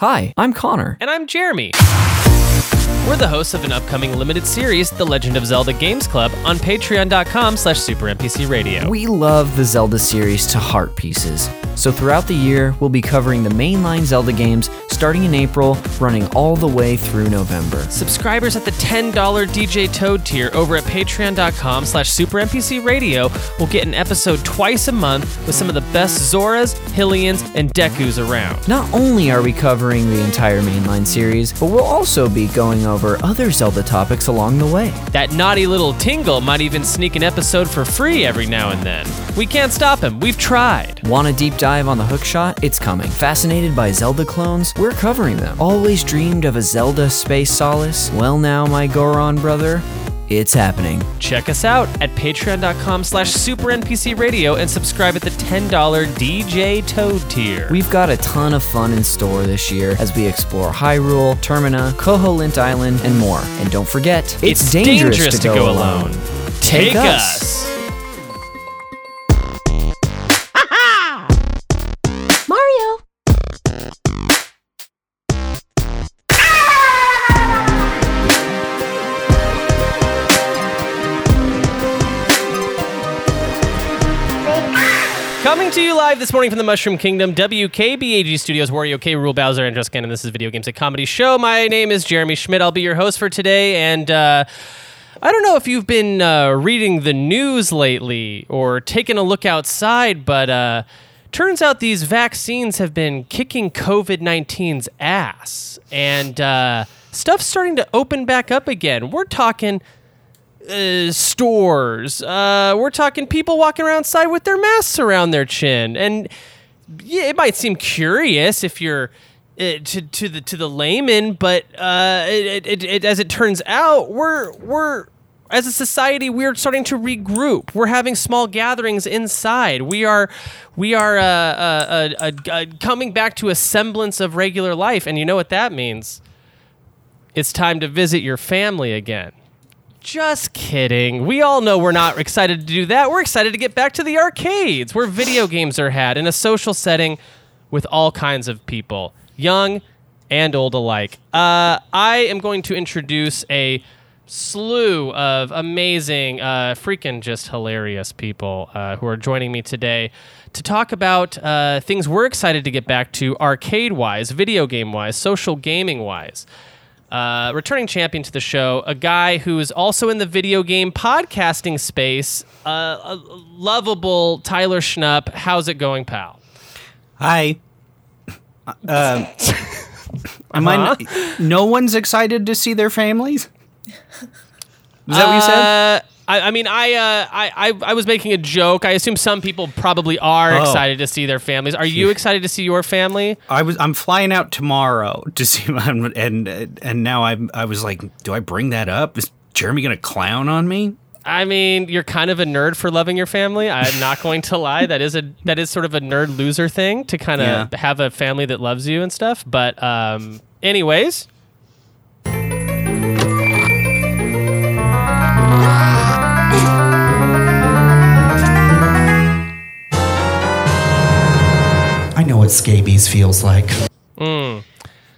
Hi, I'm Connor. And I'm Jeremy. We're the hosts of an upcoming limited series, The Legend of Zelda Games Club, on patreon.com slash supernpcradio. We love the Zelda series to heart pieces. So throughout the year, we'll be covering the mainline Zelda games starting in April, running all the way through November. Subscribers at the $10 DJ Toad tier over at patreon.com slash supernpcradio will get an episode twice a month with some of the best Zoras, Hylians, and Dekus around. Not only are we covering the entire mainline series, but we'll also be going over other Zelda topics along the way. That naughty little Tingle might even sneak an episode for free every now and then. We can't stop him. We've tried. Want a deep dive on the hookshot? It's coming. Fascinated by Zelda clones? We're covering them. Always dreamed of a Zelda space solace? Well now, my Goron brother, it's happening. Check us out at patreon.com slash supernpcradio and subscribe at the $10 DJ Toad tier. We've got a ton of fun in store this year as we explore Hyrule, Termina, Koholint Island, and more. And don't forget, it's, dangerous, to, go, alone. Take us. Mario! To you live this morning from the Mushroom Kingdom, WKBAG Studios, Wario K, Rule Bowser, and Just and this is Video Games a Comedy Show. My name is Jeremy Schmidt. I'll be your host for today, and uh, I don't know if you've been uh, reading the news lately or taking a look outside, but uh, turns out these vaccines have been kicking COVID 19's ass, and uh, stuff's starting to open back up again. We're talking uh, stores. Uh, we're talking people walking around outside with their masks around their chin, and yeah, it might seem curious if you're uh, to to the to the layman, but uh, it, it, it, as it turns out, we're we're as a society we're starting to regroup. We're having small gatherings inside. We are we are uh, uh, uh, uh, coming back to a semblance of regular life, and you know what that means. It's time to visit your family again. Just kidding. We all know we're not excited to do that. We're excited to get back to the arcades where video games are had in a social setting with all kinds of people, young and old alike. Uh, I am going to introduce a slew of amazing, uh, freaking just hilarious people uh, who are joining me today to talk about uh, things we're excited to get back to arcade wise, video game wise, social gaming wise uh, returning champion to the show, a guy who is also in the video game podcasting space, uh, a lovable Tyler Schnupp. How's it going, pal? Hi. Uh, am I? Uh-huh. No one's excited to see their families. Is that what you said? I, I mean, I, uh, I, I, I was making a joke. I assume some people probably are Oh. excited to see their families. Are you excited to see your family? I was. I'm flying out tomorrow to see my and and now I'm. I was like, do I bring that up? Is Jeremy gonna clown on me? I mean, you're kind of a nerd for loving your family. I'm not going to lie. That is a that is sort of a nerd loser thing to kind of Yeah. have a family that loves you and stuff. But um, anyways, what scabies feels like. Mm.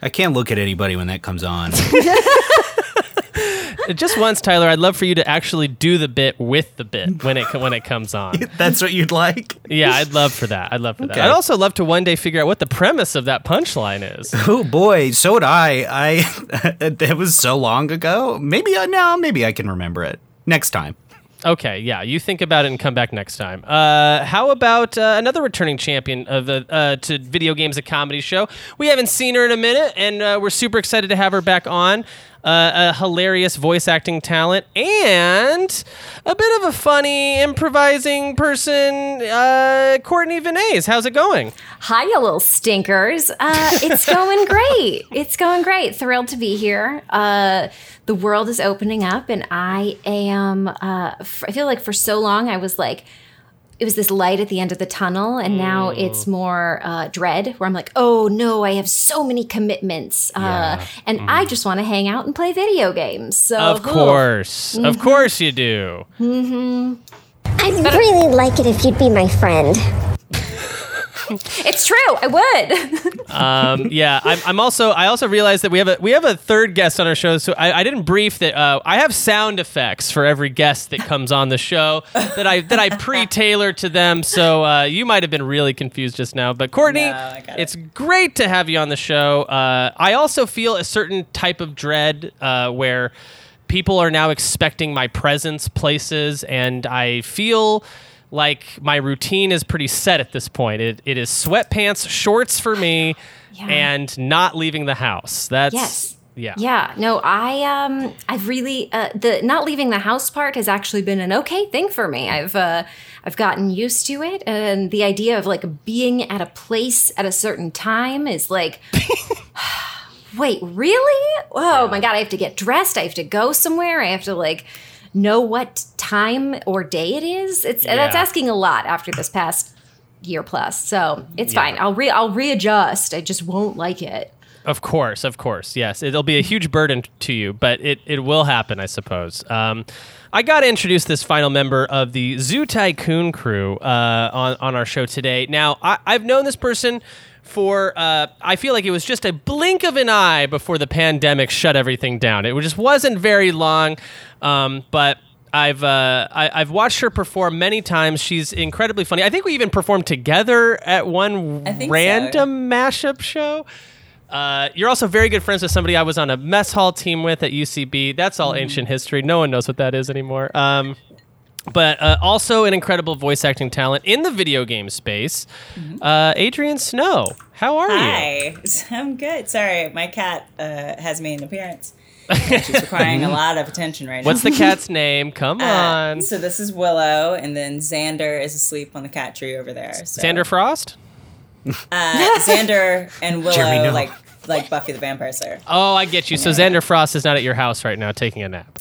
I can't look at anybody when that comes on. just once, Tyler, I'd love for you to actually do the bit with the bit when it when it comes on. That's what you'd like. Yeah, I'd love for that. I'd love for that. I'd also love to one day figure out what the premise of that punchline is. Oh boy, so would I. I that was so long ago. Maybe uh, I now. Maybe I can remember it next time. Okay, yeah, you think about it and come back next time. Uh, how about uh, another returning champion of the uh, to video games a comedy show? We haven't seen her in a minute, and uh, we're super excited to have her back on. Uh, a hilarious voice acting talent and a bit of a funny improvising person, uh, Courtney Vinays. How's it going? Hi, you little stinkers. Uh, it's going great. It's going great. Thrilled to be here. Uh, the world is opening up, and I am. Uh, f- I feel like for so long I was like, it was this light at the end of the tunnel, and now it's more uh, dread, where I'm like, oh no, I have so many commitments, uh, and I just want to hang out and play video games. So Of course, of course you do. I'd really like it if you'd be my friend. It's true. I would. Um, yeah, I'm, I'm also. I also realized that we have a we have a third guest on our show. So I, I didn't brief that. Uh, I have sound effects for every guest that comes on the show that I that I pre-tailor to them. So uh, you might have been really confused just now. But Courtney, No, I it. it's great to have you on the show. Uh, I also feel a certain type of dread uh, where people are now expecting my presence places, and I feel like my routine is pretty set at this point. It, it is sweatpants, shorts for me, Yeah. and not leaving the house. That's Yes. yeah. Yeah, no, I um I've really uh, the not leaving the house part has actually been an okay thing for me. I've uh I've gotten used to it and the idea of like being at a place at a certain time is like Wait, really? Oh my god, I have to get dressed, I have to go somewhere, I have to like know what time or day it is. It's that's asking a lot after this past year plus. So, it's fine. I'll re I'll readjust. I just won't like it. Of course, of course. Yes, it'll be a huge burden to you, but it, it will happen, I suppose. Um, I got to introduce this final member of the Zoo Tycoon crew uh, on, on our show today. Now, I, I've known this person for, uh, I feel like it was just a blink of an eye before the pandemic shut everything down. It just wasn't very long, um, but. I've uh, I, I've watched her perform many times. She's incredibly funny. I think we even performed together at one think so. random mashup show. Uh, you're also very good friends with somebody I was on a mess hall team with at UCB. That's all ancient history. No one knows what that is anymore. Um, but uh, also an incredible voice acting talent in the video game space. Uh, Adrian Snow, how are you? Hi, I'm good. Sorry, my cat uh, has made an appearance. She's requiring a lot of attention right now. What's the cat's name? Come Uh, on. so this is Willow, and then Xander is asleep on the cat tree over there. So, Sandra Frost? uh, Xander and Willow, Jeremy, no. like like Buffy the Vampire Slayer. Oh, I get you. So Xander Frost is not at your house right now taking a nap.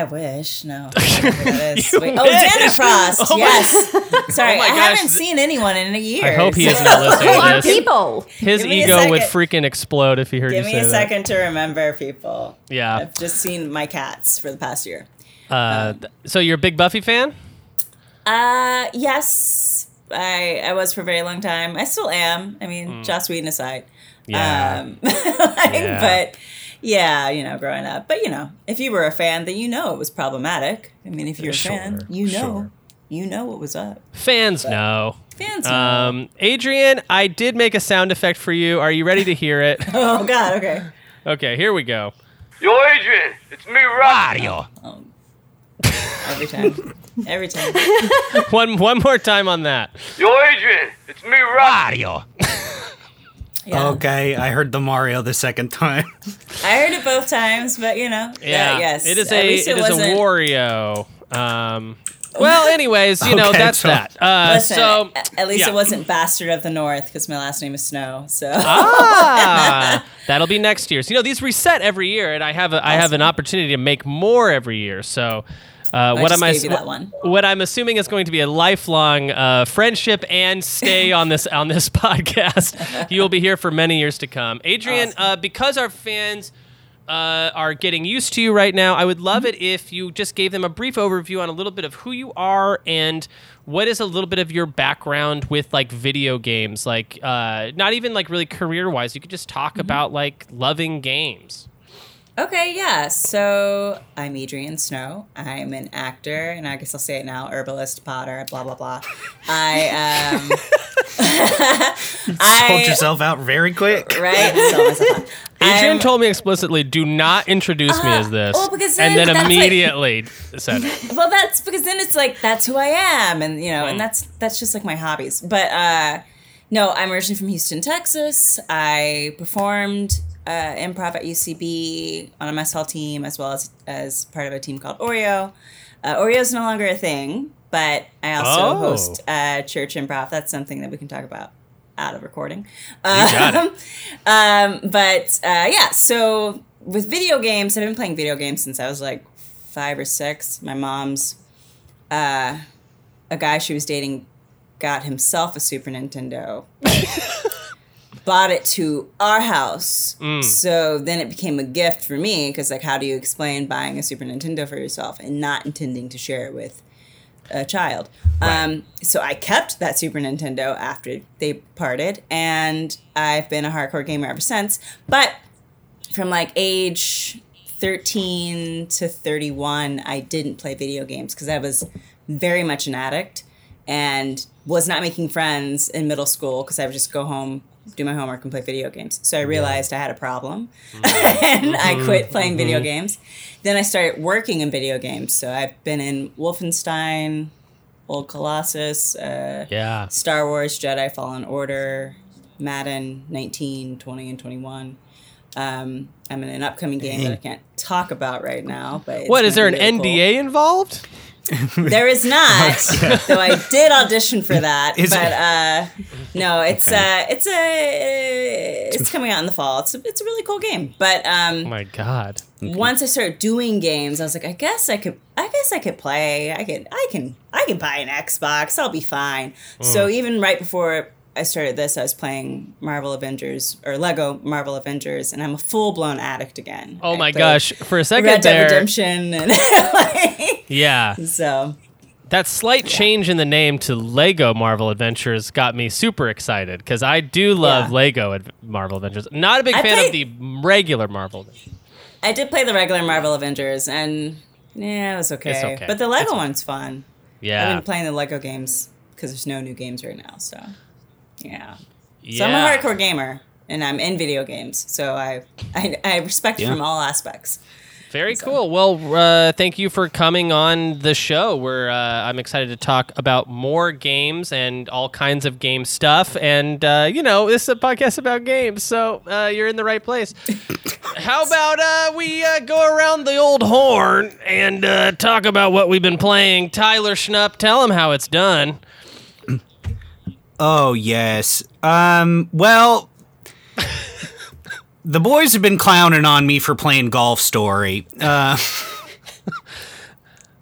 I wish. No. I don't know who that is. Wait, oh, wish. Frost. yes. Sorry, Oh I gosh. haven't seen anyone in a year. I hope he isn't listening to this. people. His Give ego would freaking explode if he heard me. Give you me say a that. second to remember people. Yeah. I've just seen my cats for the past year. Uh, th- so you're a big Buffy fan? Uh, yes, I I was for a very long time. I still am. I mean, Joss Whedon aside. Yeah. Um, like, Yeah. But yeah, you know, growing up. But you know, if you were a fan, then you know it was problematic. I mean, if you're a fan, you know, sure. you know what was up. Fans know. Fans. know. Um, Adrian, I did make a sound effect for you. Are you ready to hear it? oh God. Okay. okay, here we go. Yo, Adrian, it's me, Mario. Every time. Every time. One one more time on that. Yo, Adrian, it's me, Mario. Yeah. Okay, I heard the Mario the second time. I heard it both times, but you know. Yeah. yes. It is At a least it is a wasn't- Wario. Um, well, anyways, you know that's so- that. Uh, Listen, so at least yeah. it wasn't Bastard of the North because my last name is Snow. So ah, that'll be next year. So you know these reset every year, and I have a, I have an opportunity to make more every year. So. Uh, what am I? You that one. What I'm assuming is going to be a lifelong uh, friendship and stay on this on this podcast. you will be here for many years to come, Adrian. Uh, because our fans uh, are getting used to you right now, I would love it if you just gave them a brief overview on a little bit of who you are and what is a little bit of your background with like video games, like uh, not even like really career wise. You could just talk about like loving games. Okay, yeah. So I'm Adrian Snow. I'm an actor, and I guess I'll say it now: herbalist, potter, blah blah blah. I um, Sold I yourself out very quick. right. Sell. Adrian I'm- told me explicitly, "Do not introduce me as this," well, because and then then that's like- immediately said it. well that's because then it's like that's who i am and you know Mm. and that's that's just like my hobbies but uh no i'm originally from houston texas i performed uh, improv at ucb on a mess hall team as well as as part of a team called oreo uh, oreo is no longer a thing but i also Oh. host uh, church improv that's something that we can talk about out of recording got it. um, um, but uh, yeah, so with video games, I've been playing video games since I was like five or six. My mom's, uh, a guy she was dating, got himself a Super Nintendo. Bought it to our house. So then it became a gift for me because, like, how do you explain buying a Super Nintendo for yourself and not intending to share it with a child. Um, so I kept that Super Nintendo after they parted, and I've been a hardcore gamer ever since. But from like age 13 to 31, I didn't play video games because I was very much an addict and was not making friends in middle school because I would just go home, do my homework, and play video games. So I realized I had a problem and I quit playing video games. Then I started working in video games. So I've been in Wolfenstein, Old Colossus, uh, Yeah. Star Wars Jedi Fallen Order, Madden 19, 20, and 21. Um, I'm in an upcoming game that I can't talk about right now. But What is there an really NDA involved? Cool. There is not, though I did audition for that. Is but it- uh, no, it's Okay. uh, it's a it's coming out in the fall. It's a, it's a really cool game. But Oh um, my god. once I started doing games, I was like, I guess I could, I guess I could play. I could, I can, I can buy an Xbox. I'll be fine. Mm. So even right before I started this, I was playing Marvel Avengers or Lego Marvel Avengers, and I'm a full blown addict again. Oh I my played gosh. For a second Red Dead there. Redemption, and like, Yeah. so That slight change in the name to Lego Marvel Adventures got me super excited because I do love Yeah. Lego Ad- Marvel Adventures. Not a big I fan of the regular Marvel. Adventures. I did play the regular Marvel Avengers, and yeah, it was okay. Okay. But the Lego It's- one's fun. Yeah, I've Yeah. been playing the Lego games because there's no new games right now. So yeah. yeah. So I'm a hardcore gamer, and I'm in video games. So I I, I respect Yeah. from all aspects. Very cool. Well, uh, thank you for coming on the show. We're uh, I'm excited to talk about more games and all kinds of game stuff. And uh, you know, this is a podcast about games, so uh, you're in the right place. How about uh, we uh, go around the old horn and uh, talk about what we've been playing? Tyler Schnupp, tell him how it's done. Oh yes. Um. Well, the boys have been clowning on me for playing Golf Story. Uh,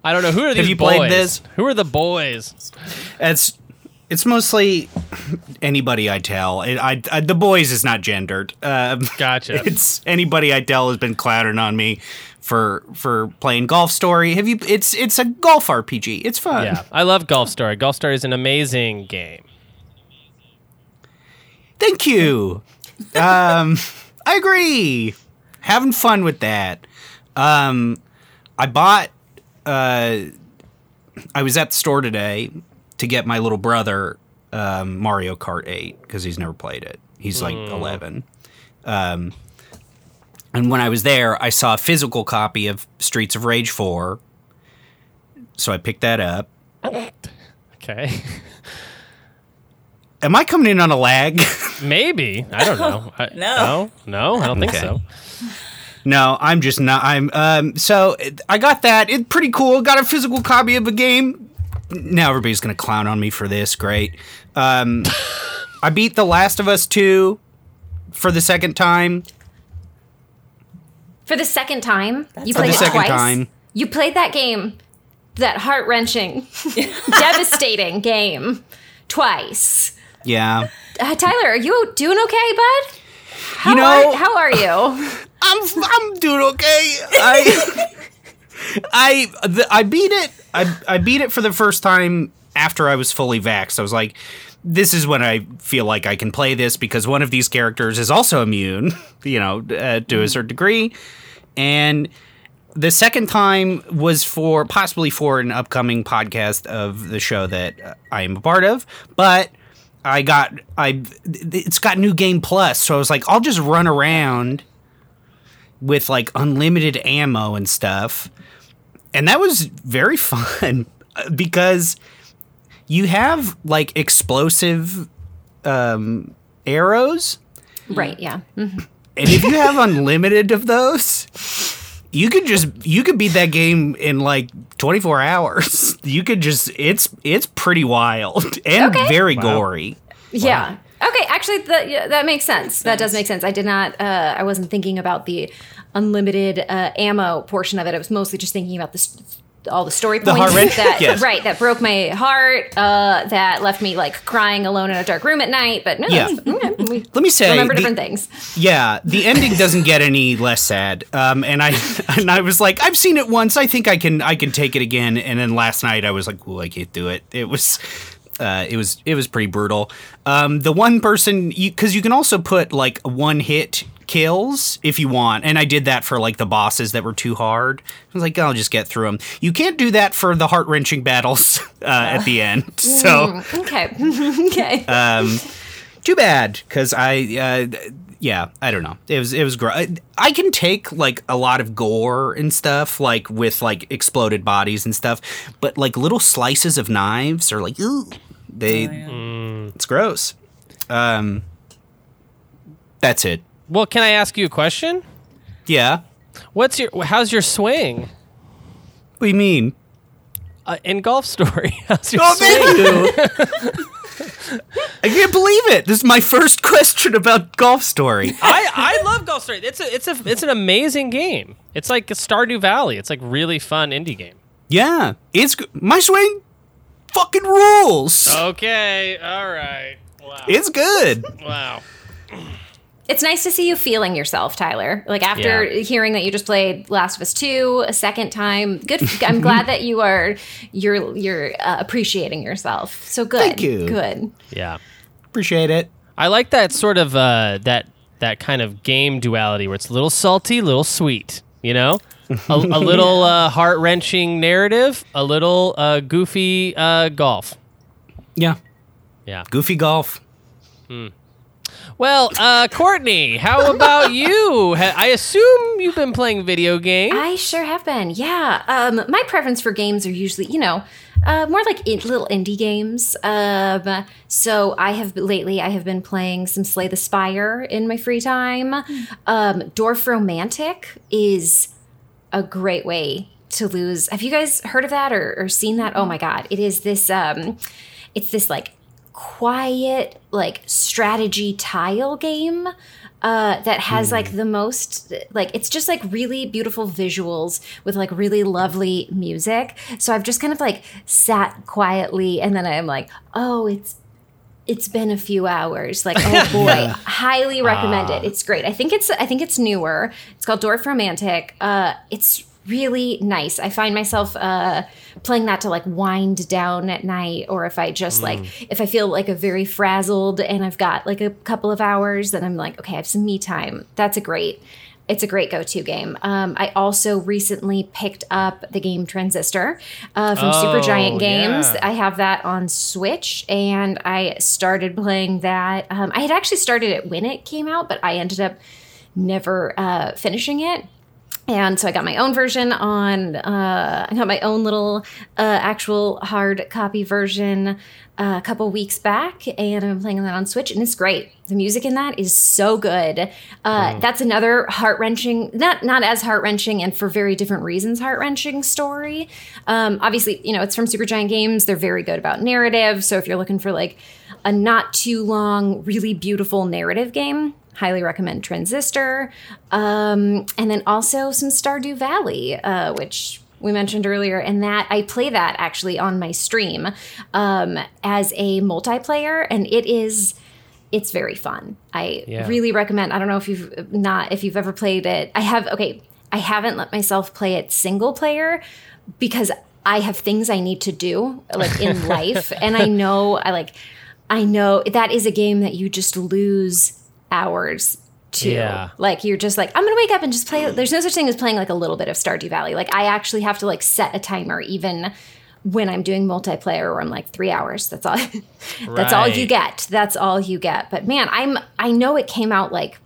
I don't know who are these you played boys? this? Who are the boys? it's it's mostly anybody I tell. It, I, I the boys is not gendered. Um, Gotcha. it's anybody I tell has been clowning on me for for playing Golf Story. Have you? It's it's a golf RPG. It's fun. yeah, I love Golf Story. Golf Story is an amazing game. Thank you. Um, I agree. Having fun with that. Um, I bought. Uh, I was at the store today to get my little brother um, Mario Kart 8 because he's never played it. He's like 11. Um, and when I was there, I saw a physical copy of Streets of Rage 4. So I picked that up. Okay. Am I coming in on a lag? Maybe. I don't know. I, No. no. No, I don't think Okay. so. No, I'm just not. I'm um. So I got that. It's pretty cool. Got a physical copy of a game. Now everybody's gonna clown on me for this. Great. Um, I beat The Last of Us two for the second time. For the second time, you played the it second twice. time. You played that game, that heart wrenching, devastating game, twice. Yeah. Uh, Tyler, are you doing okay, bud? How You know- are, how are you? I'm I'm doing okay. I I the, I beat it. I I beat it for the first time after I was fully vaxxed. I was like, this is when I feel like I can play this because one of these characters is also immune, you know, uh, to a certain degree, and. The second time was for possibly for an upcoming podcast of the show that I am a part of, but I got I it's got new game plus, so I was like, I'll just run around with like unlimited ammo and stuff. And that was very fun because you have like explosive um, arrows. Right, yeah. Mhm. And if you have unlimited of those, you could just you could beat that game in like 24 hours. You could just it's it's pretty wild and Okay. very gory. Yeah. Okay, actually, that yeah, that makes sense. That does make sense. I did not. Uh, I wasn't thinking about the unlimited uh, ammo portion of it. I was mostly just thinking about the s- all the story The points that Yes. right that broke my heart uh, that left me like crying alone in a dark room at night but no Yeah. okay, Let me say, remember the- different things Yeah, the ending doesn't get any less sad. Um, and I and I was like, I've seen it once. I think I can I can take it again. And then last night I was like, oh, I can't do it. It was. Uh, it was it was pretty brutal. Um, the one person because you, can also put like one hit kills if you want, and I did that for like the bosses that were too hard. I was like, I'll just get through them. You can't do that for the heart wrenching battles uh, at the end. So okay okay Uh, too bad because I uh, yeah I don't know it was it was great. I can take like a lot of gore and stuff like with like exploded bodies and stuff, but like little slices of knives are like ooh they it's gross. Um, that's it. Well, can I ask you a question? Yeah. What's your how's your swing What do you mean? uh, in golf story? How's your Oh, swing? thank you. I can't believe it. This is my first question about golf story. I, I love Golf Story. It's a it's a it's an amazing game. It's like a Stardew Valley. It's like really fun indie game. Yeah, it's my swing. Fucking rules. Okay, all right. Wow. It's good. Wow. It's nice to see you feeling yourself, Tyler. Like after Yeah. hearing that you just played Last of Us Two a second time. Good. I'm glad that you are you're you're uh, appreciating yourself. So good. Thank you. Good. Yeah. Appreciate it. I like that sort of uh that that kind of game duality where it's a little salty, a little sweet, you know? A, a little uh, heart-wrenching narrative, a little uh, goofy uh, golf. Yeah. Yeah. Goofy golf. Well, uh, Courtney, how about you? I assume you've been playing video games. I sure have been. Yeah. Um, my preference for games are usually, you know, uh, more like in, little indie games. Um, so I have lately I have been playing some Slay the Spire in my free time. Um, Dorfromantik is a great way to lose. Have you guys heard of that or, or seen that? Oh my god, it is this. Um, it's this like quiet like strategy tile game uh, that has like the most like it's just like really beautiful visuals with like really lovely music. So i've just kind of like sat quietly and then i'm like oh it's it's been a few hours. Like oh boy highly recommend it. It's great. I think it's i think it's newer. It's called Dorfromantik. Uh it's really nice i find myself uh playing that to like wind down at night or if i just like if i feel like a very frazzled and i've got like a couple of hours then i'm like okay i have some me time that's a great it's a great go-to game. Um, I also recently picked up the game Transistor uh, from Oh, Supergiant Games. yeah. I have that on Switch, and I started playing that. Um, I had actually started it when it came out, but I ended up never uh, finishing it. And so I got my own version on. Uh, I got my own little uh, actual hard copy version uh, a couple weeks back, and I'm playing that on Switch, and it's great. The music in that is so good. Uh, That's another heart wrenching, not not as heart wrenching, and for very different reasons, heart wrenching story. Um, obviously, you know it's from Supergiant Games. They're very good about narrative. So if you're looking for like a not too long, really beautiful narrative game, highly recommend Transistor. Um, and then also some Stardew Valley, uh, which we mentioned earlier, and that I play that actually on my stream um, as a multiplayer, and it is it's very fun. I Yeah. really recommend. I don't know if you've not if you've ever played it. I have. Okay, I haven't let myself play it single player because I have things I need to do like in life, and I know I like. I know that is a game that you just lose hours to. Yeah. Like you're just like, I'm gonna wake up and just play. There's no such thing as playing like a little bit of Stardew Valley. Like I actually have to like set a timer even when I'm doing multiplayer where I'm like three hours. That's all that's all you get. That's all you get. But man, I'm I know it came out like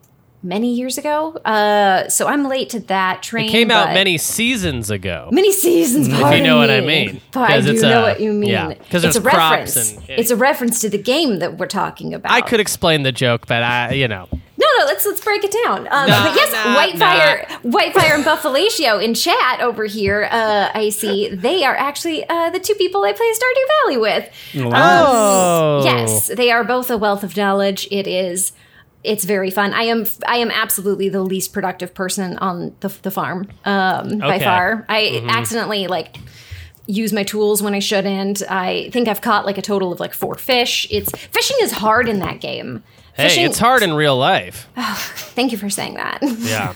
many years ago. Uh so I'm late to that train. It came out many seasons ago. many seasons. If you know what I mean. But I do it's know a- what you mean. yeah, 'cause it's a reference. and- it's a reference to the game that we're talking about. I could explain the joke, but I, you know, No, no. Let's let's break it down. Um, Nah, but yes, nah, Whitefire, Whitefire, and Buffalatio in chat over here. Uh, I see they are actually uh, the two people I play Stardew Valley with. Oh. Yes, they are both a wealth of knowledge. It is. It's very fun. I am I am absolutely the least productive person on the, the farm um, by far. I accidentally like use my tools when I shouldn't. I think I've caught like a total of like four fish. It's fishing is hard in that game. Hey, Fishing- it's hard in real life. Thank you for saying that. Yeah.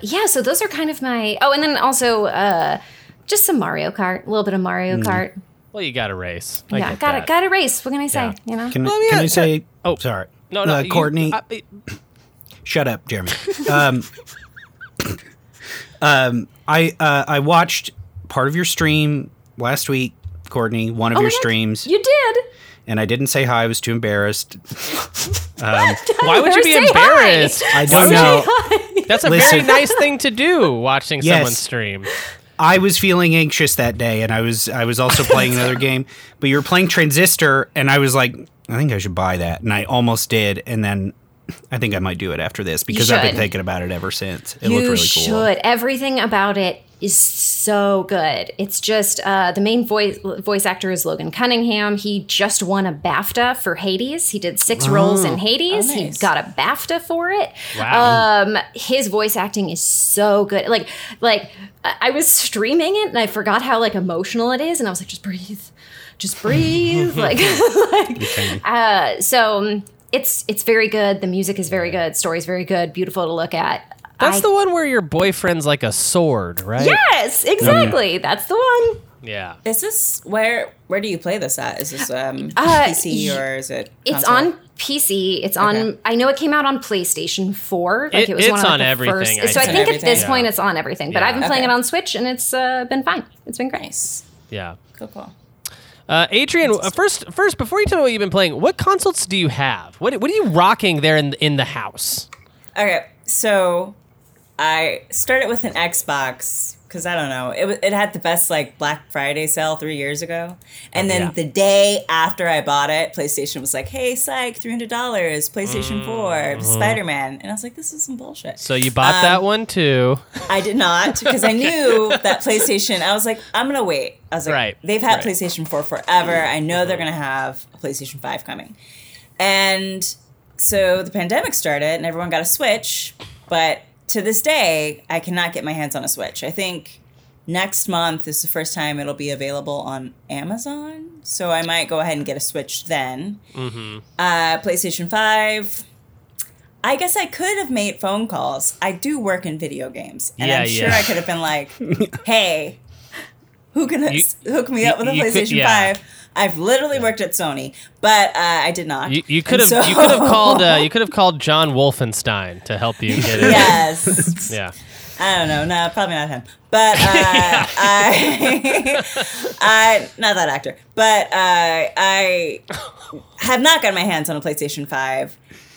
yeah, so those are kind of my. Oh, and then also uh, just some Mario Kart, a little bit of Mario Kart. Well, you got to race. I yeah, got that. it. Got to race. What can I say? Yeah. You know. Can, Well, can I say? oh. sorry. No, no, uh, you- Courtney. I- Shut up, Jeremy. Um, um, I uh, I watched part of your stream last week, Courtney. One of Oh my your God, streams, You did. and I didn't say hi. I was too embarrassed. why would you be Say hi. embarrassed? I don't know. That's a Listen. very nice thing to do. Watching Yes. someone stream. I was feeling anxious that day, and I was I was also playing another game. But you were playing Transistor, and I was like, I think I should buy that, and I almost did, and then. I think I might do it after this because I've been thinking about it ever since. It you looked really cool. should. Everything about it is so good. It's just uh, the main voice voice actor is Logan Cunningham. He just won a BAFTA for Hades. He did six roles in Hades. Oh, He got a BAFTA for it. Wow. Um, his voice acting is so good. Like like I I was streaming it and I forgot how like emotional it is, and I was like, just breathe, just breathe. like like uh, so. um, It's it's very good. The music is very good. Story's very good. Beautiful to look at. That's I- the one where your boyfriend's like a sword, right? Yes, exactly. That's the one. Yeah. Is this where where do you play this at? Is this um Uh, PC y- or is it? It's console? on PC. It's on. Okay. I know it came out on PlayStation Four. Like It- it, was one it's of on the everything, First. I so I think. think at this Yeah. point it's on everything. But Yeah. I've been playing Okay. it on Switch and it's uh, been fine. It's been great. Nice. Yeah. Cool, cool. Uh, Adrian, uh, first, first, before you tell me what you've been playing, what consoles do you have? What, what are you rocking there in in the house? Okay, so I started with an Xbox because I don't know. It it had the best like Black Friday sale three years ago, and oh, then yeah. the day after I bought it, PlayStation was like, "Hey, psych, three hundred dollars, PlayStation mm. Four, uh-huh. Spider Man," and I was like, "This is some bullshit." So you bought Um, that one too. I did not because I knew that PlayStation. I was like, I'm gonna wait. I was like, Right, they've had right. PlayStation 4 forever. I know they're uh-huh. gonna have a PlayStation 5 coming. And so the pandemic started and everyone got a Switch, but to this day, I cannot get my hands on a Switch. I think next month is the first time it'll be available on Amazon. So I might go ahead and get a Switch then. Mm-hmm. Uh, PlayStation 5. I guess I could have made phone calls. I do work in video games, and Yeah, I'm sure yeah. I could have been like, "Hey, who can You- hook me up with a you could- PlayStation yeah. 5?" I've literally worked at Sony, but uh, I did not. You, you could have And you could have called uh, you could have called John Wolfenstein to help you get it. yes. Yeah. I don't know. No, probably not him. But uh, I, I, not that actor. But uh, I have not gotten my hands on a PlayStation Five,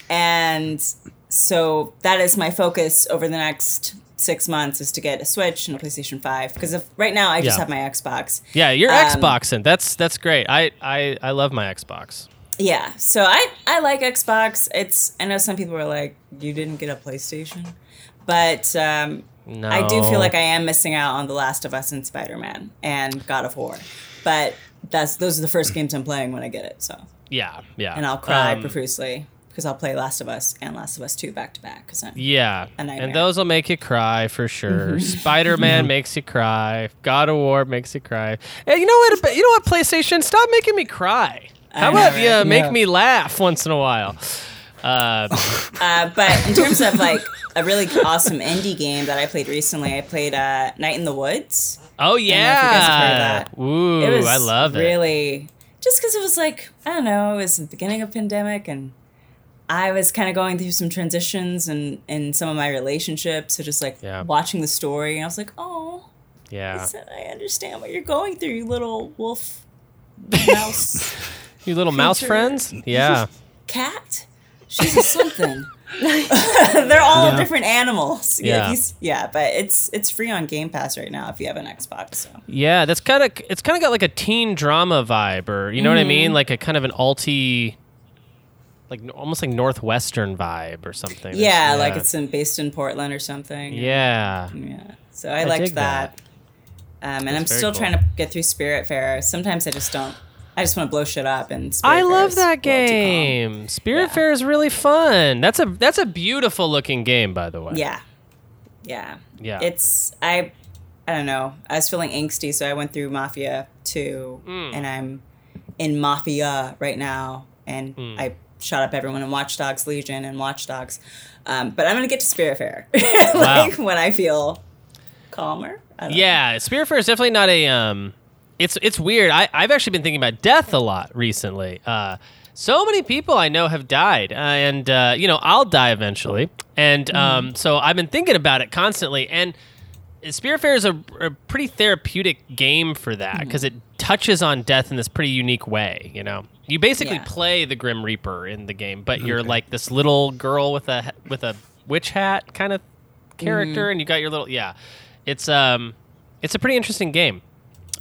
and so that is my focus over the next six months is to get a Switch and a PlayStation Five because if right now I just Yeah. have my Xbox. Yeah, you're Um, Xboxing. That's that's great. I, I I love my Xbox. Yeah, so I I like Xbox. It's I know some people are like you didn't get a PlayStation, but um, No. I do feel like I am missing out on The Last of Us and Spider Man and God of War, but that's those are the first games I'm playing when I get it. So Yeah, yeah. and I'll cry Um, profusely because I'll play Last of Us and Last of Us Two back to back because I'm Yeah, and those will make you cry for sure. Spider Man makes you cry. God of War makes you cry. Hey, you know what? You know what? PlayStation, stop making me cry. How I know, about right? you make Yeah. me laugh once in a while? Uh, Uh, but in terms of like a really awesome indie game that I played recently, I played uh, Night in the Woods. oh know if you guys heard yeah, that. ooh, it was I love it. really just because it was like I don't know, it was the beginning of pandemic and I was kind of going through some transitions and in some of my relationships. So just like Yeah. watching the story, and I was like, oh, Yeah, I said, I understand what you're going through, you little wolf, mouse, you little mouse friends. Yeah, cat. She's a something. They're all Yeah. different animals. Yeah. these- yeah, but it's it's free on Game Pass right now if you have an Xbox. So yeah. That's kind of it's kind of got like a teen drama vibe, or you know what I Mm-hmm. mean, like a kind of an alti. Like almost like northwestern vibe or something. yeah, like it's in, based in Portland or something. yeah. Yeah. So I, I liked that. that. Um, and That's I'm still cool. trying to get through Spiritfarer. Sometimes I just don't. I just want to blow shit up and. Spirit I Fair love that a little too calm. game. Spirit Yeah. Fair is really fun. That's a that's a beautiful looking game, by the way. Yeah. Yeah. Yeah. It's I. I don't know. I was feeling angsty, so I went through Mafia 2, Hmm. and I'm in Mafia right now, and Hmm. I shot up everyone in Watch Dogs Legion and Watch Dogs. Um, but I'm gonna get to Spiritfarer, Wow. like when I feel calmer. I don't know. Yeah, Spiritfarer is definitely not a. Um, it's it's weird. I I've actually been thinking about death a lot recently. Uh, so many people I know have died, uh, and uh, you know I'll die eventually, and Mm-hmm. um, so I've been thinking about it constantly. And Spiritfarer is a, a pretty therapeutic game for that because it touches on death in this pretty unique way. You know, you basically Yeah. play the Grim Reaper in the game, but you're like this little girl with a with a witch hat kind of character, Mm-hmm. and you got your little yeah. It's um, it's a pretty interesting game.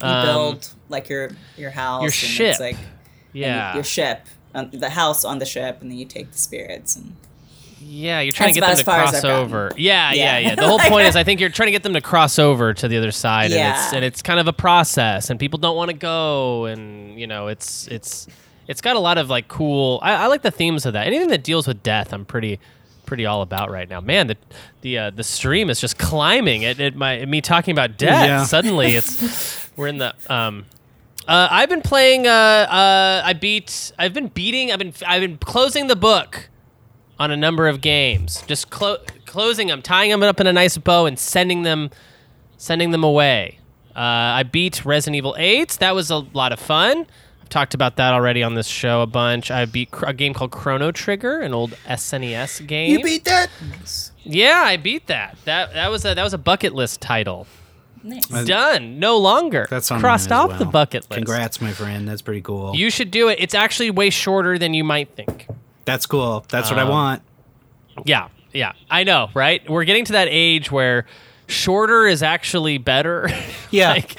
You Um, build like your your house, your and ship. It's like and Yeah, your ship, um, the house on the ship, and then you take the spirits and. yeah. You're trying to get them to as far as cross over. Yeah, yeah, Yeah. yeah. The whole point is, I think you're trying to get them to cross over to the other side, and it's and it's kind of a process, and people don't want to go, and you know, it's it's it's got a lot of like cool. I, I like the themes of that. Anything that deals with death, I'm pretty pretty all about right now. Man, the the uh, the stream is just climbing. It, it my me talking about death. Yeah. Suddenly, it's we're in the um. Uh, I've been playing. Uh, uh, I beat. I've been beating. I've been. I've been closing the book on a number of games. Just clo- closing them, tying them up in a nice bow, and sending them, sending them away. Uh, I beat Resident Evil 8. That was a lot of fun. I've talked about that already on this show a bunch. I beat cr- a game called Chrono Trigger, an old SNES game. You beat that? Yeah, I beat that. That that was a that was a bucket list title. Nice. Done. No longer. That's on crossed mine as off the bucket list. Congrats, my friend. That's pretty cool. You should do it. It's actually way shorter than you might think. That's cool. That's Um, what I want. Yeah, yeah, I know, right? We're getting to that age where shorter is actually better. Yeah. like,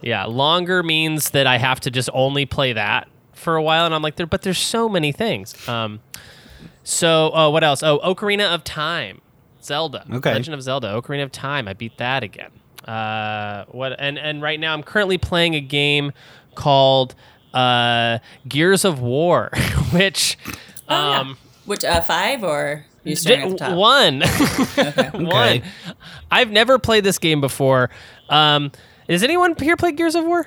yeah, longer means that I have to just only play that for a while, and I'm like, there, but there's so many things. Um, so uh, what else? Oh, Ocarina of Time, Zelda, Okay. Legend of Zelda, Ocarina of Time. I beat that again. Uh, what? And and right now I'm currently playing a game called uh, Gears of War, which. Oh, yeah. Um, Which uh, five or you starting at the top? One. One. I've never played this game before. Um, does anyone here play Gears of War?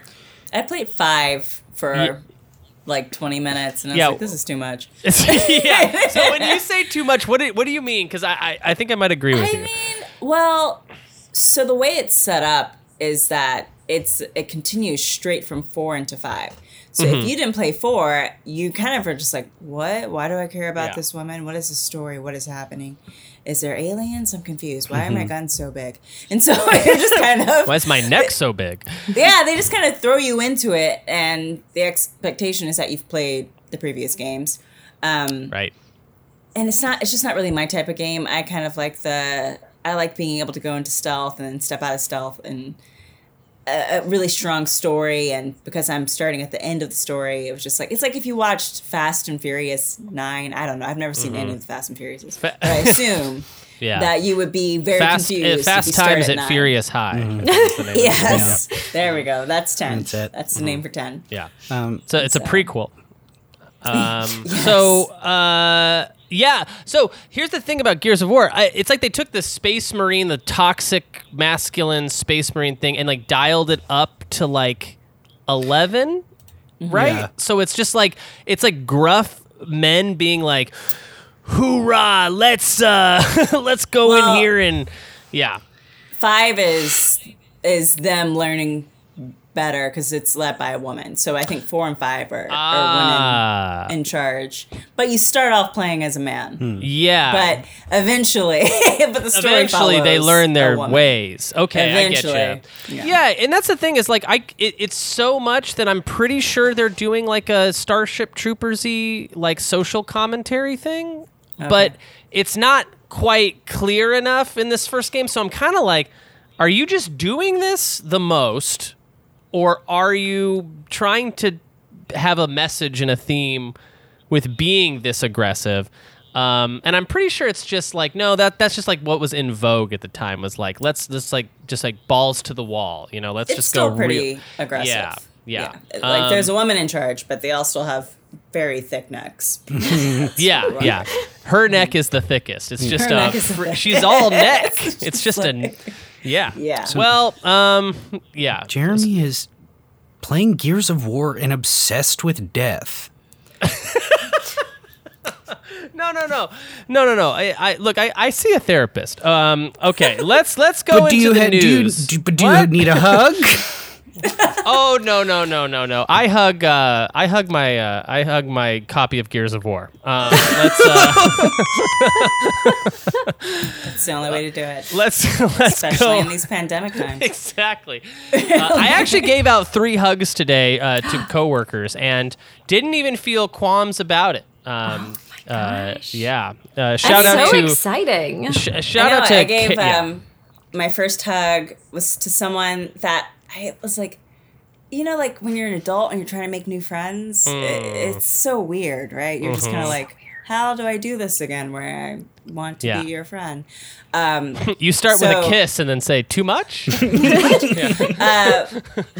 I played five for Ye- like 20 minutes, and I was Yeah. like, "This is too much." yeah. So when you say too much, what do, what do you mean? Because I, I I think I might agree with I you. I mean, well, so the way it's set up is that it's it continues straight from four into five. So Mm-hmm. if you didn't play four, you kind of are just like, "What? Why do I care about Yeah. this woman? What is the story? What is happening? Is there aliens? I'm confused. Why Mm-hmm. are my guns so big?" And so you're just kind of Why is my neck so big? yeah, they just kind of throw you into it, and the expectation is that you've played the previous games. Um, Right. and it's not it's just not really my type of game i kind of like the i like being able to go into stealth and then step out of stealth and a, a really strong story and because i'm starting at the end of the story it was just like it's like if you watched fast and furious 9 i don't know i've never seen any of the fast and furious but i assume Yeah. that you would be very fast confused uh, if you fast times at nine. Furious High. Mm-hmm. The name of it. yes there we go that's 10 That's it. that's the name for 10 Yeah. Um, So it's a prequel. Um, So uh, yeah. So here's the thing about Gears of War. I, it's like they took the Space Marine, the toxic masculine Space Marine thing, and like dialed it up to like eleven, right? Yeah. So it's just like it's like gruff men being like, "Hoorah! Let's uh, let's go Well- in here and yeah." five is is them learning better because it's led by a woman. So I think four and five are, are Ah, women in charge. But you start off playing as a man, Hmm. yeah. but eventually, but the story eventually they learn their ways. Okay, Eventually, I get you. yeah. Yeah. and that's the thing is like I it, it's so much that I'm pretty sure they're doing like a Starship Troopersy like social commentary thing, but it's not quite clear enough in this first game. So I'm kind of like, are you just doing this the most, or are you trying to have a message and a theme with being this aggressive? Um, and I'm pretty sure it's just like no, that that's just like what was in vogue at the time was like let's just like just like balls to the wall, you know, let's It's just still go pretty real- aggressive. Yeah, yeah. Like Um, there's a woman in charge, but they all still have very thick necks. Yeah, yeah. Her neck is the thickest. It's just Her a. neck is the fr- thickest. she's all neck. It's It's just just a. Yeah. Yeah. Well, um, yeah. Jeremy is playing Gears of War and obsessed with death. No, no, no, no, no, no. I, I look. I, I see a therapist. Um. Okay. Let's let's go But do into you the ha- do you, news. do, but do you need a hug? Oh no no no no no! I hug uh, I hug my uh, I hug my copy of Gears of War. Um, let's uh, It's the only way to do it. let's let's Especially go. in these pandemic times. exactly. Uh, I actually gave out three hugs today uh, to coworkers and didn't even feel qualms about it. Um, uh, yeah. Uh, shout That's out so to exciting. sh- I shout know, out to I gave Ki- yeah. um, my first hug was to someone that I was like, you know, like when you're an adult and you're trying to make new friends, Mm. it's so weird, right? You're just kind of like, how do I do this again? Where I want to Mm-hmm. Yeah. be your friend. Um, You start with a kiss and then say too much.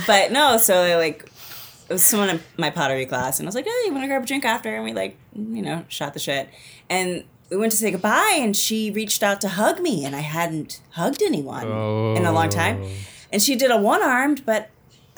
but no, so I like it was someone in my pottery class, and I was like, "Hey, you want to grab a drink after?" And we like, you know, shot the shit, and we went to say goodbye, and she reached out to hug me, and I hadn't hugged anyone in a long time, and she did a one armed, but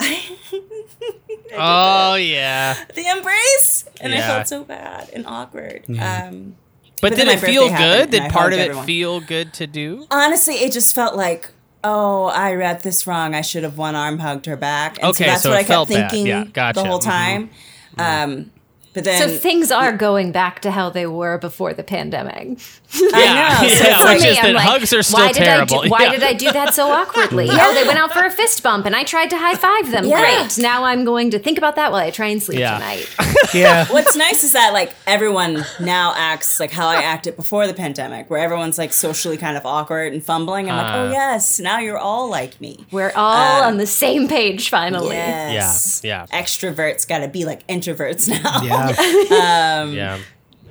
oh yeah. the embrace, and I felt so bad and awkward. Um, But, But did it feel good? Did part hugged of it feel good to do? honestly, it just felt like. Oh, I read this wrong. I should have one arm hugged her back. And Okay, so that's so what it I kept felt bad. thinking Yeah, gotcha. the whole Mhm. time. Um, but then So things are going back to how they were before the pandemic. I know. So yeah, For which me, is that I'm like, hugs are still why did terrible. I do, why Yeah. did I do that so awkwardly? Oh, they went out for a fist bump, and I tried to high five them. Yeah. Great. Now I'm going to think about that while I try and sleep Yeah. tonight. yeah. What's nice is that like everyone now acts like how I acted before the pandemic, where everyone's like socially kind of awkward and fumbling. I'm like, Uh. oh yes, now you're all like me. We're all Uh, on the same page finally. Yes. Yeah, Extroverts got to be like introverts now. Yeah. um, Yeah.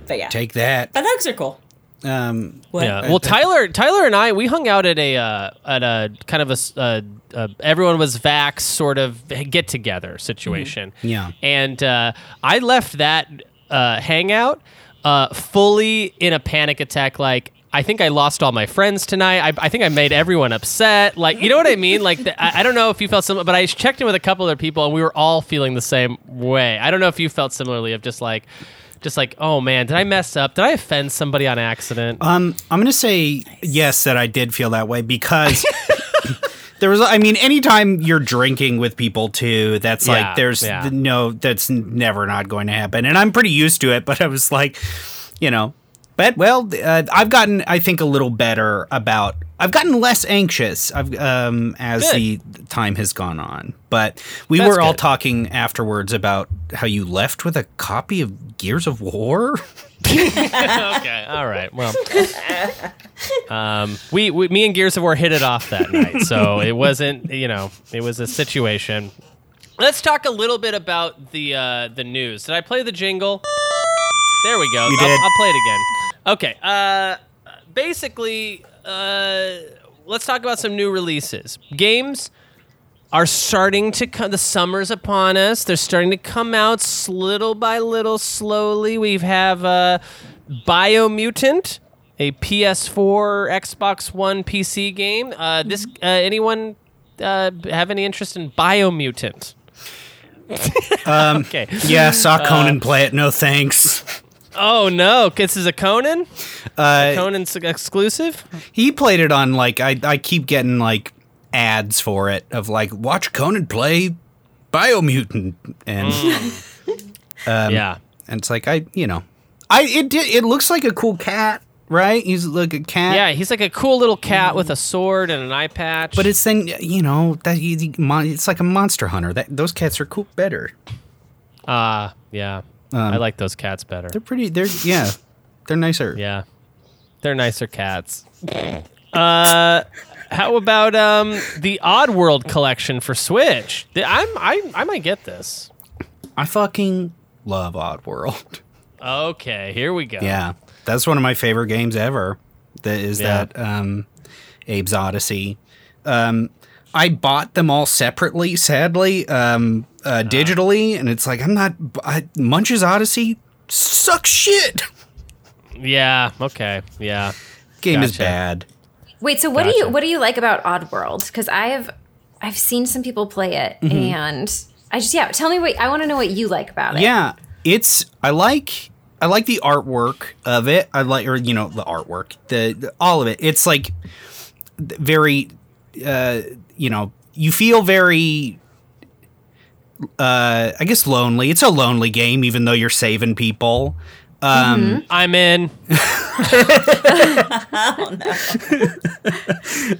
But yeah, Take that. but hugs are cool. Um, What? Yeah. Well, Tyler, Tyler and I, we hung out at a uh, at a kind of a uh, uh, everyone was vax sort of get together situation. Yeah. And uh, I left that uh, hangout uh, fully in a panic attack. Like. I think I lost all my friends tonight. I, I think I made everyone upset. Like, you know what I mean? Like, the, I, I don't know if you felt similar, but I checked in with a couple other people, and we were all feeling the same way. I don't know if you felt similarly of just like, just like, oh man, did I mess up? Did I offend somebody on accident? Um, I'm gonna say yes that I did feel that way because there was. I mean, anytime you're drinking with people too, that's Yeah, like there's yeah. no. That's never not going to happen, and I'm pretty used to it. But I was like, you know, but well, uh, I've gotten I think a little better about. I've gotten less anxious I've, um, as Good. the time has gone on. But we That's were all good. talking afterwards about how you left with a copy of Gears of War. okay, all right. Well, um, we, we, me and Gears of War hit it off that night, so it wasn't, you know, it was a situation. Let's talk a little bit about the uh, the news. Did I play the jingle? There we go. You I'll, did. I'll play it again. Okay. Uh, basically, uh, let's talk about some new releases. Games are starting to come. The summer's upon us. They're starting to come out little by little, slowly. We have uh, Biomutant, a PS4, Xbox One, PC game. Uh, this uh, anyone uh, have any interest in Biomutant? okay. Yeah, saw Conan play it. No thanks. Oh no, this is a Conan. Uh, Conan's exclusive. he played it on like I I keep getting like ads for it of like watch Conan play Biomutant and Um, yeah. and it's like I you know I it it looks like a cool cat right he's like a cat Yeah, he's like a cool little cat with a sword and an eye patch. but it's then you know that it's like a monster hunter that those cats are cool better uh yeah. I like those cats better. they're pretty they're yeah they're nicer Yeah, they're nicer cats. uh, how about um the Oddworld collection for Switch? I'm I I might get this. I fucking love Oddworld. Okay, here we go. Yeah, that's one of my favorite games ever. That is Yeah. that um, Abe's Odyssey. Um, I bought them all separately. Sadly, um, uh, digitally, and it's like I'm not. I, Munch's Odyssey sucks shit. Yeah. Okay. Yeah. Game is bad. Wait, so what do you what do you like about Oddworld? Because I've I've seen some people play it, and I just yeah. Tell me what I want to know what you like about it. Yeah, it's I like I like the artwork of it. I like or you know the artwork, the, the- all of it. It's like very uh you know, you feel very uh I guess lonely. It's a lonely game even though you're saving people. Um I'm in.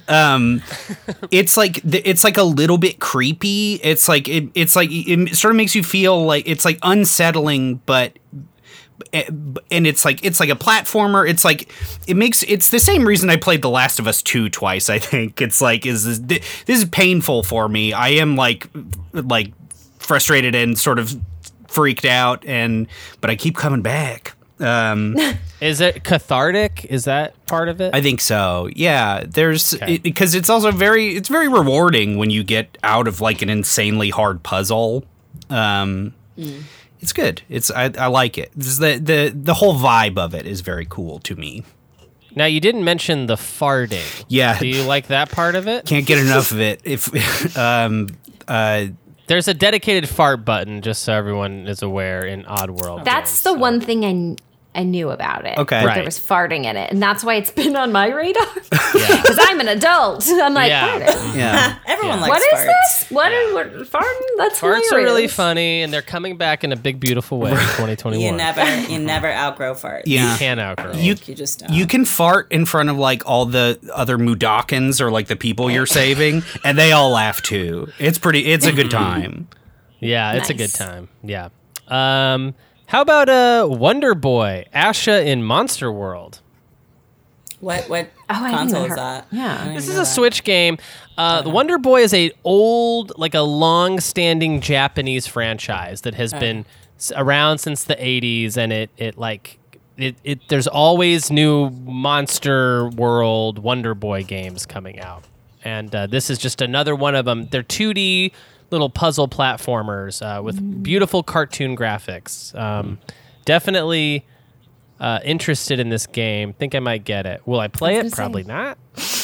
Um it's like it's like a little bit creepy. It's like it, it's like it sort of makes you feel like it's like unsettling, but and it's like it's like a platformer. It's like it makes it's the same reason I played The Last of Us two twice. I think it's like is this this is painful for me. I am like like frustrated and sort of freaked out, and but I keep coming back. Um, Is it cathartic? Is that part of it? I think so. Yeah, there's Okay. it, because it's also very it's very rewarding when you get out of like an insanely hard puzzle. Um, It's good. It's I, I like it. Is the the the whole vibe of it is very cool to me. now you didn't mention the farting. Yeah, Do you like that part of it? can't get enough of it. If um uh There's a dedicated fart button, just so everyone is aware in Oddworld. That's games, the so. one thing I, I knew about it. Okay. that Right. there was farting in it, and that's why it's been on my radar. Yeah. Because I'm an adult. I'm like, Yeah. farting. yeah. Everyone Yeah. likes What is farts. this? What is what, farting? That's Farts are really funny, and they're coming back in a big, beautiful way in 2021. You never, you never outgrow farts. Yeah. You can outgrow. You You just don't. you can fart in front of like all the other Mudokons or like the people you're saving, and they all laugh too. It's pretty. It's a good time. Yeah, it's a good time. Yeah. Um, how about uh, Wonder Boy, Asha in Monster World? What what Oh, I didn't console know is that? Yeah. This is a that. Switch game. Uh, the Wonder Boy is a old, like a long-standing Japanese franchise that has been around since the '80s, and it it like it, it there's always new Monster World Wonder Boy games coming out, and uh, this is just another one of them. They're 2D little puzzle platformers uh, with beautiful cartoon graphics. Um, definitely uh, interested in this game. Think I might get it. Will I play I it? Probably say. not.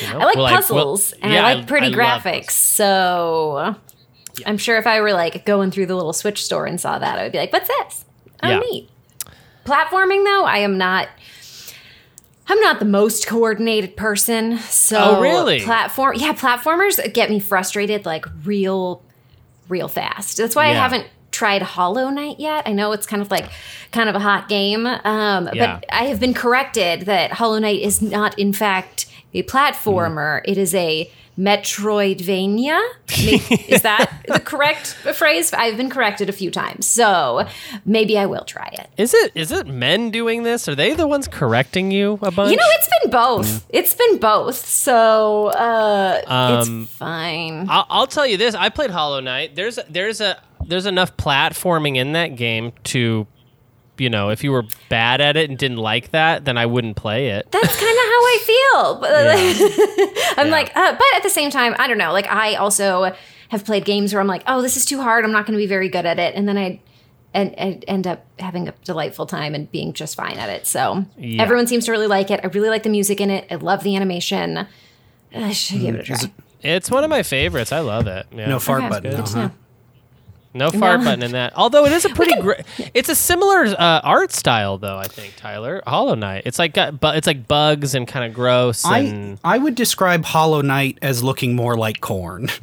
You know? I like Will will- puzzles and Yeah, I like pretty love graphics. So I'm sure if I were like going through the little Switch store and saw that, I would be like, "What's this? Oh, Yeah. neat." Platforming though, I am not. I'm not the most coordinated person, so Oh, really? platform. Yeah, platformers get me frustrated like real, real fast. That's why I haven't tried Hollow Knight yet. I know it's kind of like kind of a hot game, um, Yeah. but I have been corrected that Hollow Knight is not, in fact, a platformer. It is a Metroidvania. Is that the correct phrase? I've been corrected a few times, so maybe I will try it. Is it is it men doing this? Are they the ones correcting you a bunch? You know, it's been both. It's been both, so uh, Um, it's fine. I'll, I'll tell you this. I played Hollow Knight. There's there's a there's enough platforming in that game to, you know, if you were bad at it and didn't like that, then I wouldn't play it. That's kind of how I feel. But I'm Yeah. like, uh, but at the same time, I don't know. Like, I also have played games where I'm like, oh, this is too hard. I'm not going to be very good at it, and then I. And, and end up having a delightful time and being just fine at it. So Yeah. everyone seems to really like it. I really like the music in it. I love the animation. I should give it a try. It's one of my favorites. I love it. Yeah. No fart Okay. button. Good though, to huh? know. No fart No. button in that. Although it is a pretty great. It's a similar uh, art style, though. I think Tyler Hollow Knight. It's like got, bu- it's like bugs and kind of gross. I And I would describe Hollow Knight as looking more like Korn.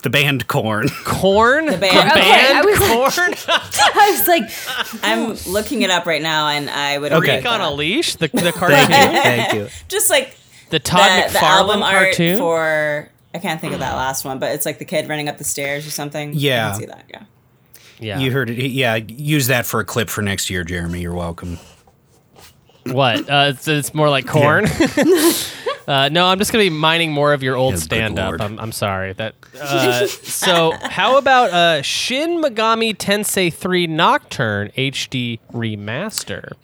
The band Korn. corn. The band. Okay, I band was- corn. I was like, I'm looking it up right now, and I would Okay. agree with on a leash. The the Thank cartoon. you. Thank you. Just like The Todd the, the McFarlane album art cartoon. for I can't think of that last one, but it's like the kid running up the stairs or something. Yeah. I can see that. Yeah. yeah. You heard it. Yeah, use that for a clip for next year, Jeremy. You're welcome. What? Uh, it's, it's more like corn. uh, no, I'm just gonna be mining more of your old Yeah, stand up. I'm, I'm sorry that. Uh, so how about uh, Shin Megami Tensei 3 Nocturne HD remaster?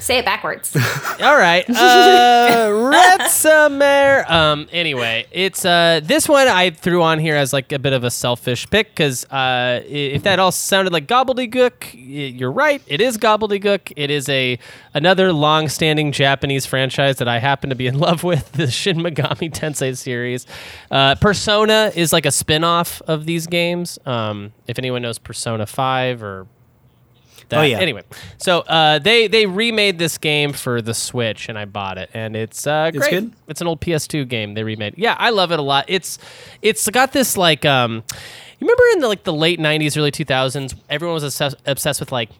Say it backwards. All right. Uh, Retsamer. Um, anyway, it's uh, this one I threw on here as like a bit of a selfish pick because uh, if that all sounded like gobbledygook, you're right. It is gobbledygook. It is a another long-standing Japanese franchise that I happen to be in love with, the Shin Megami Tensei series. Uh, Persona is like a spin-off of these games. Um, if anyone knows Persona Five or that. Oh, yeah. Anyway, so uh, they they remade this game for the Switch, and I bought it, and it's uh, great. good? It's an old PS2 game they remade. Yeah, I love it a lot. It's it's got this like um, you remember in the like the late '90s, early 2000s, everyone was obsessed, obsessed with like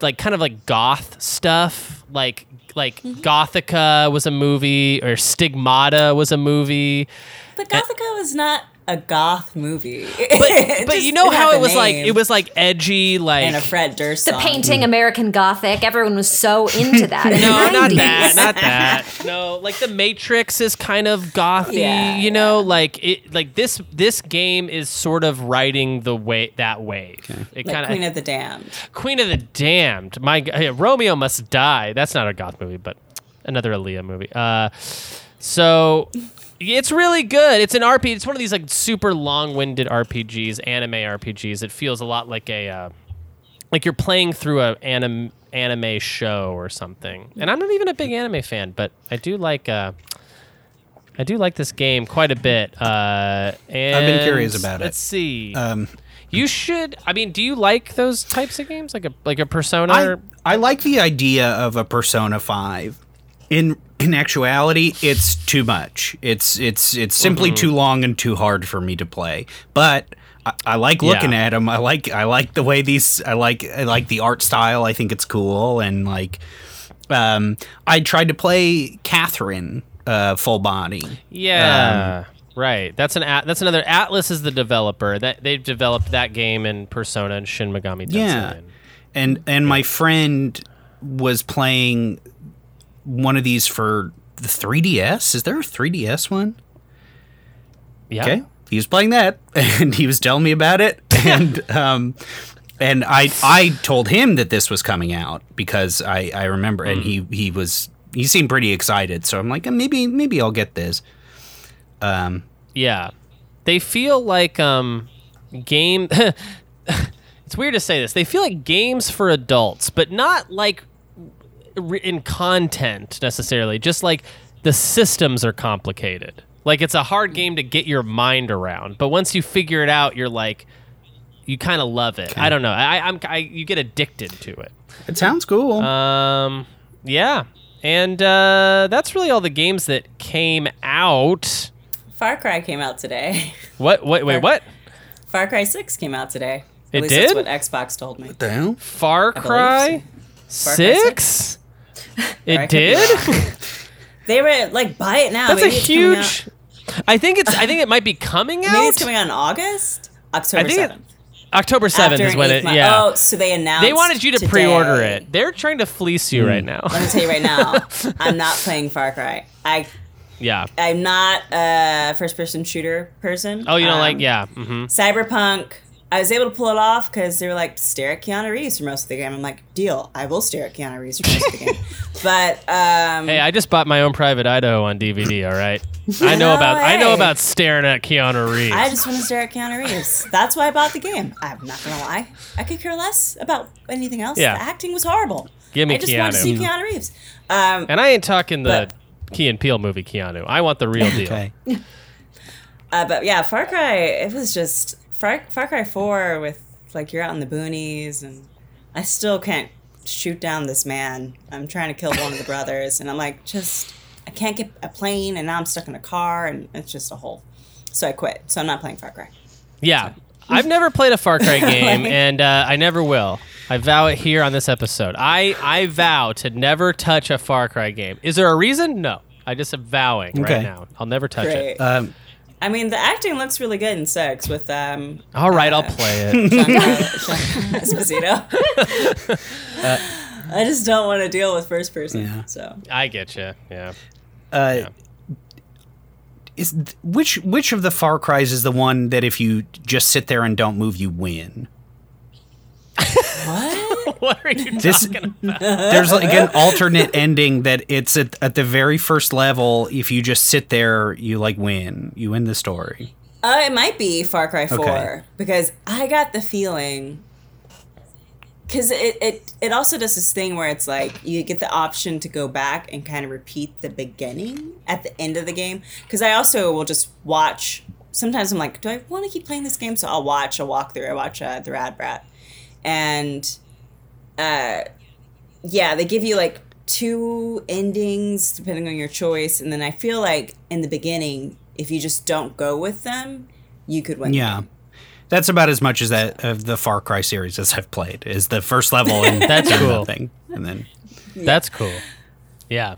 like kind of like goth stuff, like like Gothika was a movie or Stigmata was a movie. But Gothika was not a goth movie. But but you know had how it was like it was like edgy like and a Fred Durst The song. painting American Gothic. Everyone was so into that. in the No, not that, not that. No, like the Matrix is kind of gothy, Yeah, you know, like it like this this game is sort of riding the way that wave. It like kind Queen of the Damned. Queen of the Damned. My g- yeah, Romeo must die. That's not a goth movie, but another Aaliyah movie. Uh so it's really good. It's an RPG. It's one of these like super long-winded RPGs, anime RPGs. It feels a lot like a uh, like you're playing through a anim- anime show or something. And I'm not even a big anime fan, but I do like uh I do like this game quite a bit. Uh and been curious about it. Let's see. Um, you should I mean, do you like those types of games? Like a like a persona I, or I like the idea of a Persona 5. In in actuality, it's too much. It's it's it's simply Mm-hmm. too long and too hard for me to play. But I, I like looking Yeah. at them. I like I like the way these. I like I like the art style. I think it's cool and like. Um, I tried to play Catherine uh, full body. Yeah. right. That's an at, that's another Atlus is the developer. That they've developed that game in Persona and Shin Megami Tensei. Yeah. And- and and my friend was playing one of these for the 3DS. Is there a 3DS one? Yeah. Okay, he was playing that, and he was telling me about it, and um, and I I told him that this was coming out because I I remember, and he he was he seemed pretty excited, so I'm like "Uh, maybe maybe I'll get this. Um, Yeah. They feel like um game It's weird to say this. They feel like games for adults, but not like in content necessarily. Just like the systems are complicated. Like it's a hard game to get your mind around, but once you figure it out, you're like you kind of love it. I don't know. I, I'm I, you get addicted to it. it sounds cool. Um, yeah, and uh, that's really all the games that came out. Far Cry came out today. What? Wait, Wait, what? Far Cry 6 came out today. It At least did? that's what Xbox told me. Damn. Far Cry so. Far Cry Six. It I did. They were like, buy it now. That's a Maybe it's coming out- huge. I think it's. I think it might be coming out. Maybe it's coming out in August? October I think it- 7th. October seventh is when it. month- Yeah. Oh, so they announced. they wanted you to today. pre-order it. They're trying to fleece you right now. Let me tell you right now, I'm not playing Far Cry. I yeah. I'm not a first-person shooter person. Oh, you don't Um, like? Yeah. hmm Cyberpunk. I was able to pull it off because they were like stare at Keanu Reeves for most of the game. I'm like, deal. I will stare at Keanu Reeves for most of the game. But um, Hey, I just bought my own Private Idaho on DVD. All right. I know No about. I know about staring at Keanu Reeves. I just want to stare at Keanu Reeves. That's why I bought the game. I'm not gonna lie. I could care less about anything else. Yeah. The acting was horrible. Give me I just want to see Keanu. Keanu Reeves. Um, and I ain't talking the But- Key and Peele movie Keanu. I want the real deal. Okay. uh, but yeah, Far Cry. It was just Far, Far Cry Four with like you're out in the boonies, and I still can't shoot down this man. I'm trying to kill one of the brothers, and I'm like, just I can't get a plane, and now I'm stuck in a car, and it's just a whole. So I quit. So I'm not playing Far Cry. Yeah. I've never played a Far Cry game, Like- and uh, I never will. I vow it here on this episode. I, I vow to never touch a Far Cry game. Is there a reason? No. I just am vowing right now. I'll never touch Great. it. Um, I mean, the acting looks really good in Six with um, All right, I'll play it. Esposito. I just don't want to deal with first person. Yeah. So I get you. Yeah. uh, Yeah. is th- which which of the Far Cries is the one that if you just sit there and don't move, you win? what? what are you This- talking about? There's like an alternate ending that it's at, at the very first level. If you just sit there, you like win. You win the story. Uh, it might be Far Cry 4 Okay. because I got the feeling because it, it it also does this thing where it's like you get the option to go back and kind of repeat the beginning at the end of the game because I also will just watch sometimes I'm like do I want to keep playing this game so I'll watch a walkthrough I watch uh, the Rad Brad and uh yeah they give you like two endings depending on your choice and then I feel like in the beginning if you just don't go with them you could win Yeah. game. That's about as much as that of the Far Cry series as I've played. Is the first level and That's cool. nothing, and then That's cool. Yeah.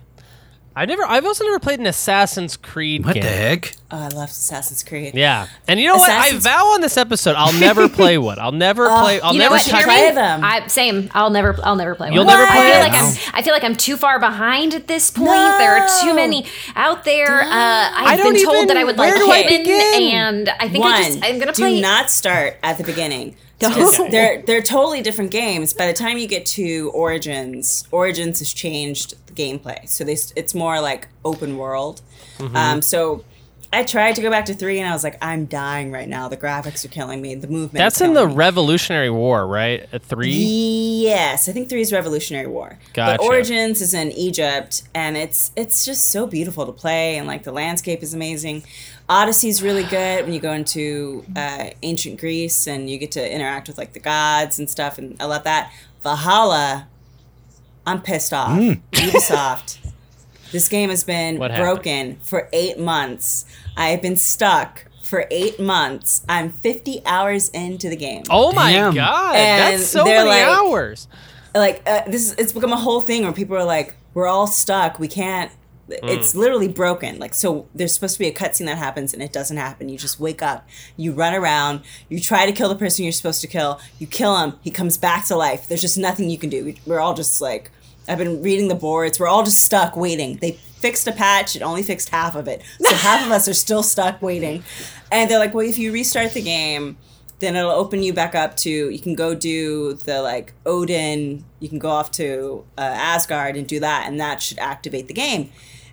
I never. I've also never played an Assassin's Creed what game. the heck? Oh, I love Assassin's Creed. Yeah, and you know what? I vow on this episode, I'll never play one. I'll never play. I'll you know never what, touch. Try them. I same. I'll never. I'll never play. You'll one. never play I feel it? like I'm. I feel like I'm too far behind at this point. There are too many out there. Uh, I've don't been told even- that I would like do I Hitman, begin? and I think One, I just. I'm gonna play. do play. not start at the beginning. They're they're totally different games. By the time you get to Origins, Origins has changed the gameplay. So they it's more like open world. Mm-hmm. Um, so I tried to go back to three, and I was like, I'm dying right now. The graphics are killing me. The movement. That's in the me. Revolutionary War, right? At three. Yes, I think three is Revolutionary War. Gotcha. But Origins is in Egypt, and it's it's just so beautiful to play, and like the landscape is amazing. Odyssey's really good when you go into uh, ancient Greece and you get to interact with like the gods and stuff, and I love that. Valhalla, I'm pissed off. Ubisoft. This game has been What happened? broken for eight months. I have been stuck for eight months. I'm 50 hours into the game Oh my Damn. god, And that's so many like- hours. like uh, this is it's become a whole thing where people are like we're all stuck we can't it's literally broken. Like so there's supposed to be a cutscene that happens and it doesn't happen. You just wake up you run around you try to kill the person you're supposed to kill you kill him he comes back to life. There's just nothing you can do. We- we're all just like i've been reading the boards. We're all just stuck waiting. They fixed a patch it only fixed half of it. So half of us are still stuck waiting. And they're like well if you restart the game then it'll open you back up to you can go do the like Odin, you can go off to uh, Asgard and do that, and that should activate the game.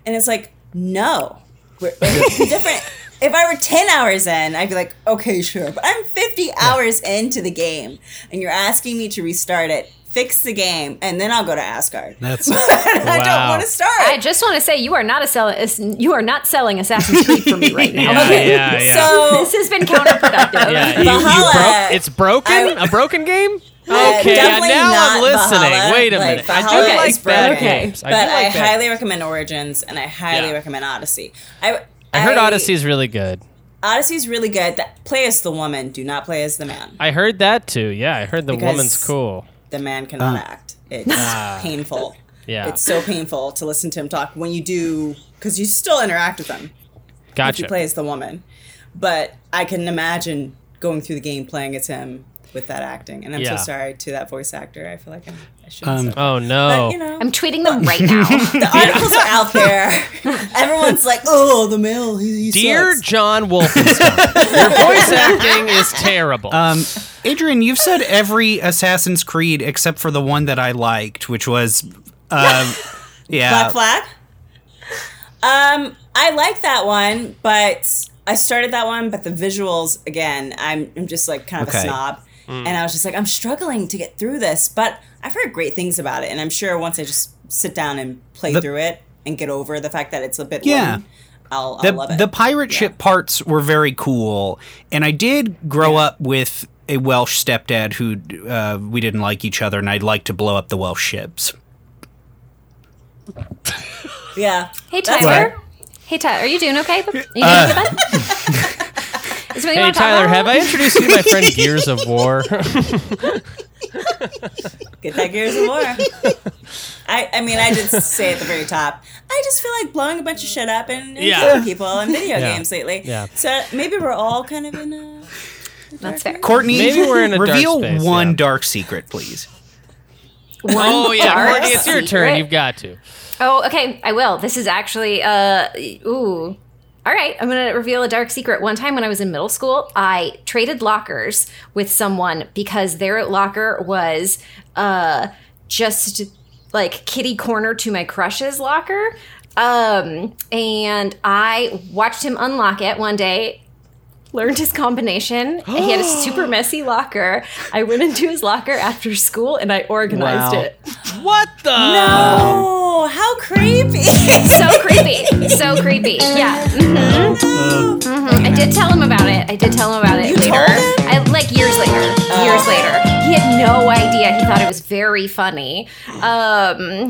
And it's like, no, we're, different. If I were ten hours in, I'd be like, okay, sure. But I'm fifty hours into the game, and you're asking me to restart it, fix the game, and then I'll go to Asgard. That's I don't want to start. I just want to say you are not a sell. You are not selling Assassin's Creed for me right now. Yeah, Okay. yeah, yeah. So This has been counterproductive. yeah, you, you Valhalla- broke. It's broken. I- a broken game. Uh, Okay, definitely now I'm not listening. Valhalla. Wait a Like, minute. I do Valhalla like is bad broken. games. I but I, like bad highly recommend Origins, and I highly Yeah. recommend Odyssey. I, I heard Odyssey's really good. Odyssey's really good. That play as the woman, do not play as the man. I heard that too. Yeah, I heard the Because- woman's cool. The man cannot act. It's painful. Yeah, It's so painful to listen to him talk when you do, because you still interact with him Gotcha. if you play as the woman. But I can imagine going through the game playing as him with that acting. And I'm Yeah. so sorry to that voice actor. I feel like I'm, I shouldn't. say oh no. But, you know, I'm tweeting them right now. the articles are out there. Everyone's like, "Oh, the male, he, he Dear sucks." John Wolfenstein, your voice acting is terrible. Um, Adrian, you've said every Assassin's Creed except for the one that I liked, which was, um, yeah, Black Flag. Um, I like that one, but I started that one, but the visuals again, I'm I'm just like kind of a Okay. Snob, and I was just like, I'm struggling to get through this, but I've heard great things about it, and I'm sure once I just sit down and play The- through it and get over the fact that it's a bit Yeah. lame, I'll, I'll the love it. the pirate ship parts were very cool, and I did grow up with a Welsh stepdad who uh, we didn't like each other, and I'd like to blow up the Welsh ships. yeah. Hey Tyler. Hey Tyler, are you doing okay? Are you doing Uh, good, bud? Is there anything you hey Tyler, about? have I introduced you to my friend Gears of War? Get that Gears of War. I, I mean, I did say at the very top, I just feel like blowing a bunch of shit up and, and Yeah. killing people in video Yeah. games lately. Yeah. So maybe we're all kind of in a. That's fair. Courtney, Maybe we're in a dark reveal space, one yeah. dark secret, please. oh yeah, Courtney, it's your turn. secret. You've got to. Oh, okay, I will. This is actually uh ooh. All right, I'm going to reveal a dark secret. One time when I was in middle school, I traded lockers with someone because their locker was uh, just like kitty corner to my crush's locker. Um, and I watched him unlock it one day. Learned his combination. he had a super messy locker. I went into his locker after school and I organized Wow. it. What the? No! how creepy! so creepy. So creepy. Yeah. hmm hmm I did tell him about it. I did tell him about it later. told him? I, like years later. Years later. He had no idea. He thought it was very funny. Um,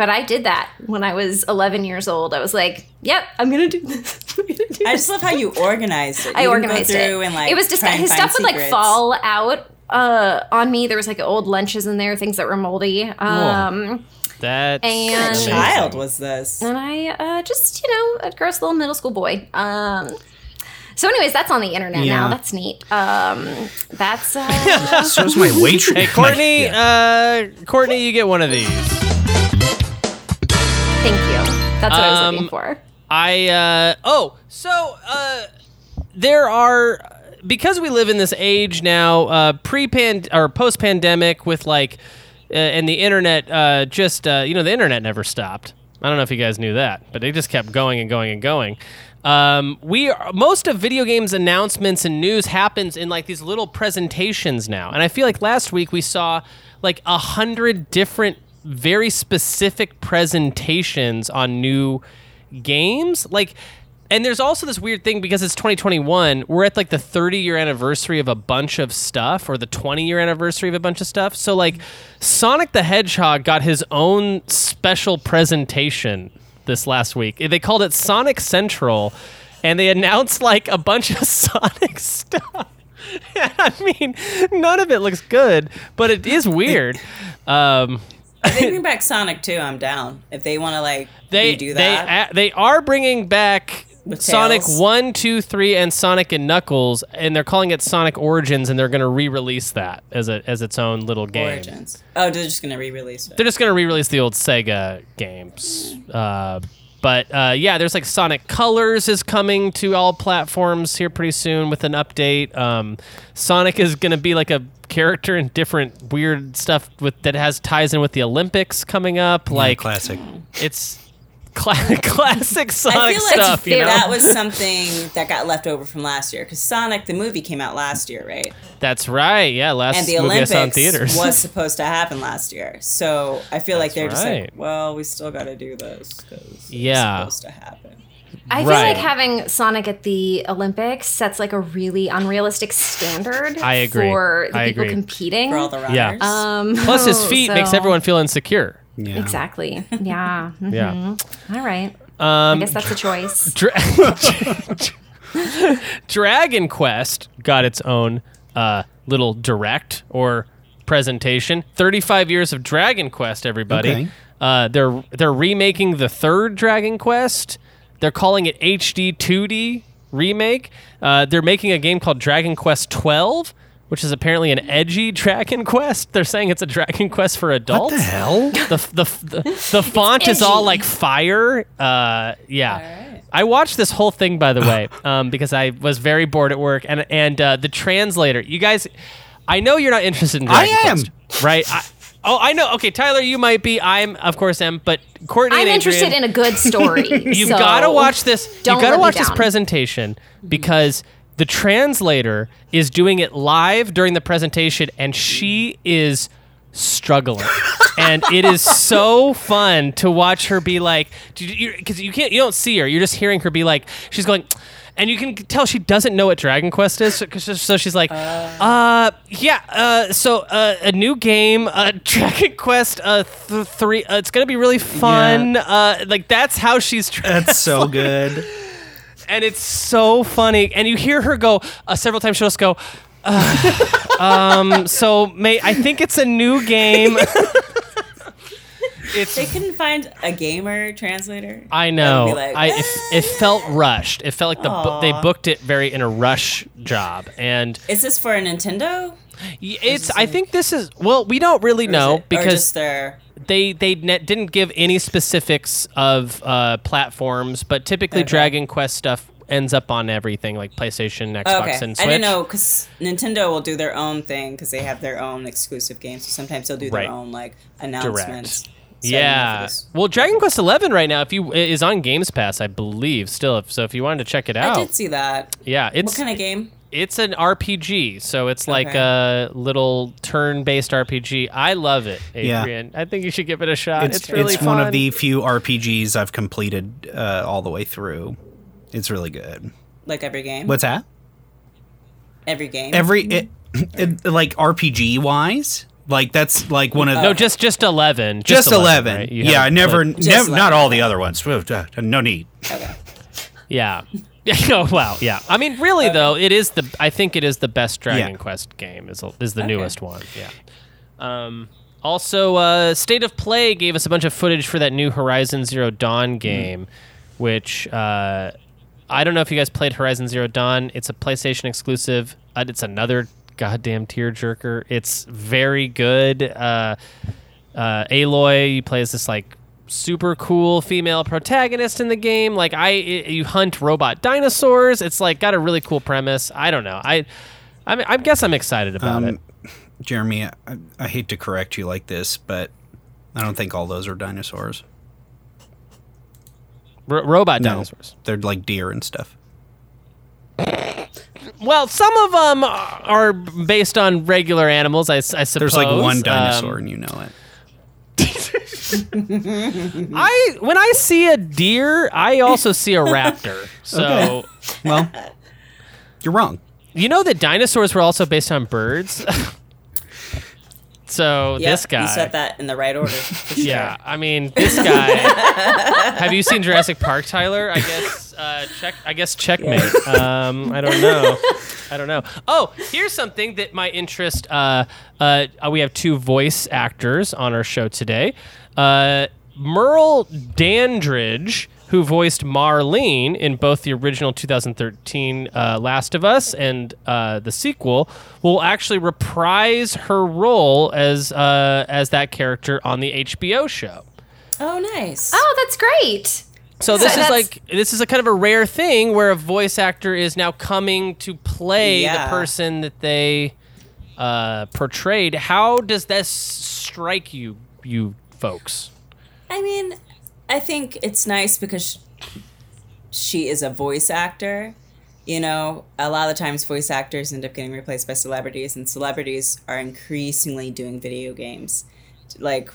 but I did that when I was 11 years old. I was like, "Yep, I'm gonna do this." I'm gonna do I this. just love how you organized it. I You didn't organized go it. And, like, it was just his find stuff would like fall out uh, on me. There was like old lunches in there, things that were moldy. Um, That's And- What amazing. child was this? and I uh, just you know a gross little middle school boy. Um, so, anyways, that's on the internet Yeah. now. That's neat. Um, that's uh, So's my waitress. Hey, Courtney. Uh, Courtney, you get one of these. That's what I was looking Um, for. I uh oh so uh there are because we live in this age now uh pre-pan or post-pandemic with like uh, and the internet uh just uh you know the internet never stopped. I don't know if you guys knew that, but it just kept going and going and going. Um, we are, most of video games announcements and news happens in like these little presentations now, and I feel like last week we saw like a hundred different, very specific presentations on new games. Like and there's also this weird thing because it's 2021 we're at like the 30 year anniversary of a bunch of stuff or the 20 year anniversary of a bunch of stuff. So like sonic the hedgehog got his own special presentation this last week. They called it sonic central and they announced like a bunch of sonic stuff. I mean, none of it looks good, but it is weird. Um, If they bring back Sonic 2, I'm down. If they want to like they redo they that. a- they are bringing back With Sonic Tails? One, Two, Three, and Sonic and Knuckles, and they're calling it Sonic Origins, and they're going to re-release that as a as its own little game. Origins. Oh, they're just gonna re-release it. They're just going to re-release the old Sega games. Uh, but uh, yeah, there's like Sonic Colors is coming to all platforms here pretty soon with an update. Um, Sonic is going to be like a character and different weird stuff with that has ties in with the Olympics coming up. like classic. it's cla- classic Sonic I feel like stuff, you know. that was something that got left over from last year because Sonic the movie came out last year, right? That's right. Yeah, last And the movie I saw in Olympics theaters. was supposed to happen last year. So I feel like they're just right. like, well, we still got to do this because Yeah. it's supposed to happen. I feel right. like having Sonic at the Olympics sets like a really unrealistic standard I agree. for the I people agree. competing. For all the runners. Yeah. um, Plus, his feet so- makes everyone feel insecure. Yeah. Exactly. Yeah. Mhm. Yeah. All right. Um, I guess that's a choice. Dra- Dragon Quest got its own uh, little direct or presentation. Thirty-five years of Dragon Quest, everybody. Okay. Uh, they're they're remaking the third Dragon Quest. They're calling it HD 2D remake. Uh, they're making a game called Dragon Quest 12, which is apparently an edgy Dragon Quest. They're saying it's a Dragon Quest for adults. What the hell? the the the, the font is all like fire. Uh, yeah. Alright. I watched this whole thing by the way um, because I was very bored at work and and uh, the translator. You guys, I know you're not interested in. Dragon I Dragon am. Quest, right. I, oh, I know. Okay, Tyler, you might be. I'm of course am, but Courtney I'm interested Adrian, in a good story. You've so got to watch this. don't You've got to watch this presentation because the translator is doing it live during the presentation, and she is struggling, and it is so fun to watch her be like, because you can't, you don't see her, you're just hearing her be like, she's going. And you can tell she doesn't know what Dragon Quest is, so- so she's like, uh, yeah, uh, so uh, a new game, uh, Dragon Quest, uh, th- three, uh, it's gonna be really fun. Uh, like that's how she's. Tra- That's so good. and it's so funny. And you hear her go uh, several times. She'll just go, "Uh, um, so may I think it's a new game. It's They couldn't find a gamer translator. I know. like, I it, it felt rushed. It felt like the bu- they booked it very in a rush job, and Is this for a Nintendo? it's. I think this is. Well, we don't really know because just their they they net didn't give any specifics of uh, platforms, but typically Okay. Dragon Quest stuff ends up on everything like PlayStation, Xbox, Okay, and Switch. I didn't know because Nintendo will do their own thing because they have their own exclusive games. So sometimes they'll do their Right. own like announcements. for Yeah. Well, Dragon Quest Eleven right now, if you is on Games Pass, I believe still. If, so if you wanted to check it out, I out, did see that. yeah, it's What kind of game? it's an RPG, so it's like Okay. a little turn-based RPG. I love it, Yeah. Adrian. I think you should give it a shot. It's, It's, really it's one of the few RPGs I've completed uh, all the way through. It's really good. Like every game. What's that? Every game. Every it, it, like RPG wise, like that's like one of the no, just just eleven. just, 11. right? Yeah, I haven't never, not all the other ones. No need. okay. Yeah. oh wow, yeah. I mean, really though, it is the. I think it is the best Dragon Yeah. Quest game. Is is the newest one. Yeah. Um. Also, uh, State of Play gave us a bunch of footage for that new Horizon Zero Dawn game, which uh, I don't know if you guys played Horizon Zero Dawn. It's a PlayStation exclusive. Uh, it's another goddamn tearjerker. It's very good. Uh, uh, Aloy, you play as this like super cool female protagonist in the game. Like I, i you hunt robot dinosaurs. It's like got a really cool premise. I don't know. I, I, mean, I guess I'm excited about it. Um, Jeremy, I, I hate to correct you like this, but I don't think all those are dinosaurs. R- robot No, dinosaurs. they're like deer and stuff. Well, some of them are based on regular animals. I, I suppose. There's like one Um, dinosaur, and you know it. I when I see a deer, I also see a raptor. So Well, you're wrong. you know that dinosaurs were also based on birds. so Yep, this guy. You said that in the right order. sure. Yeah, I mean, this guy. have you seen Jurassic Park, Tyler? I guess uh, check. I guess checkmate. Um, I don't know. I don't know. Oh, here's something that my interest. Uh, uh, we have two voice actors on our show today. Uh, Merle Dandridge, who voiced Marlene in both the original 2013 uh, Last of Us and uh, the sequel, will actually reprise her role as uh, as that character on the HBO show. Oh, nice. Oh, that's great. So this is like this is a kind of a rare thing where a voice actor is now coming to play Yeah. the person that they uh, portrayed. How does this strike you, you folks? I mean, I think it's nice because she is a voice actor. You know, a lot of the times voice actors end up getting replaced by celebrities, and celebrities are increasingly doing video games. Like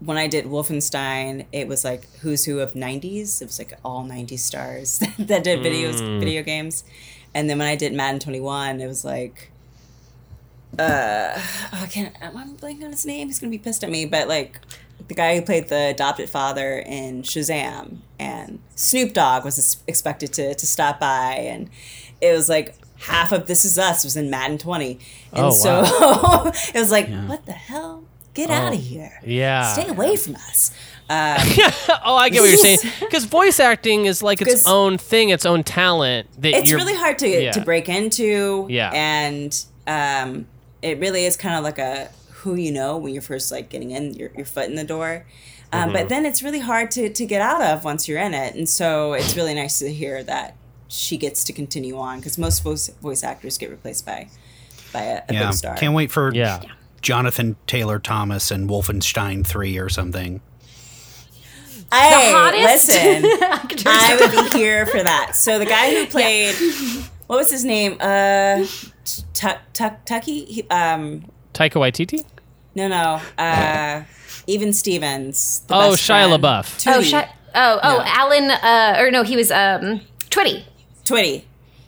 when I did Wolfenstein, it was like who's who of '90s. It was like all '90s stars that did videos, video games. And then when I did Madden 21, it was like uh, oh, I can't. I'm blanking on his name. He's gonna be pissed at me. But like, the guy who played the adopted father in Shazam, and Snoop Dogg was expected to to stop by, and it was like half of This Is Us was in Madden 20, and Oh, so it was like, what the hell? Get out of here! Yeah. Stay away from us. oh, I get what you're saying. Because voice acting is like its own thing, its own talent. That it's really hard to yeah. to break into. Yeah. And um, it really is kind of like a who you know when you're first like getting in your, your foot in the door. Um, Mm-hmm. But then it's really hard to to get out of once you're in it, and so it's really nice to hear that she gets to continue on because most voice voice actors get replaced by by a, a Yeah, big star. can't wait for Yeah. Jonathan Taylor Thomas and Wolfenstein Three or something. Hey, hottest listen. I would be here for that. So the guy who played, what was his name? Uh, Tuck Tuck Tucky. He- Um, Taika Waititi. No, no. Uh, even Stevens. the Oh, best Shia friend. LaBeouf. Oh, Tootie. shut. Oh, oh, No. Alan. Uh, or no, he was um Twitty. Twitty.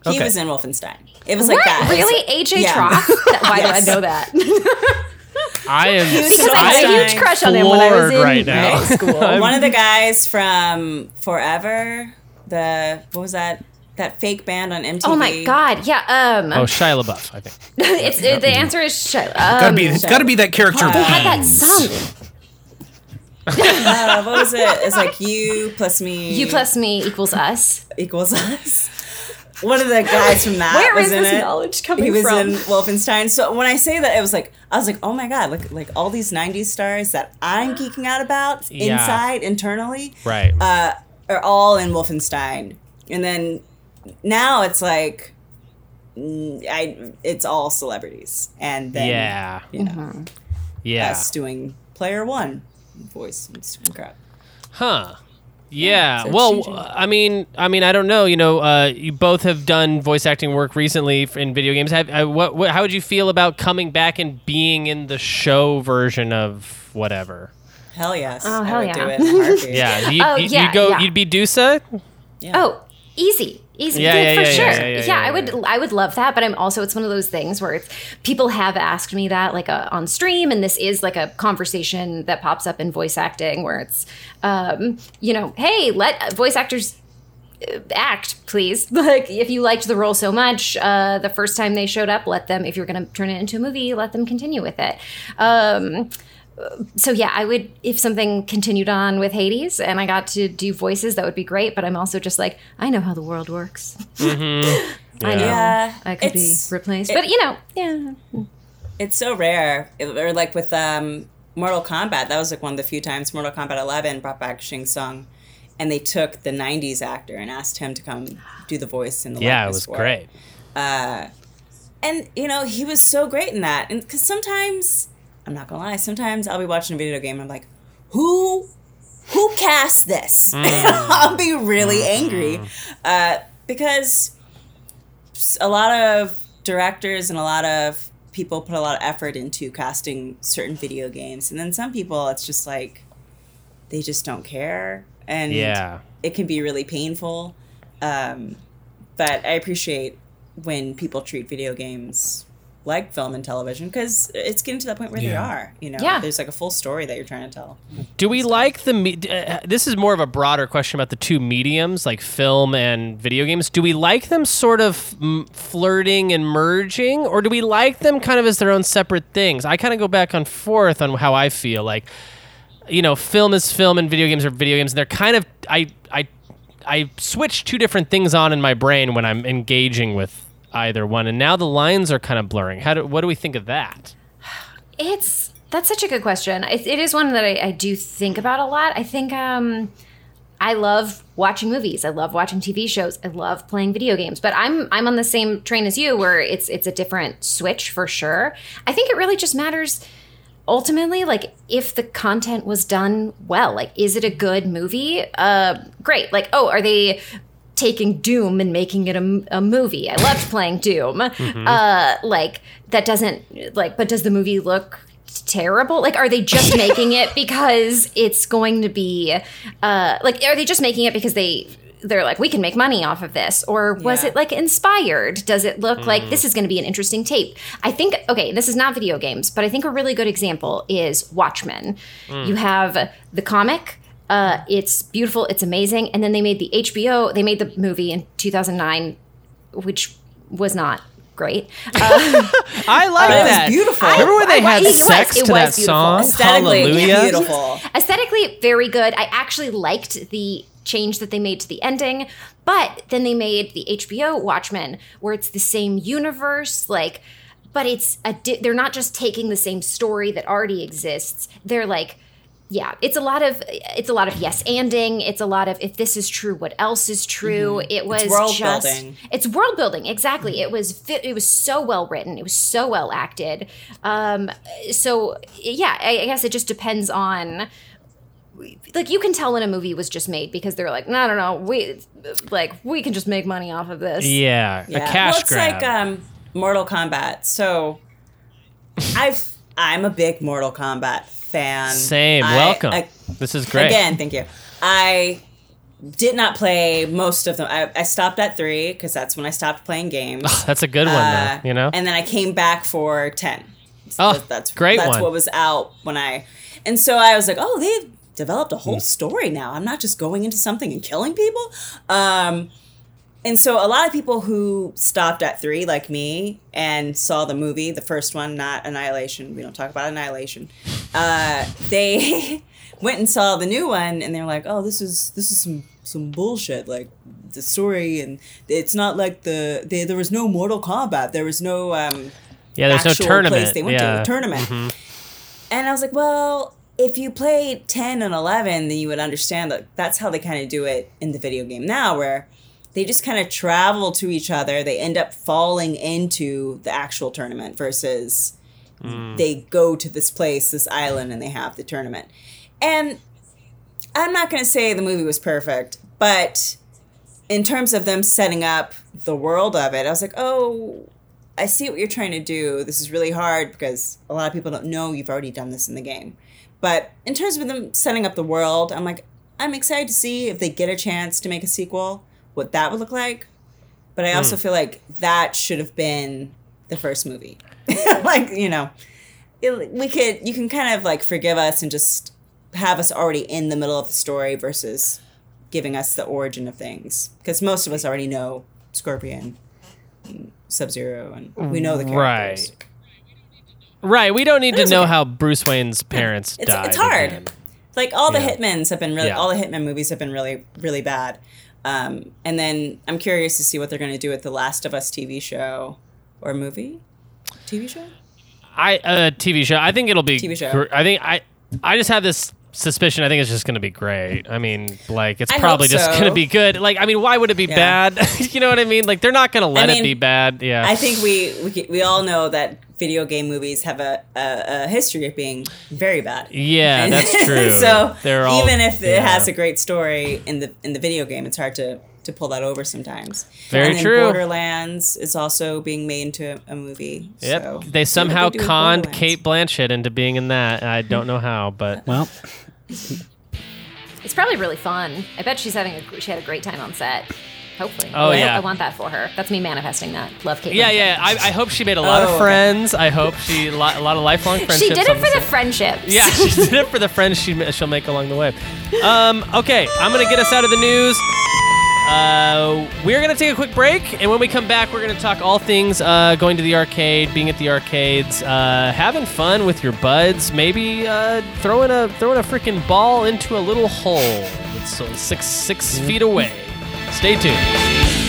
He Okay. was in Wolfenstein. It was like what? that. Really? AJ yeah. Trauth? That- Why Yes. do I know that? I am. was in Because I had a huge crush on him when I was in right now. school. One of the guys from Forever. The what was that? That fake band on MTV. Oh my god! Yeah. Um. Oh, Shia LaBeouf. I think. it's it, the answer is sh- um, Gotta be, it's gotta be that character. They They had that song. Uh, what was it? It's like you plus me. You plus me equals us. equals us. one of the guys from that Where was is in this it. knowledge coming he was from? in Wolfenstein. So when I say that, it was like I was like, oh my god, look like all these '90s stars that I'm geeking out about Yeah. inside internally, Right. uh, are all in Wolfenstein. And then now it's like, mm, I it's all celebrities, and then yeah. you know, Mm-hmm. Yeah. us doing player one voice and s- crap. Huh. Yeah. so well, changing. I mean, I mean, I don't know. You know, uh, you both have done voice acting work recently in video games. Have, uh, what, what? How would you feel about coming back and being in the show version of whatever? Hell yes! Oh, I hell would yeah. do it in a heartbeat. Yeah. You, Oh, you, yeah, you'd go. yeah. You'd be Dusa. Oh, easy. Easy, Yeah, yeah, for yeah, sure. yeah, Yeah, I would. I would love that. But I'm also, it's one of those things where it's people have asked me that like uh on stream, and this is like a conversation that pops up in voice acting where it's, um, you know, hey, let voice actors uh, act, please. Like, if you liked the role so much, uh, the first time they showed up, let them. If you're going to turn it into a movie, let them continue with it. Um, so yeah, I would if something continued on with Hades and I got to do voices, that would be great. But I'm also just like, I know how the world works. I know Yeah, I could be replaced, it- but you know, yeah, It's so rare. It- or like with um, Mortal Kombat, that was like one of the few times Mortal Kombat 11 brought back Shang Tsung, and they took the '90s actor and asked him to come do the voice in the Yeah, it likeness was for great. And you know he was so great in that. And because sometimes I'm not gonna lie, sometimes I'll be watching a video game and I'm like, who, who cast this? I'll be really angry uh, because a lot of directors and a lot of people put a lot of effort into casting certain video games, and then some people it's just like they just don't care, and Yeah. it can be really painful. Um, but I appreciate when people treat video games like film and television because it's getting to that point where they are. You know, Yeah. there's like a full story that you're trying to tell. Do we like the? Me- uh, this is more of a broader question about the two mediums, like film and video games. Do we like them sort of mm, flirting and merging, or do we like them kind of as their own separate things? I kind of go back and forth on how I feel. Like, you know, film is film and video games are video games. And they're kind of I I I switch two different things on in my brain when I'm engaging with either one, and now the lines are kind of blurring. How do what do we think of that? it's that's such a good question. It, it is one that I, I do think about a lot. I think um, I love watching movies. I love watching TV shows. I love playing video games. But I'm I'm on the same train as you, where it's it's a different switch for sure. I think it really just matters ultimately like if the content was done well like is it a good movie uh great like oh are they taking doom and making it a, a movie. I loved playing doom. Uh like that doesn't like but does the movie look terrible? Like are they just making it because it's going to be uh like are they just making it because they they're like we can make money off of this? Or was Yeah. it like inspired? Does it look like this is going to be an interesting tape? I think okay this is not video games but i think a really good example is watchmen. You have the comic uh, it's beautiful it's amazing and then they made the hbo they made the movie in 2009 which was not great uh, I like But it was that. beautiful. Remember when they I- had it sex it to was that beautiful. song? Aesthetically Hallelujah. beautiful. aesthetically very good i actually liked the change that they made to the ending but then they made the hbo watchmen where it's the same universe like but it's a di- they're not just taking the same story that already exists they're like yeah it's a lot of it's a lot of yes anding it's a lot of if this is true what else is true it was world just building. it's world building exactly it was it was so well written it was so well acted um so yeah I, I guess it just depends on like you can tell when a movie was just made because they're like no no no we like we can just make money off of this Yeah, a Yeah. cash well, it's grab. like um, Mortal Kombat. So I've I'm a big Mortal Kombat fan. Same. I- Welcome. I- this is great. Again, thank you. I did not play most of them. I, I stopped at three because that's when I stopped playing games. Oh, That's a good one, Uh, though. You know. And then I came back for ten. Oh, that's great That's one. what was out when I, and so I was like, oh, they've developed a whole story now. I'm not just going into something and killing people. Um, and so a lot of people who stopped at three, like me, and saw the movie, the first one, not Annihilation. We don't talk about Annihilation. Uh, they went and saw the new one, and they're like, "Oh, this is this is some some bullshit. Like, the story and it's not like the, the there was no Mortal Kombat. There was no um Yeah, there's no tournament. place they went yeah. to a tournament. And I was like, well, if you played 10 and 11, then you would understand that that's how they kind of do it in the video game now, where they just kind of travel to each other. They end up falling into the actual tournament versus mm. they go to this place, this island, and they have the tournament. And I'm not going to say the movie was perfect, but in terms of them setting up the world of it, I was like, oh, I see what you're trying to do. This is really hard because a lot of people don't know you've already done this in the game. But in terms of them setting up the world, I'm like, I'm excited to see if they get a chance to make a sequel, what that would look like. But I also hmm. feel like that should have been the first movie. like, you know, it, we could, you can kind of like forgive us and just have us already in the middle of the story versus giving us the origin of things. Because most of us already know Scorpion, Sub Zero, and we know the characters. Right. Right. We don't need to know okay. how Bruce Wayne's parents It's, died. it's hard. again. Like all the Yeah. Hitmans have been really, Yeah. all the Hitman movies have been really, really bad. Um, and then I'm curious to see what they're going to do with the Last of Us TV show or movie, TV show. I uh, TV show. I think it'll be. TV show. gr- I think I. I just have this suspicion. I think it's just going to be great. I mean, like it's I probably just going to be good. Like, I mean, why would it be Yeah. bad? you know what I mean? Like, they're not going to let it mean, be bad. Yeah. I think we, we we all know that video game movies have a, a, a history of being very bad. yeah, that's true. so they're all, even if it has a great story in the in the video game, it's hard to to pull that over sometimes. Very and then true. Borderlands is also being made into a, a movie. Yep. so they somehow do with conned Cate Blanchett into being in that. I don't know how, but Well, It's probably really fun. I bet she's having a she had a great time on set. Hopefully. Oh, I- yeah. I want that for her. That's me manifesting that. Love Cate. yeah, yeah. I, I hope she made a lot Oh, of okay. friends. I hope she a lot, a lot of lifelong friendships. She did it for the set. friendships. Yeah, she did it for the friends she, she'll make along the way. Um, okay, I'm going to get us out of the news. Uh, we're going to take a quick break, and when we come back, we're going to talk all things uh, going to the arcade, being at the arcades, uh, having fun with your buds, maybe uh, throwing a throwing a freaking ball into a little hole that's uh, six six feet away. Stay tuned.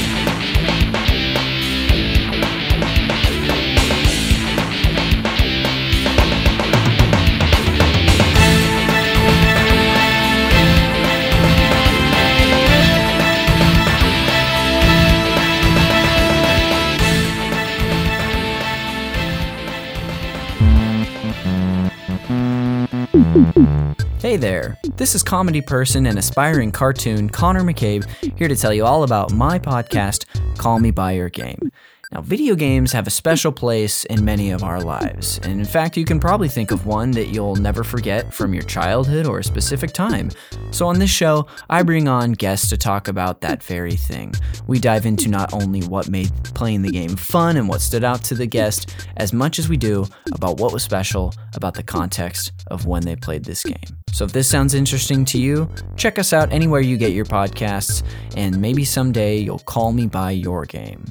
Hey there, this is comedy person and aspiring cartoon Connor McCabe here to tell you all about my podcast, Call Me By Your Game. Now, video games have a special place in many of our lives, and in fact, you can probably think of one that you'll never forget from your childhood or a specific time. So, on this show, I bring on guests to talk about that very thing. We dive into not only what made playing the game fun and what stood out to the guest, as much as we do about what was special about the context of when they played this game. So if this sounds interesting to you, check us out anywhere you get your podcasts, and maybe someday you'll call me by your game.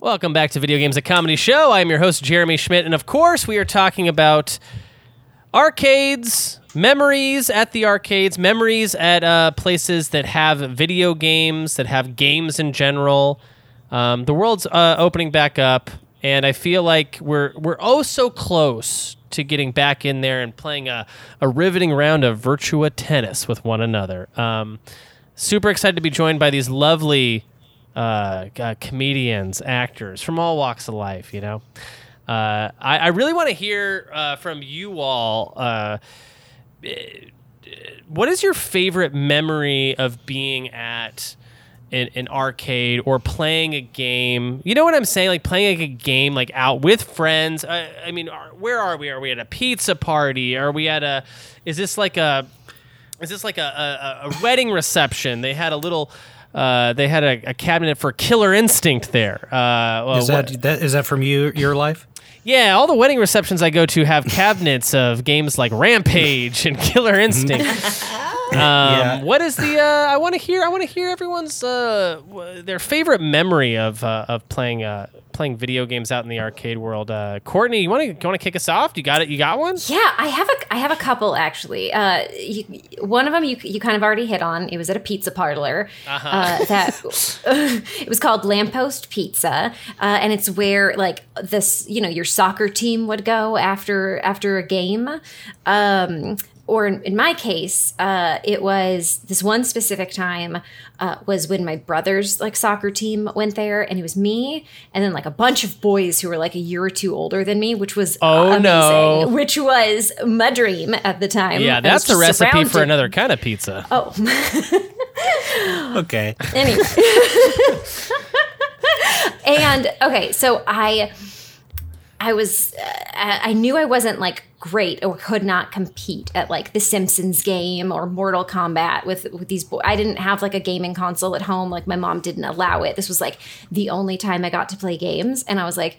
Welcome back to Video Games a Comedy Show. I am your host, Jeremy Schmidt, and of course, we are talking about arcades, memories at the arcades, memories at uh, places that have video games, that have games in general. Um, the world's uh, opening back up, and I feel like we're we're oh so close to getting back in there and playing a, a riveting round of Virtua Tennis with one another. Um, super excited to be joined by these lovely uh, uh, comedians, actors from all walks of life. You know, uh, I, I really want to hear uh, from you all. Uh, what is your favorite memory of being at an, an arcade or playing a game? You know what I'm saying? Like playing like a game like out with friends. I, I mean, are, where are we? Are we at a pizza party? Are we at a? Is this like a? Is this like a, a, a wedding reception? They had a little. Uh, they had a, a cabinet for Killer Instinct there. Uh, well, Is what- that, that is that from you your life? yeah, all the wedding receptions I go to have cabinets of games like Rampage and Killer Instinct. Um, What is the? Uh, I want to hear. I want to hear everyone's uh, w- their favorite memory of uh, of playing uh, playing video games out in the arcade world. Uh, Courtney, you want to want to kick us off? You got it. You got one? Yeah, I have a I have a couple actually. Uh, you, one of them you you kind of already hit on. It was at a pizza parlor. uh that it was called Lamppost Pizza, uh, and it's where like this you know your soccer team would go after after a game. Um, or in, in my case, uh, it was this one specific time uh, was when my brother's like soccer team went there, and it was me, and then like a bunch of boys who were like a year or two older than me, which was Oh, amazing, no. which was my dream at the time. Yeah, that's the just recipe for another kind of pizza. Oh, Okay. anyway. and okay, so I I was uh, I knew I wasn't like great or could not compete at like the Simpsons game or Mortal Kombat with with these boys. I didn't have like a gaming console at home like my mom didn't allow it. This was like the only time I got to play games and I was like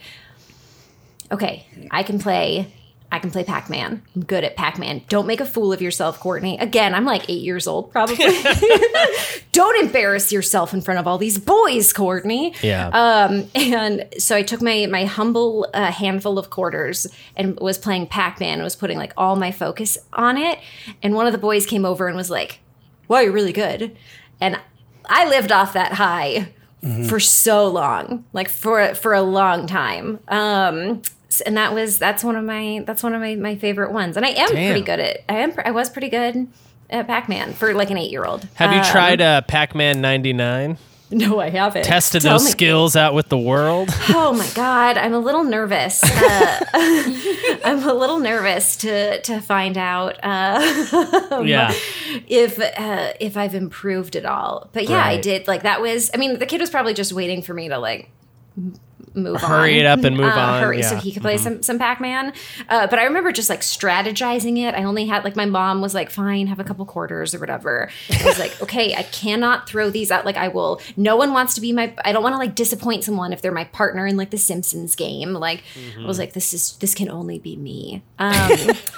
okay, I can play. I can play Pac Man. I'm good at Pac Man. Don't make a fool of yourself, Courtney. Again, I'm like eight years old, probably. Don't embarrass yourself in front of all these boys, Courtney. Yeah. Um, and so I took my my humble uh, handful of quarters and was playing Pac Man. Was putting like all my focus on it. And one of the boys came over and was like, "Wow, you're really good." And I lived off that high for so long, like for for a long time. Um, and that was that's one of my that's one of my, my favorite ones. And I am Damn. pretty good at I am I was pretty good at Pac Man for like an eight year old. Have you tried uh, Pac-Man '99? No, I haven't. Tested Tell those me. skills out with the world? Oh my god, I'm a little nervous. Uh, I'm a little nervous to to find out uh, yeah. if uh, if I've improved at all. But yeah, I did. Like that was. I mean, the kid was probably just waiting for me to like move on. Hurry it up and move Uh, on, Hurry so yeah. Mm-hmm. he could play some some Pac Man. Uh, but I remember just like strategizing it. I only had like my mom was like, "Fine, have a couple quarters or whatever." I was like, "Okay, I cannot throw these out. Like I will. No one wants to be my. I don't want to like disappoint someone if they're my partner in like the Simpsons game. Like I Mm-hmm. was like, this is this can only be me. Um,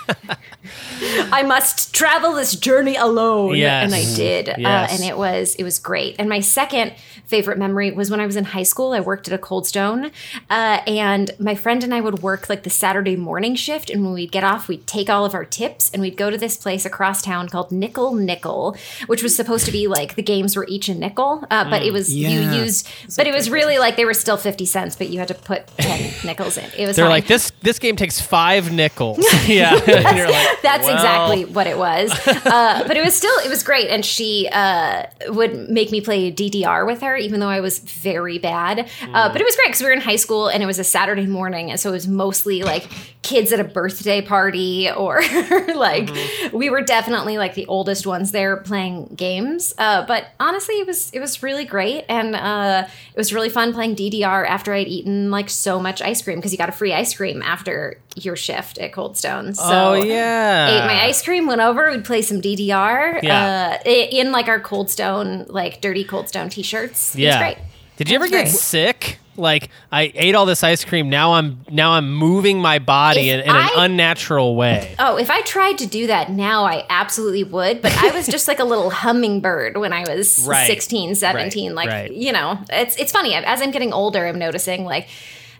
I must travel this journey alone. Yes. And I did. Uh, and it was it was great. And my second favorite memory was when I was in high school. I worked at a Cold Stone. Uh, and my friend and I would work like the Saturday morning shift. And when we'd get off, we'd take all of our tips and we'd go to this place across town called Nickel Nickel, which was supposed to be like the games were each a nickel. Uh, but it was Yeah. you used but it was really like they were still 50 cents, but you had to put 10 nickels in. It was They're fine. like this. This game takes five nickels. yeah. you're like, That's well, exactly what it was. Uh, but it was still, it was great. And she uh, would make me play DDR with her, even though I was very bad. Uh, but it was great because we were in high school and it was a Saturday morning. And so it was mostly like kids at a birthday party or like we were definitely like the oldest ones there playing games. Uh, but honestly, it was, it was really great. And uh, it was really fun playing DDR after I'd eaten like so much ice cream because you got a free ice cream after your shift at Cold Stone. So Oh yeah. ate my ice cream, went over, we'd play some DDR. Yeah. Uh, in like our Cold Stone, like dirty Cold Stone t-shirts. Yeah. great. Did you ever get sick? Like I ate all this ice cream. Now I'm now I'm moving my body in, in an I- unnatural way. Oh, if I tried to do that now, I absolutely would. But I was just like a little hummingbird when I was Right. 16, 17. Right, Like, right. you know, it's it's funny. As I'm getting older, I'm noticing like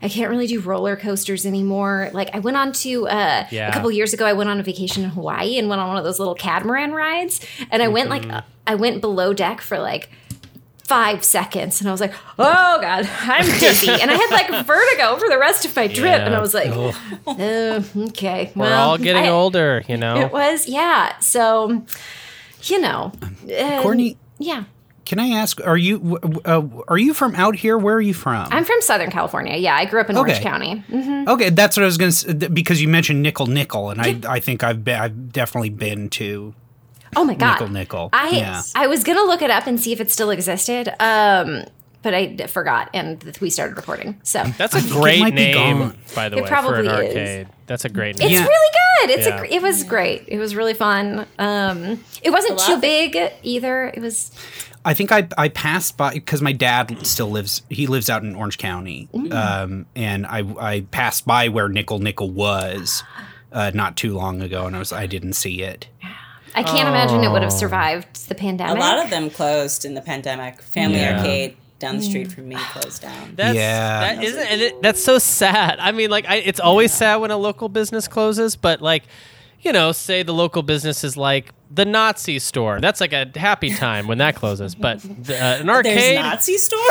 I can't really do roller coasters anymore. Like I went on to uh, Yeah. a couple years ago. I went on a vacation in Hawaii and went on one of those little catamaran rides. And I went like Mm-hmm. uh, I went below deck for like five seconds and I was like, oh God, I'm dizzy. and I had like vertigo for the rest of my trip. Yeah. And I was like, oh, okay. We're well, all getting I- older, you know. It was, yeah. So, you know. uh, Courtney, Yeah. can I ask? Are you uh, are you from out here? Where are you from? I'm from Southern California. Yeah. I grew up in Orange Okay. County. Mhm. okay, that's what I was going to say because you mentioned nickel nickel, and I I think I've been I've definitely been to Oh my God. nickel nickel. I, yeah. I was going to look it up and see if it still existed. Um, but I forgot and we started recording. So That's a great name, by the It way, for an probably is. arcade. That's a great name. it's Yeah. really good. It's Yeah. a, gr- it was great. It was really fun. Um, it wasn't too big either. It was I think I I passed by because my dad still lives. He lives out in Orange County, um, and I I passed by where nickel nickel was. Uh, not too long ago, and I was I didn't see it. I can't imagine it would Oh. have survived the pandemic. A lot of them closed in the pandemic. Family Yeah. Arcade down the street from me closed down. That's, Yeah. that isn't, and it, that's so sad. I mean, like, I, it's always sad when a local business closes, but like, you know, say the local business is like the Nazi store. That's like a happy time when that closes. But the, uh, an There's arcade, Nazi store.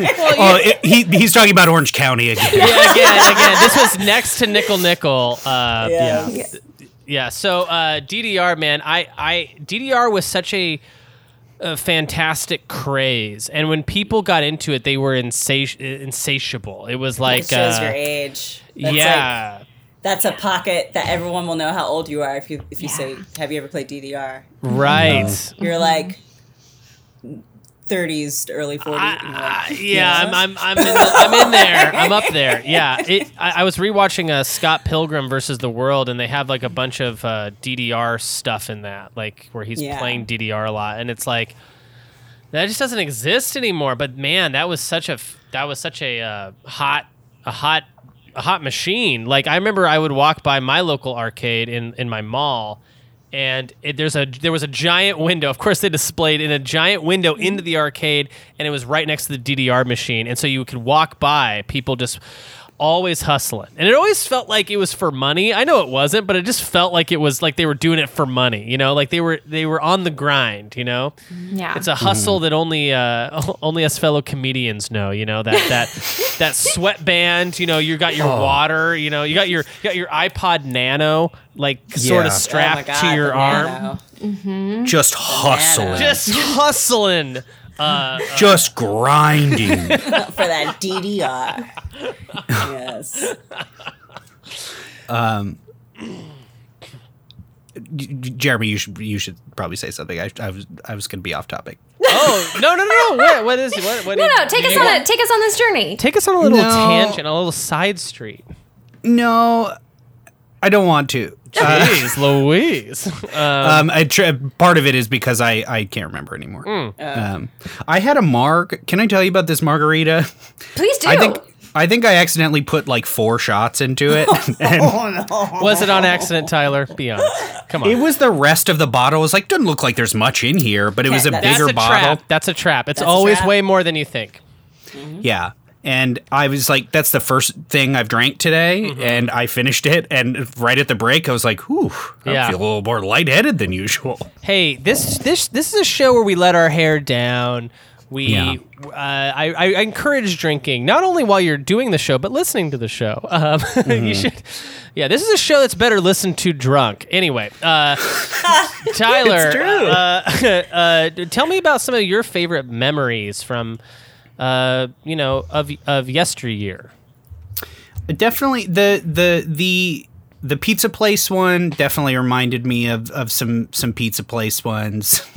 Oh, it, he he's talking about Orange County again. yeah, again, again, this was next to Nickel Nickel. Uh, Yes. Yeah, yeah. So uh, DDR, man, I, I DDR was such a, a fantastic craze, and when people got into it, they were insati- insatiable. It was like, it shows uh, your age. That's yeah. like, that's a pocket that everyone will know how old you are if you if you say, "Have you ever played DDR?" Right. You're like 30s to early 40s. and you're Uh, like, yeah. I'm, I'm, I'm, in the, I'm in there. I'm up there. Yeah, it, I, I was rewatching uh, Scott Pilgrim versus the World, and they have like a bunch of uh, DDR stuff in that, like where he's Yeah. playing DDR a lot, and it's like that just doesn't exist anymore. But man, that was such a, that was such a uh, hot a hot a hot machine. Like I remember, I would walk by my local arcade in in my mall. And it, there's a there was a giant window. Of course, they displayed in a giant window into the arcade, and it was right next to the DDR machine. And so you could walk by people just always hustling, and it always felt like it was for money. I know it wasn't, but it just felt like it was like they were doing it for money. You know, like they were they were on the grind. You know, yeah. it's a hustle that only uh, only us fellow comedians know. You know that that that sweatband. You know, you got your water. You know, you got your you got your iPod Nano like sort Yeah. of Oh strapped God, to your the arm, Nano. Just hustling. just hustling. Uh, just grinding. for that DDR. yes. J- J- Jeremy, you should you should probably say something. I, I was I was going to be off topic. oh no no no! no. What what is what? what no, is- no, take us on want- a take us on this journey. Take us on a little No. tangent, a little side street. No, I don't want to. Uh, Louise. Um, um, I tr- part of it is because I I can't remember anymore. Hmm. Um, I had a marg. Can I tell you about this margarita? Please do. I think I think I accidentally put like four shots into it, and was it on accident, Tyler? Be honest. Come on. it was the rest of the bottle. It was like doesn't look like there's much in here, but it was a That- That's bigger a bottle. trap. That's a trap. It's That's always trap. way more than you think. Yeah. And I was like, that's the first thing I've drank today. Mm-hmm. And I finished it. And right at the break, I was like, whew, I Yeah. feel a little more lightheaded than usual. Hey, this this this is a show where we let our hair down. We, Yeah. uh, I, I encourage drinking not only while you're doing the show, but listening to the show. Um, Mm-hmm. you should, yeah. This is a show that's better listened to drunk. Anyway, uh, Tyler, Uh, uh, tell me about some of your favorite memories from, uh, you know, of of yesteryear. Definitely the the the the pizza place one definitely reminded me of, of some some pizza place ones.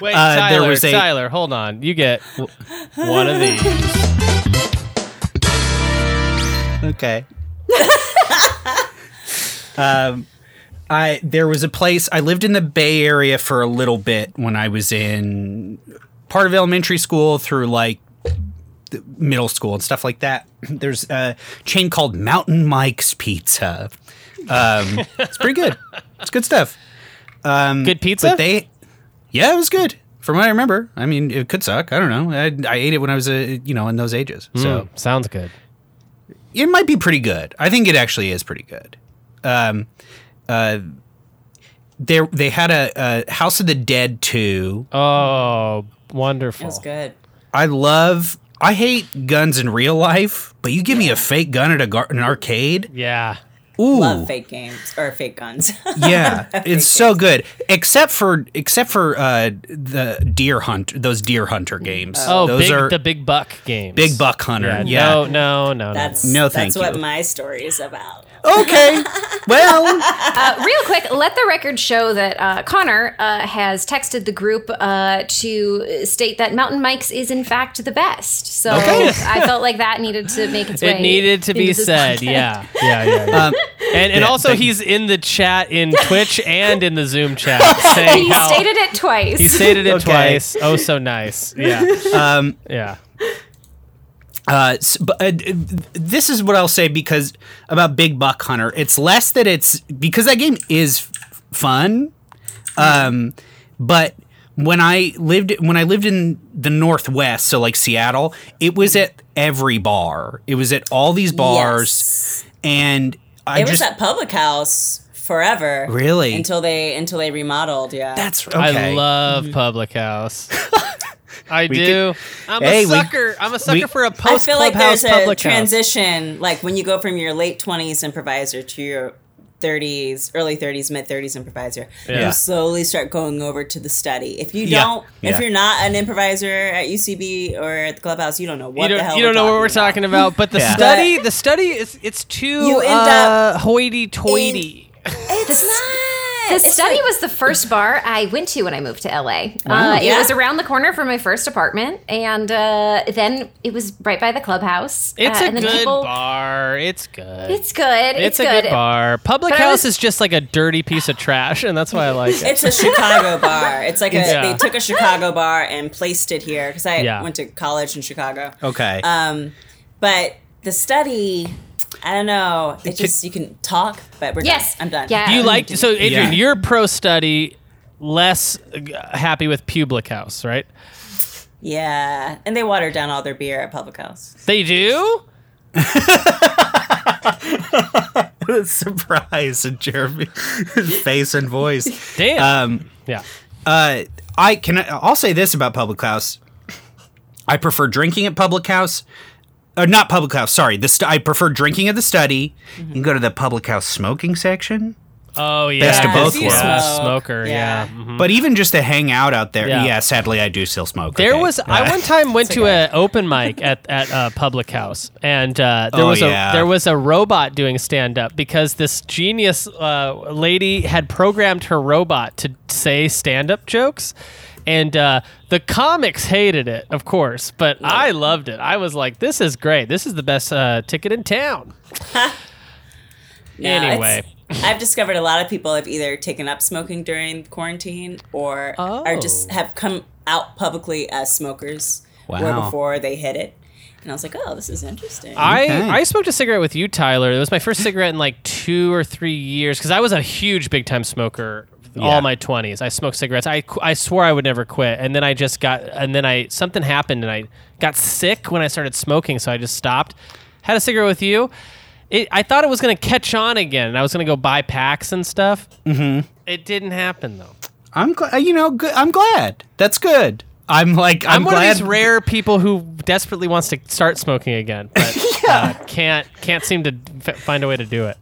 Wait, Uh, there Tyler, was a- Tyler, hold on. You get w- one of these. okay. um, I there was a place I lived in the Bay Area for a little bit when I was in part of elementary school through like middle school and stuff like that. There's a chain called Mountain Mike's Pizza. Um, it's pretty good. It's good stuff. Good pizza. But they, yeah, it was good. From what I remember, I mean, it could suck. I don't know. I, I ate it when I was, a, you know, in those ages. So Mm, sounds good. it might be pretty good. I think it actually is pretty good. Um, uh, there they had a, a House of the Dead two. Oh, wonderful. It was good. I love. I hate guns in real life, but you give me a fake gun at a gar- an arcade. Yeah. Ooh, Love fake games or fake guns. yeah, it's so good. Except for except for uh, the deer hunt, those deer hunter games. Oh, those big, are the big buck games. big buck hunter. Yeah. Yeah. No, no, no, That's no. No, that's thank what my story is about. Okay. Well, Uh, real quick, let the record show that uh, Connor uh, has texted the group uh, to state that Mountain Mike's is in fact the best. So Okay. I felt like that needed to make its way. It needed to be said. podcast. Yeah. Yeah. Yeah. yeah. um, and and yeah, also thank- he's in the chat in Twitch and in the Zoom chat saying He how stated it twice. he stated it Okay. twice. Oh, so nice. Yeah. um, Yeah. Uh, but uh, this is what I'll say because about Big Buck Hunter, it's less that it's because that game is f- fun. Um, but when I lived when I lived in the Northwest, so like Seattle, it was at every bar. It was at all these bars, Yes. and I It was just at Public House forever. Really? Until they until they remodeled. Yeah. that's okay. I love Public House. I do. I'm Hey, a we- sucker. I'm a sucker we- for a post feel like clubhouse there's a public house. transition, like when you go from your late twenties improviser to your 30s, early 30s, mid 30s improviser. Yeah. You slowly start going over to the study. If you Yeah. don't, Yeah. if you're not an improviser at UCB or at the clubhouse, you don't know what you the don't, hell you don't know what we're talking talking about, but the Yeah. study, the study is it's too You end uh, up hoity-toity. It's not. The It's study like- was the first bar I went to when I moved to LA. Wow. Uh, it was around the corner from my first apartment, and uh, then it was right by the clubhouse. It's uh, a and good people- bar. It's good. It's good. It's It's, a good. good bar. Public But house was- is just like a dirty piece of trash, and that's why I like it. It's a Chicago bar. It's like a, Yeah. they took a Chicago bar and placed it here because I Yeah. went to college in Chicago. Okay. Um, but the study, I don't know. It's just you can talk, but we're Yes, done. I'm done. Yeah. You like so Adrian? Yeah. You're pro study, less uh, happy with public house, right? Yeah, and they watered down all their beer at Public House. They do. surprise in Jeremy's face and voice. Damn. Um, yeah. uh, I can. I'll say this about public house. I prefer drinking at public house. Uh, not public house. Sorry, the st- I prefer drinking at the study. You can go to the public house smoking section. Oh yeah. Best of both worlds. Yeah, smoke, smoker. Yeah. yeah. mhm. But even just to hang out out there, Yeah. yeah. sadly, I do still smoke. There okay. was I one time went to an open mic at at a public house, and uh, there Oh, was yeah. a there was a robot doing stand up because this genius uh, lady had programmed her robot to say stand up jokes. And uh, the comics hated it, of course, but I loved it. I was like, "This is great. This is the best uh, ticket in town." Yeah, Anyway. I've discovered a lot of people have either taken up smoking during quarantine or are just Oh. have come out publicly as smokers where Wow. before they hit it. And I was like, oh, this is interesting. I, Okay. I smoked a cigarette with you, Tyler. It was my first cigarette in like two or three years because I was a huge big time smoker Yeah. all my 20s. I smoked cigarettes. I, I swore I would never quit. And then I just got, and then I, something happened and I got sick when I started smoking. So I just stopped. Had a cigarette with you. It, I thought it was going to catch on again and I was going to go buy packs and stuff. Mm-hmm. It didn't happen though. I'm glad. You know, good. I'm glad. That's good. I'm like. I'm, I'm, one glad. of these rare people who desperately wants to start smoking again, but uh, can't can't seem to f- find a way to do it.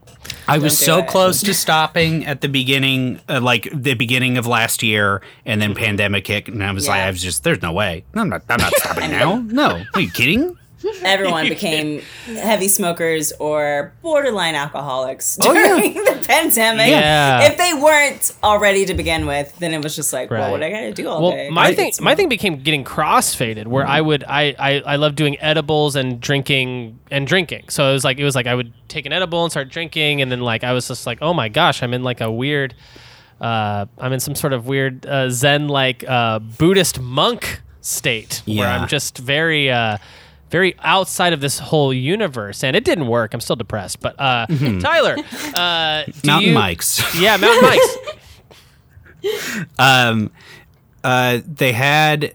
I was so it. close to stopping at the beginning, uh, like the beginning of last year, and then pandemic hit, and I was like, I was just, there's no way. I'm not. I'm not stopping now. No, are you kidding? Everyone became heavy smokers or borderline alcoholics Oh, yeah. during the pandemic. Yeah. If they weren't already to begin with, then it was just like, Right. well, what I gotta do all Well, day? my I thing, my thing became getting crossfaded, where I would, I, I, I love doing edibles and drinking and drinking. So it was like, it was like I would take an edible and start drinking, and then like I was just like, oh my gosh, I'm in like a weird, uh, I'm in some sort of weird uh, Zen like uh, Buddhist monk state where I'm just very, uh, very outside of this whole universe, and it didn't work. I'm still depressed, but uh, Tyler, uh, Mountain you- Mike's. yeah, Mountain Mike's. Um, uh, they had,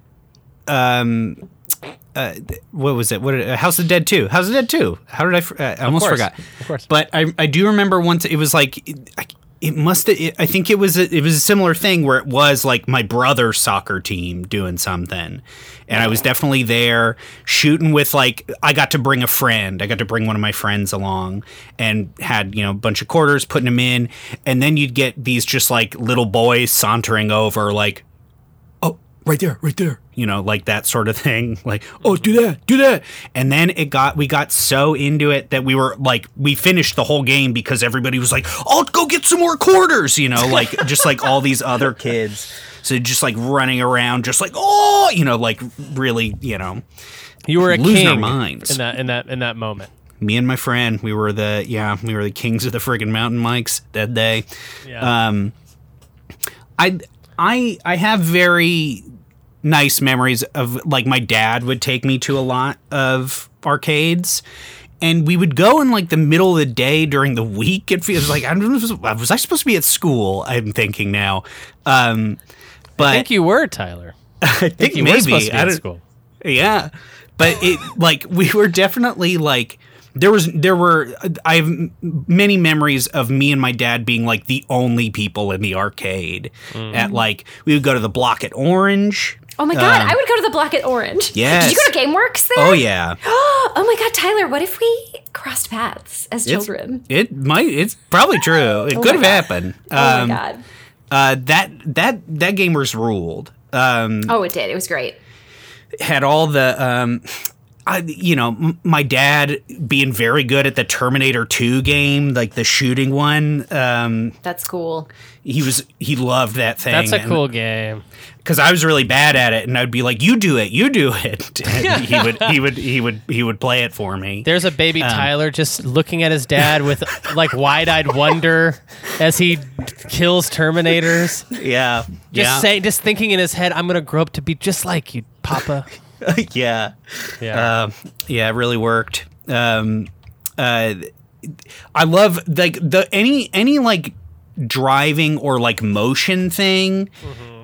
um, uh, what was it? What? Did, uh, House of Dead Two. House of Dead Two. How did I? fr- Uh, I almost course. forgot. Of course. But I, I do remember once it was like. It, must. It, I think it was. A, it was a similar thing where it was like my brother's soccer team doing something, and I was definitely there shooting with like. I got to bring a friend. I got to bring one of my friends along, and had you know a bunch of quarters, putting them in, and then you'd get these just like little boys sauntering over, like, oh, right there, right there. You know, like that sort of thing. Like, oh, do that, do that. And then it got, we got so into it that we were like, we finished the whole game because everybody was like, I'll go get some more quarters, you know, like just like all these other kids. So just like running around, just like, oh, you know, like really, you know, You were a Losing our king minds. in that in that in that moment. me and my friend, we were the, yeah, we were the kings of the friggin' Mountain Mike's that day. Yeah. Um, I I I have very nice memories of like my dad would take me to a lot of arcades. And we would go in like the middle of the day during the week. It feels like I don't was I supposed to be at school? I'm thinking now, um, but I think you were Tyler. I think You maybe were supposed to be I don't- school. yeah, but it like we were definitely like there was there were I have many memories of me and my dad being like the only people in the arcade Mm. at like we would go to the block at Orange. Oh my god, Um, I would go to the Block at Orange. yes. Did you go to GameWorks there? Oh yeah, oh my god, Tyler, what if we crossed paths as It's- children? it might it's probably true. It Oh could have God. happened. oh Um, my god. uh, that that that gamers ruled. Um, Oh, it did. It was great. had all the um I, you know, m- my dad being very good at the Terminator 2 game, like the shooting one. Um, That's cool. he was he loved that thing. That's a cool game. because I was really bad at it, and I'd be like, "You do it, you do it." And he would he would he would he would play it for me. There's a Um, baby Tyler just looking at his dad with like wide-eyed wonder as he kills Terminators. Yeah, Just yeah, saying, just thinking in his head, "I'm gonna grow up to be just like you, Papa." yeah. Yeah. Um, yeah, it really worked. Um, uh, I love like the any any like driving or like motion thing.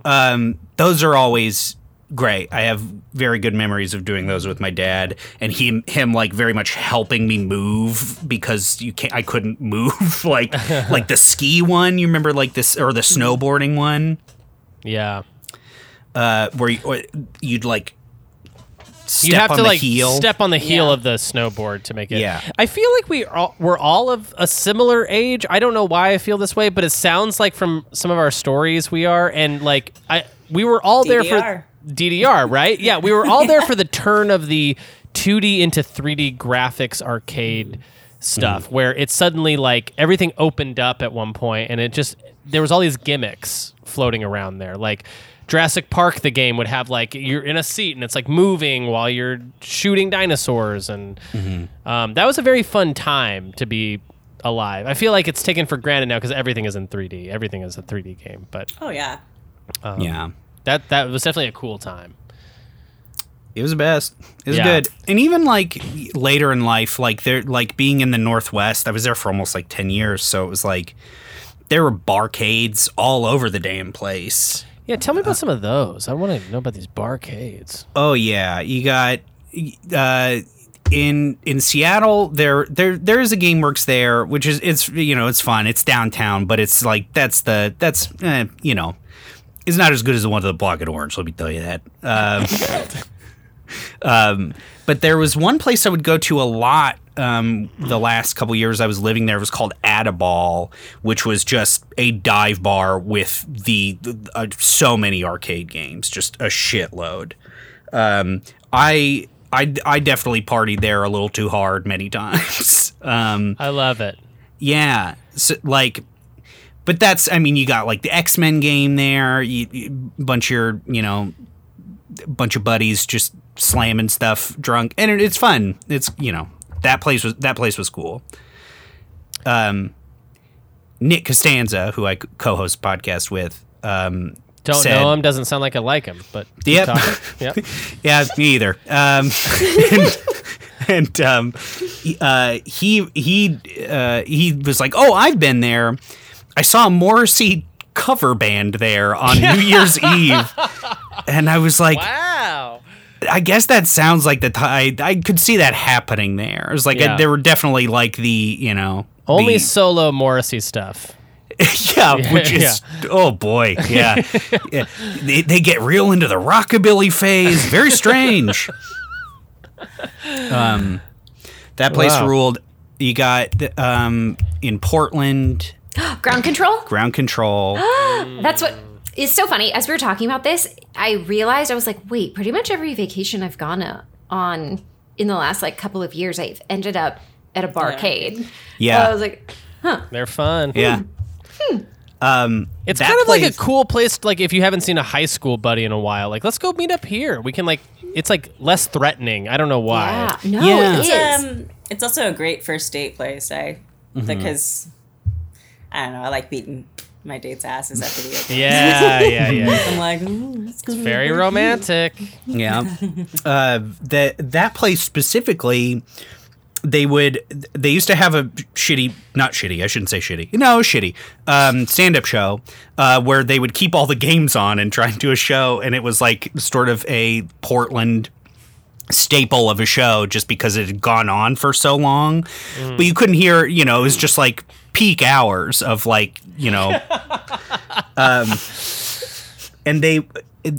Um, those are always great. I have very good memories of doing those with my dad, and him him like very much helping me move because you can't. I couldn't move like like the ski one. You remember like this or the snowboarding one yeah. uh, where you, or you'd like. Step you have on to the like heel. step on the heel Yeah. of the snowboard to make it. Yeah. I feel like we all, we're all of a similar age. I don't know why I feel this way, but it sounds like from some of our stories we are, and like I we were all there for DDR, right? Yeah, we were all there for the turn of the 2D into 3D graphics arcade stuff, mm-hmm. where it suddenly like everything opened up at one point, and it just there was all these gimmicks floating around there, like. Jurassic Park, the game would have like you're in a seat and it's like moving while you're shooting dinosaurs, and um, that was a very fun time to be alive. I feel like it's taken for granted now because everything is in 3D. Everything is a 3D game, but Oh yeah. yeah. that that was definitely a cool time. It was the best. It was Yeah. good. And even like later in life, like there like being in the Northwest, I was there for almost like ten years, so it was like there were barcades all over the damn place. Yeah, tell me about some of those. I want to know about these barcades. Oh yeah, you got uh in in Seattle there there there is a GameWorks there, which is it's you know it's fun. It's downtown, but it's like that's the that's eh, you know it's not as good as the one to the block at Orange. Let me tell you that. Um, um, but there was one place I would go to a lot. Um, the last couple years I was living there it was called Add-a-Ball, which was just a dive bar with the uh, so many arcade games, just a shitload. Um, I I I definitely partied there a little too hard many times. um, I love it. yeah, so, like, but that's I mean you got like the X Men game there, you, you bunch of your you know, bunch of buddies just slamming stuff drunk, and it, it's fun. It's you know that place was that place was cool. Um, Nick Costanza, who I co-host podcast with, um, Don't said- know him. Doesn't sound like I like him, but keep Yep. Yep. Yeah, me either. Um, and and um, he- uh, he he uh, he was like, "Oh, I've been there. I saw Morrissey cover band there on New Year's Eve." And I was like, Wow. I guess that sounds like the I I could see that happening there. It was like Yeah. there were definitely like the you know Only the- solo Morrissey stuff. yeah, which is oh boy, yeah, yeah. They, they get real into the rockabilly phase. Very strange. Um, that place Wow. ruled. You got um in Portland Ground Kontrol? Ground Kontrol. That's what is so funny. As we were talking about this, I realized I was like, wait, pretty much every vacation I've gone uh, on in the last like couple of years, I've ended up at a barcade. Yeah. I was like, huh. They're fun. yeah. Um, It's kind of like a cool place. Like if you haven't seen a high school buddy in a while, like let's go meet up here. We can like. It's like less threatening. I don't know why. yeah, no, Yeah. It's, um, it's also a great first date place, I Mm-hmm. because I don't know. I like meeting my date's asses at video games. Yeah, yeah, yeah. I'm like, ooh, it's gonna Very great. romantic. Yeah. uh, that that place specifically, they would they used to have a shitty, not shitty. I shouldn't say shitty. No, shitty. Um, stand up show uh, where they would keep all the games on and try and do a show, and it was like sort of a Portland staple of a show just because it had gone on for so long. But you couldn't hear, you know, it was just like peak hours of like, you know, um, and they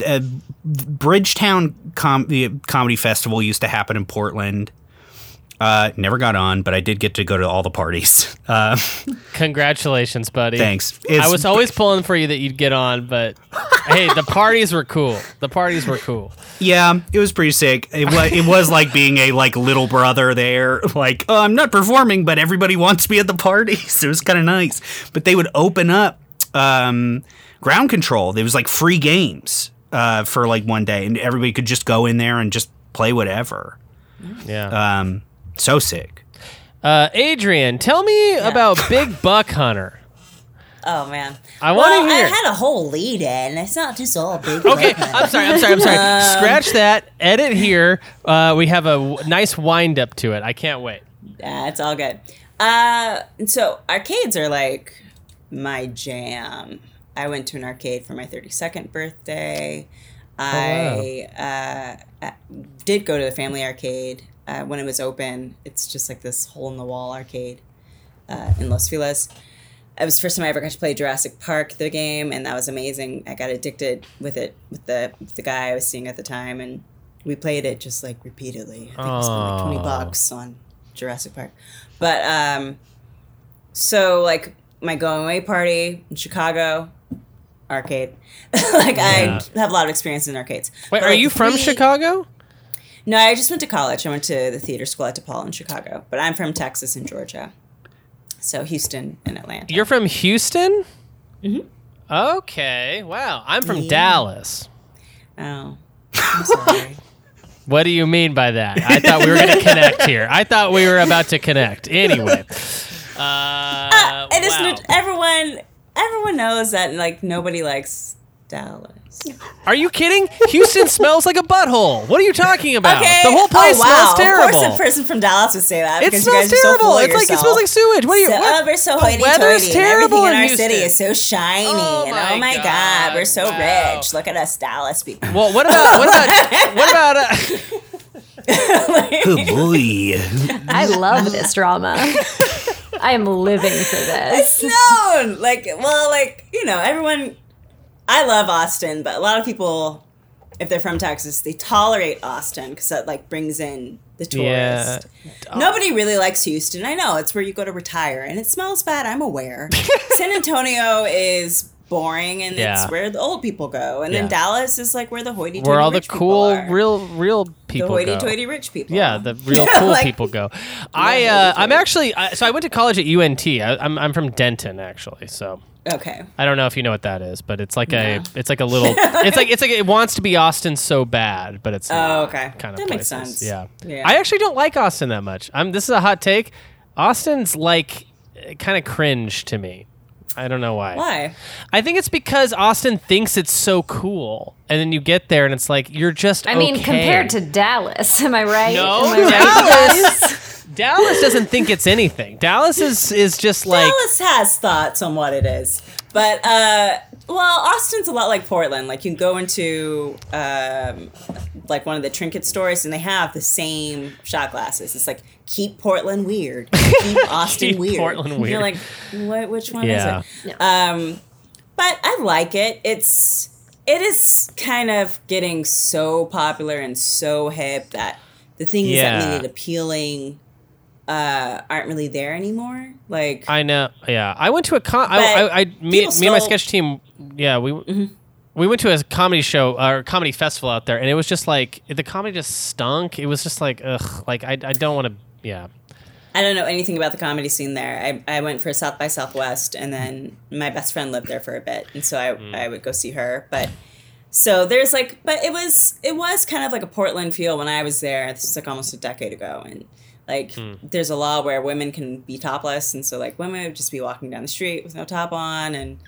uh, Bridgetown Com- the Comedy Festival used to happen in Portland. Uh, never got on, but I did get to go to all the parties. Uh, Congratulations, buddy. thanks. I was always pulling for you that you'd get on, but hey, the parties were cool. The parties were cool. Yeah, it was pretty sick. It was it was like being a like little brother there. Like, oh, I'm not performing, but everybody wants me at the parties. It was kind of nice. But they would open up um, Ground Kontrol. There was like free games uh, for like one day, and everybody could just go in there and just play whatever. Yeah. Um, so sick. Uh, Adrian, tell me about Big Buck Hunter. Oh man. I wanna well, hear. I had a whole lead in. It's not just all big. Okay, I'm sorry. I'm sorry. I'm sorry. Um, Scratch that. Edit here. Uh, we have a w- nice wind up to it. I can't wait. It's all good. Uh, so arcades are like my jam. I went to an arcade for my 32nd birthday. I uh, uh, did go to the family arcade uh, when it was open. It's just like this hole in the wall arcade uh, in Los Feliz. It was the first time I ever got to play Jurassic Park, the game, and that was amazing. I got addicted with it with the with the guy I was seeing at the time, and we played it just like repeatedly. I think it spent like twenty bucks on Jurassic Park, but um, so like my going away party in Chicago, arcade. like Yeah. I have a lot of experience in arcades. Wait, But, are like, you from three- Chicago? No, I just went to college. I went to the theater school at DePaul in Chicago, but I'm from Texas and Georgia, so Houston and Atlanta. You're from Houston. Mm-hmm. Okay. Wow. I'm from Yeah. Dallas. oh, I'm sorry. What do you mean by that? I thought we were going to connect here. I thought we were about to connect. Anyway. Uh, it is wow. not everyone. Everyone knows that like nobody likes Dallas. Are you kidding? Houston smells like a butthole. What are you talking about? Okay. The whole place oh, wow. smells terrible. Of course, a person from Dallas would say that. it smells you guys are so terrible. full it's like it smells like sewage. What are you? So, what? oh, we're so The hoity weather's toity. terrible in in our city Houston. is so shiny. Oh and my oh my God. God, we're so Wow. rich. Look at us, Dallas people. Well, what about what about what about? Uh, Oh boy. I love this drama. I am living for this. It's known. Like, well, like, you know, everyone. I love Austin, but a lot of people, if they're from Texas, they tolerate Austin because that, like, brings in the tourists. Yeah. Nobody really likes Houston. I know. It's where you go to retire, and it smells bad. I'm aware. San Antonio is boring, and Yeah. it's where the old people go. And Yeah. then Dallas is, like, where the hoity toity where all the rich people cool, are. real, real The people hoity go. toity rich people. Yeah, the real cool Like- people go. I uh, I'm actually I, so I went to college at UNT. I, I'm I'm from Denton actually, so. Okay. I don't know if you know what that is, but it's like a it's like a little it's like it's like it wants to be Austin so bad, but it's Oh, okay. kind of That makes sense. Yeah. Yeah. I actually don't like Austin that much. I'm this is a hot take. Austin's like kind of cringe to me. I don't know why. Why? I think it's because Austin thinks it's so cool, and then you get there and it's like you're just. I mean, okay. compared to Dallas, am I right? No, Am I right, Dallas. guys? Dallas doesn't think it's anything. Dallas is is just like Dallas has thoughts on what it is, but uh, well, Austin's a lot like Portland. Like you can go into um, like one of the trinket stores, and they have the same shot glasses. It's like keep Portland weird, keep Austin Keep weird. Portland And weird. You're like, what? Which one Yeah. is it? Um, but I like it. It's it is kind of getting so popular and so hip that the things Yeah. that made it appealing uh, aren't really there anymore. Like I know. Yeah, I went to a con. I, I, I me, me and my sketch team. Yeah, we mm-hmm. we went to a comedy show uh, or comedy festival out there, and it was just like the comedy just stunk. It was just like ugh. Like I, I don't want to. Yeah. I don't know anything about the comedy scene there. I, I went for South by Southwest, and then my best friend lived there for a bit, and so I, mm. I would go see her. But so there's like, but it was it was kind of like a Portland feel when I was there. This is like almost a decade ago, and like there's a law where women can be topless, and so like women would just be walking down the street with no top on, and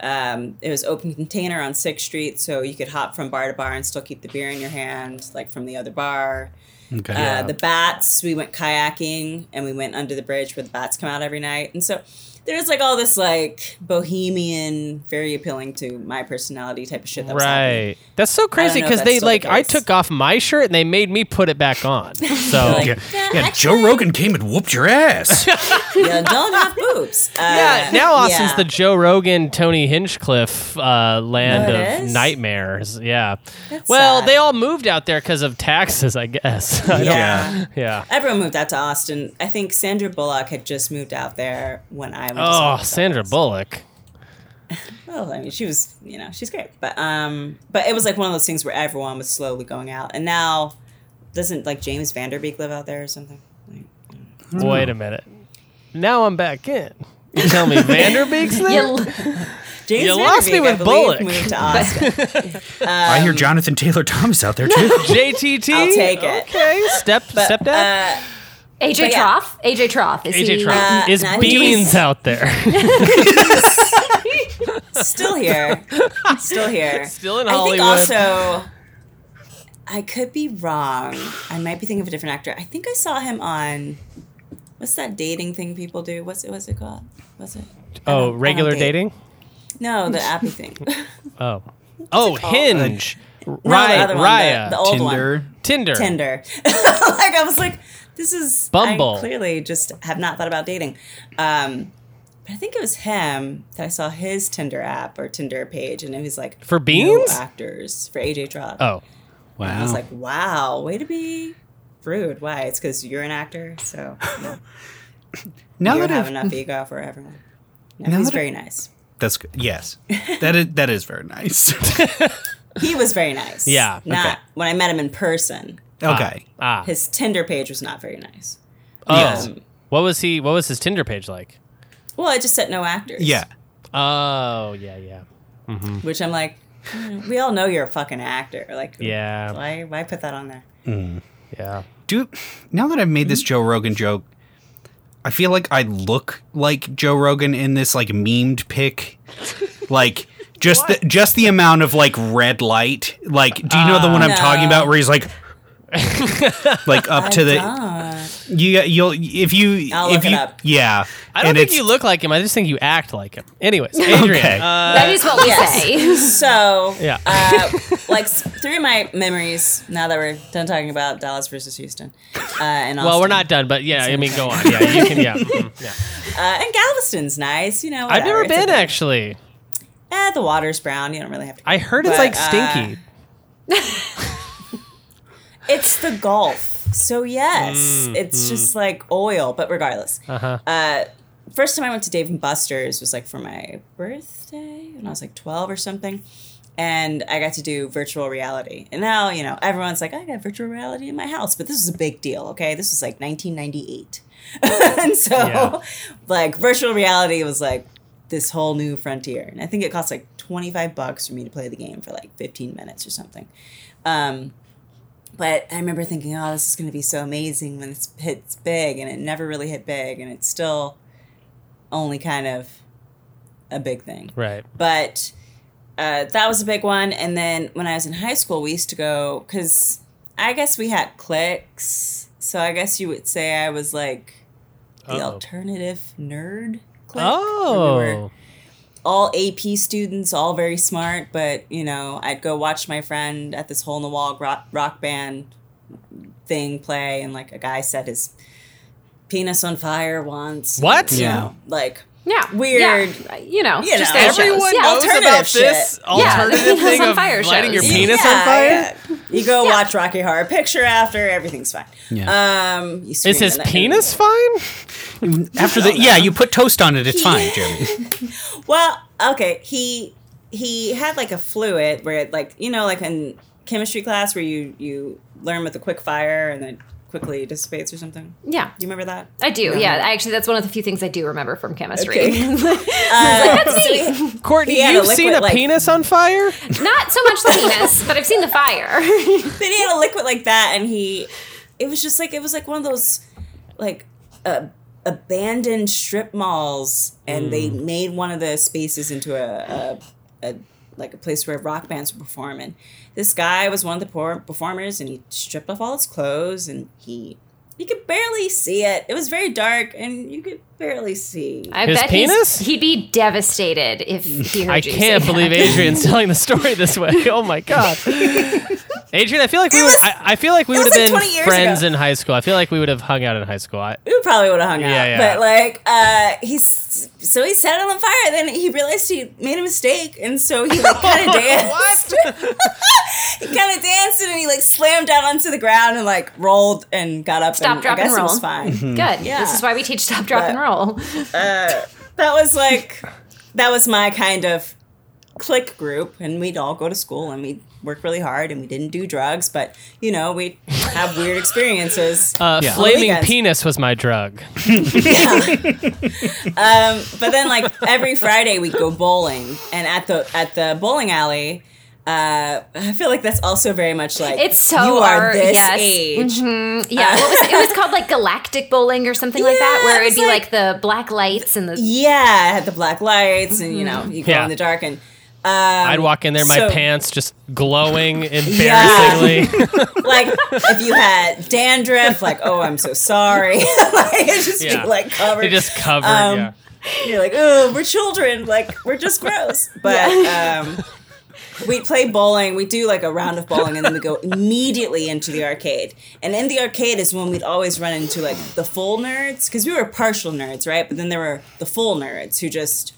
Um, it was open container on Sixth Street, so you could hop from bar to bar and still keep the beer in your hand, like from the other bar. Okay. Uh, the bats, we went kayaking and we went under the bridge where the bats come out every night. And so there's like all this like bohemian, very appealing to my personality type of shit that was. Right. That's so crazy because they still the like I took off my shirt and they made me put it back on. So Like, yeah, Yeah, yeah Joe Rogan came and whooped your ass. You don't have boobs. Uh, yeah, now Austin's yeah. the Joe Rogan, Tony Hinchcliffe uh, land it of is? nightmares. Yeah. That's well, sad. they all moved out there because of taxes, I guess. I Yeah. yeah. Everyone moved out to Austin. I think Sandra Bullock had just moved out there when I went. to Oh, South Sandra Dallas. Bullock. Well, I mean, she was, you know, she's great, but um, but it was like one of those things where everyone was slowly going out, and now doesn't like James Van Der Beek live out there or something? Like, Wait a minute. Now I'm back in. You tell me Van Der Beek's there? You- James You lost me Van Der Beek, I with believe, Bullock. Moved to Austin. I hear Jonathan Taylor Thomas out there too. JTT. I'll take it. Okay, step But, stepdad. uh, AJ But yeah. Trauth. AJ Trauth. Is AJ he? Trump uh, is no, I think he beans was- out there. still here, still here. Still in Hollywood. I think also, I could be wrong. I might be thinking of a different actor. I think I saw him on. What's that dating thing people do? What's it? What's it called? What's it? Oh, don't- I don't regular date. dating. No, the appy thing. Oh, oh, Hinge. No, the Raya, other one, the- Raya, the, old one. Tinder. Tinder. Tinder. like I was like, this is Bumble. I clearly just have not thought about dating. Um, but I think it was him that I saw his Tinder app or Tinder page, and it was like For no beans? actors for AJ Trauth. Oh, wow. I was like, wow, way to be rude. Why? It's because you're an actor, so no, now you that don't have I've, enough ego for everyone. No, Now he's that I- very nice. that's good. yes, that is that is very nice. He was very nice. Yeah, Not okay. when I met him in person. Okay, ah. His Tinder page was not very nice. Oh. Yes. What was he? What was his Tinder page like? Well, I just said no actors. yeah. Oh, yeah, yeah, Which I'm like, "Mm, we all know you're a fucking actor. Like, yeah, why why put that on there? yeah. Do now that I've made this Joe Rogan joke, I feel like I look like Joe Rogan in this like memed pic, like. Just the just the amount of like red light, like do you know the one I'm talking about where he's like, like up to the don't. you you'll if you I'll if look it you up. yeah I don't and think it's you look like him. I just think you act like him. Anyways, Adrian. Okay. Uh, that is what we yes. say. So, Yeah. uh, like s- through my memories, now that we're done talking about Dallas versus Houston, uh, and well, we're Austin. not done, but yeah, I mean, go on. Yeah, you can. Yeah, mm, yeah. Uh, and Galveston's nice, you know. I've never. It's been okay. actually. Eh, the water's brown. You don't really have to. I heard it's But, like uh, stinky. It's the Gulf. So yes, Mm, it's just like oil. But regardless, Uh-huh. uh, first time I went to Dave and Buster's was like for my birthday when I was like twelve or something, and I got to do virtual reality. And now you know everyone's like, I got virtual reality in my house, but this is a big deal. Okay, this was like 1998, and so Yeah. like virtual reality was like this whole new frontier. And I think it cost like 25 bucks for me to play the game for like 15 minutes or something. Um, but I remember thinking, oh, this is going to be so amazing when it hits big. And it never really hit big. And it's still only kind of a big thing. Right. But uh, that was a big one. And then when I was in high school, we used to go, because I guess we had cliques. So I guess you would say I was like the Uh-oh. alternative nerd clique. where we were Oh. All AP students, all very smart, but you know, I'd go watch my friend at this hole in the wall rock, rock band thing play, and like a guy set his penis on fire once. What? You Yeah. know, like Yeah. Weird. Yeah. You know, You just know. those shows. Everyone yeah. knows Alternative about this shit. alternative Yeah. thing On of fire lighting your penis Yeah, on fire. yeah. You go watch Rocky Horror Picture after, everything's fine. Yeah. Um, you Is his in the- penis fine? After the yeah, you put toast on it, it's fine, Jeremy. Well, okay, he he had like a fluid where it like you know like in chemistry class where you you learn with a quick fire and then quickly dissipates or something. Yeah. Do you remember that? I do. Yeah. Actually, that's one of the few things I do remember from chemistry. Okay. Like, that's neat. Courtney, He had a you've seen a like- penis on fire? Not so much the penis, but I've seen the fire. But he had a liquid like that, and he, it was just like it was like one of those, like a abandoned strip malls, and they Hmm. made one of the spaces into a, a, a like a place where rock bands would perform. And this guy was one of the poor performers, and he stripped off all his clothes, and he you could barely see it. It was very dark, and you could barely see. I His bet penis? He's, he'd be devastated if he heard I you can't believe. Adrian's telling the story this way. Oh my god, Adrian, I feel like we It would. was- I, I feel like we would have like been friends ago. in high school. I feel like we would have hung out in high school. I, we probably would have hung out. Yeah, yeah. But like, uh, he's so he set it on fire. Then he realized he made a mistake, and so he like kind of danced. he kind of danced and he like slammed down onto the ground and like rolled and got up. Stop, and drop, I guess and it was roll. fine. Good. Yeah. This is why we teach stop, drop, But- and roll. That was like that was my kind of clique group, and we'd all go to school and we'd work really hard and we didn't do drugs, but you know we'd have weird experiences. uh, Yeah. Flaming penis was my drug. Um, but then like every Friday we'd go bowling, and at the at the bowling alley. Uh, I feel like that's also very much like It's so you are our- this yes. age. Yeah, what was it? It was called like galactic bowling or something like that, where it'd be like, like- the black lights and the. Yeah, it had the black lights, and you know you go Yeah. in the dark, and I'd walk in there, my so- pants just glowing embarrassingly. like if you had dandruff, like oh I'm so sorry, like it just Yeah. be like covered. They just covered. Um, yeah. You're like, oh, we're children. Like, we're just gross. But um, we play bowling. We do like a round of bowling, and then we go immediately into the arcade. And in the arcade is when we'd always run into like the full nerds, because we were partial nerds, right? But then there were the full nerds who just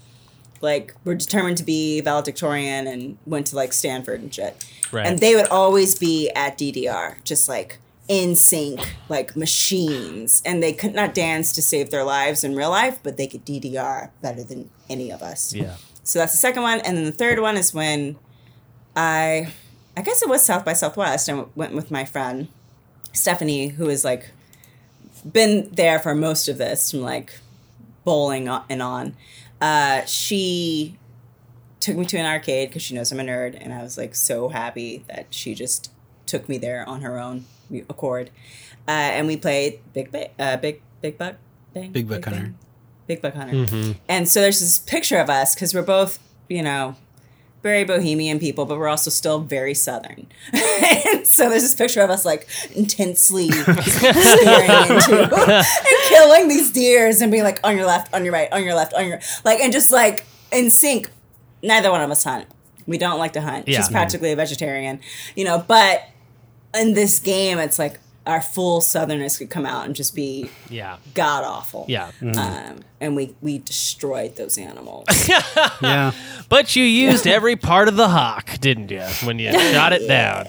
like were determined to be valedictorian and went to like Stanford and shit. Right. And they would always be at DDR, just like in sync, like machines. And they could not dance to save their lives in real life, but they could DDR better than any of us. Yeah. So that's the second one. And then the third one is when I, I guess it was South by Southwest. I went with my friend Stephanie, who is like been there for most of this from like bowling on- and on. Uh, she took me to an arcade because she knows I'm a nerd, and I was like so happy that she just took me there on her own accord. Uh, and we played Big ba- uh, Big Big Buck Bang, Big Buck Hunter. Bang, Big Buck Hunter. And so there's this picture of us because we're both, you know, very bohemian people, but we're also still very southern. and so there's this picture of us like intensely staring into and killing these deers and being like on your left, on your right, on your left, on your like, and just like in sync. Neither one of us hunt. We don't like to hunt. Yeah. She's practically a vegetarian, you know. But in this game, it's like our full southernness could come out and just be Yeah. god awful. Yeah. Um, and we we destroyed those animals. Yeah. But you used every part of the hawk, didn't you, when you shot it down?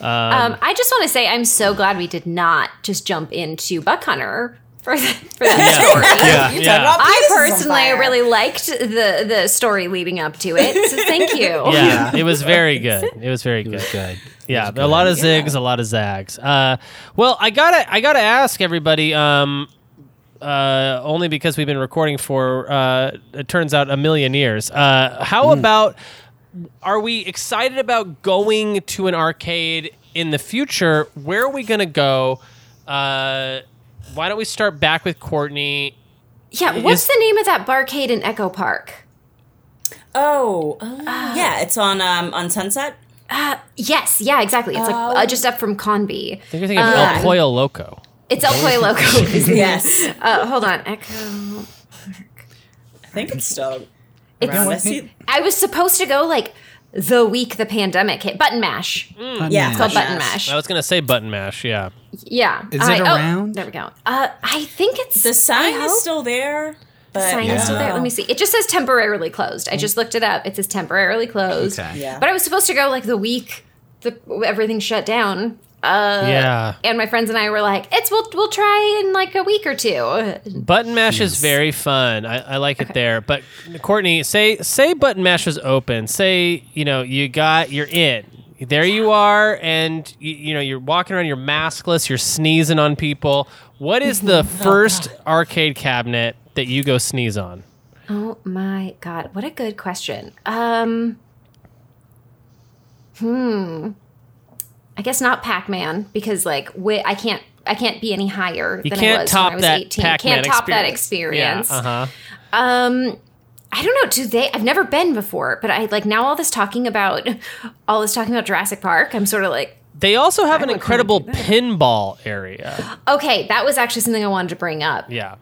Um, I just want to say I'm so glad we did not just jump into Buck Hunter for, the, for that story. Yeah. You yeah. about I personally fire. really liked the the story leading up to it, so thank you. Yeah, it was very good. It was very good. Good. Yeah, a lot of zigs, a lot of zags. Uh, well, I gotta, I gotta ask everybody. Um, uh, only because we've been recording for, uh, it turns out, a million years. Uh, how about? Are we excited about going to an arcade in the future? Where are we gonna go? Uh, why don't we start back with Courtney? Yeah, what's Is- the name of that barcade in Echo Park? Oh, yeah, it's on um on Sunset. Yes, yeah, exactly. It's like uh, just up from Conby. I think you're thinking of El Pollo Loco. It's El Pollo Loco. Yes, Uh, hold on, Echo. I think it's still It's- around. I. I was supposed to go like the week the pandemic hit. Button Mash. Yeah, It's called Button Mash. Mash. I was gonna say button mash. Yeah. Yeah. Is I- it oh, around? there we go. Uh, I think it's The sign is still there, but sign is still there. Let me see. It just says temporarily closed. I just looked it up. It says temporarily closed. Okay. Yeah. But I was supposed to go like the week the everything shut down. Uh, yeah. And my friends and I were like, "It's we'll we'll try in like a week or two. Button mash is very fun. I, I like it there. But Courtney, say say button mash is open. Say you know you got you're in. There you are, and you, you know you're walking around. You're maskless. You're sneezing on people. What is the first arcade cabinet that you go sneeze on? Oh my god, what a good question. Um, hmm. I guess not Pac Man because like wi- I can't. I can't be any higher You than I can't was top when I was that 18. Pac-Man can't top that experience. experience. Yeah, uh-huh. Um, I don't know. Do they? I've never been before, but I like now all this talking about all this talking about Jurassic Park. I'm sort of like, They also have an incredible pinball area. okay, that was actually something I wanted to bring up. Yeah.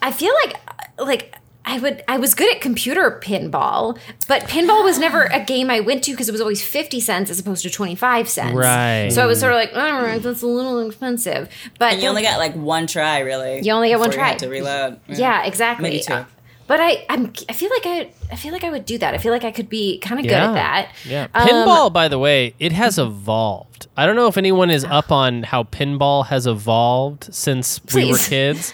I feel like like I would I was good at computer pinball, but pinball was never a game I went to because it was always 50 cents as opposed to 25 cents. Right. So I was sort of like, all right, that's a little expensive. But And you only got like one try, really. You only get one before you try. to reload. yeah, exactly. Maybe two. Uh, But I I'm I feel like I I feel like I would do that. I feel like I could be kind of good Yeah. at that. Yeah. Um, Pinball, by the way, it has evolved. I don't know if anyone is up on how pinball has evolved since we were kids.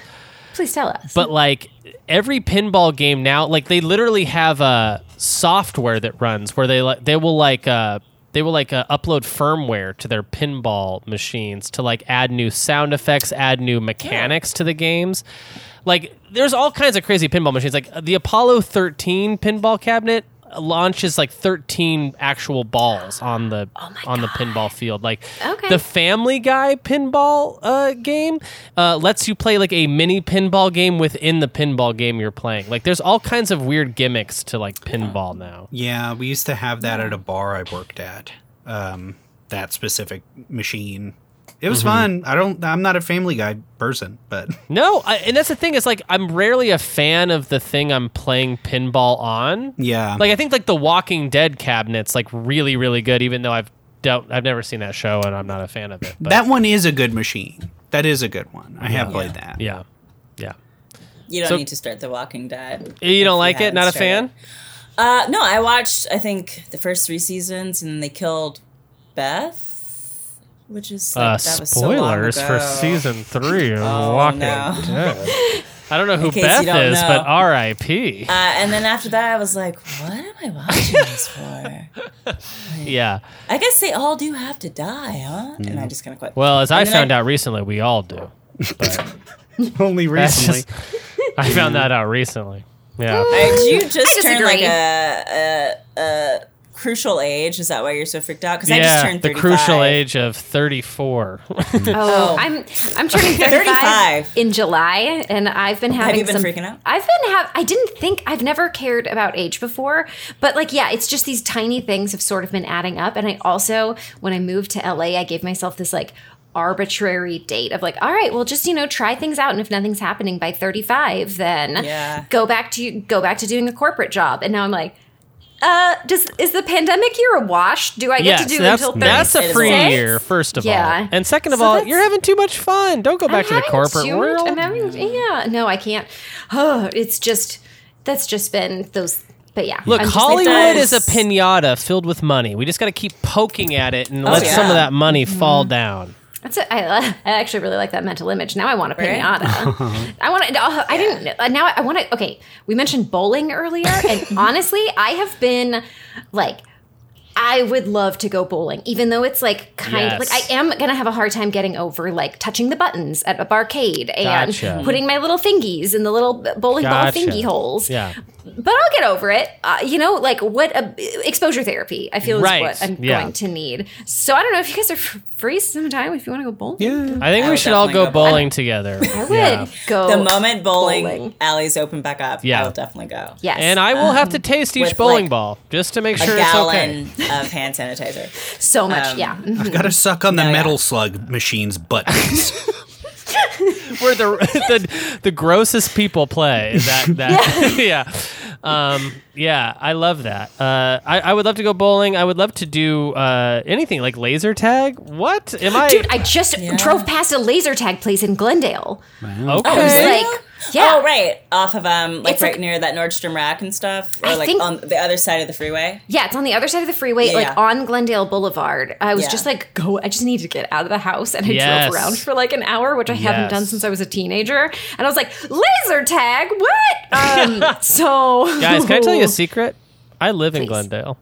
Please tell us. but like every pinball game now like they literally have a software that runs where they like they will like uh they will like uh, upload firmware to their pinball machines to like add new sound effects add new mechanics to the games. Like there's all kinds of crazy pinball machines. Like the apollo 13 pinball cabinet launches like 13 actual balls on the on the pinball field like Okay. the family guy pinball uh, game uh, lets you play like a mini pinball game within the pinball game you're playing like there's all kinds of weird gimmicks to like pinball now Yeah, we used to have that at a bar I worked at. Um, that specific machine. It was fun. I don't. I'm not a Family Guy person, but no I, and that's the thing is like i'm rarely a fan of the thing i'm playing pinball on yeah. like i think like the walking dead cabinet's like really really good even though i've don't i've never seen that show and i'm not a fan of it but that one is a good machine. That is a good one. I have played that. yeah yeah You don't So- need to start The Walking Dead. you don't like it haven't not a fan Uh, no, I watched. I think the first three seasons, and they killed Beth, which is like, uh, that was so long spoilers for season three of Oh, Walking no. Dead. I don't know who Beth is, know. but R.I.P. Uh, and then after that, I was like, "What am I watching this for?" yeah. I guess they all do have to die, huh? And I just kind of quit. Well, as I And then found out recently, we all do. Only recently. just- I found that out recently. Yeah. Uh, you just turn like a, a, a crucial age? Is that why you're so freaked out? Because I just Yeah, turned the 35. crucial age of 34. Oh, I'm oh. I'm turning 35, 35. in July, and I've been having you been some. freaking out? I've been have. I didn't think I've never cared about age before, but like, yeah, it's just these tiny things have sort of been adding up. And I also, when I moved to LA, I gave myself this like arbitrary date of like, all right, well, just you know, try things out, and if nothing's happening by 35, then Yeah. go back to go back to doing a corporate job. And now I'm like. Uh, does is the pandemic year a wash? Do I get yes, to do that's, until 36? that's a free year, first of Yeah. all. And second of So all, you're having too much fun. Don't go back to the I'm having corporate too much- world. I'm having, yeah, no, I can't. Oh, it's just that's just been those. But yeah, Look, I'm just like, Hollywood is a pinata filled with money. We just got to keep poking at it and let yeah. some of that money fall Mm-hmm. down. That's a, I, I actually really like that mental image. Now I want a Right? pinata. I want to. I didn't. uh, Now I want to. Okay, we mentioned bowling earlier, and honestly, I have been like. I would love to go bowling, even though it's like kind of like I am gonna have a hard time getting over like touching the buttons at a barcade and Gotcha. putting my little fingies in the little bowling Gotcha. ball thingy holes. Yeah. but I'll get over it. Uh, you know, like what uh, exposure therapy I feel Right, is what I'm yeah. going to need. So I don't know if you guys are free sometime if you want to go bowling. Yeah. I think I we would should all definitely go go bowling together. I would Yeah. go The moment bowling, bowling. alleys open back up, Yeah. I will definitely go. Yes, And I will have to taste each with, bowling like, ball just to make A sure it's okay. gallon of hand sanitizer. so much. um, yeah. I've got to suck on the No, yeah. metal slug machine's buttons. Where the, the the grossest people play. That that yeah. Um, yeah, I love that. Uh, I, I would love to go bowling. I would love to do uh, anything like laser tag. What am I? dude, I just drove past a laser tag place in Glendale. okay. I was like, yeah, Oh, right. Off of um, like It's right like- near that Nordstrom rack and stuff, or I like think- on the other side of the freeway. yeah, it's on the other side of the freeway, Yeah, like yeah. on Glendale Boulevard. I was Yeah. just like, go. I just need to get out of the house, and I Yes. drove around for like an hour, which I haven't done since I was a teenager. And I was like, laser tag, what? Um, so Guys, can I tell you a secret? I live in Glendale.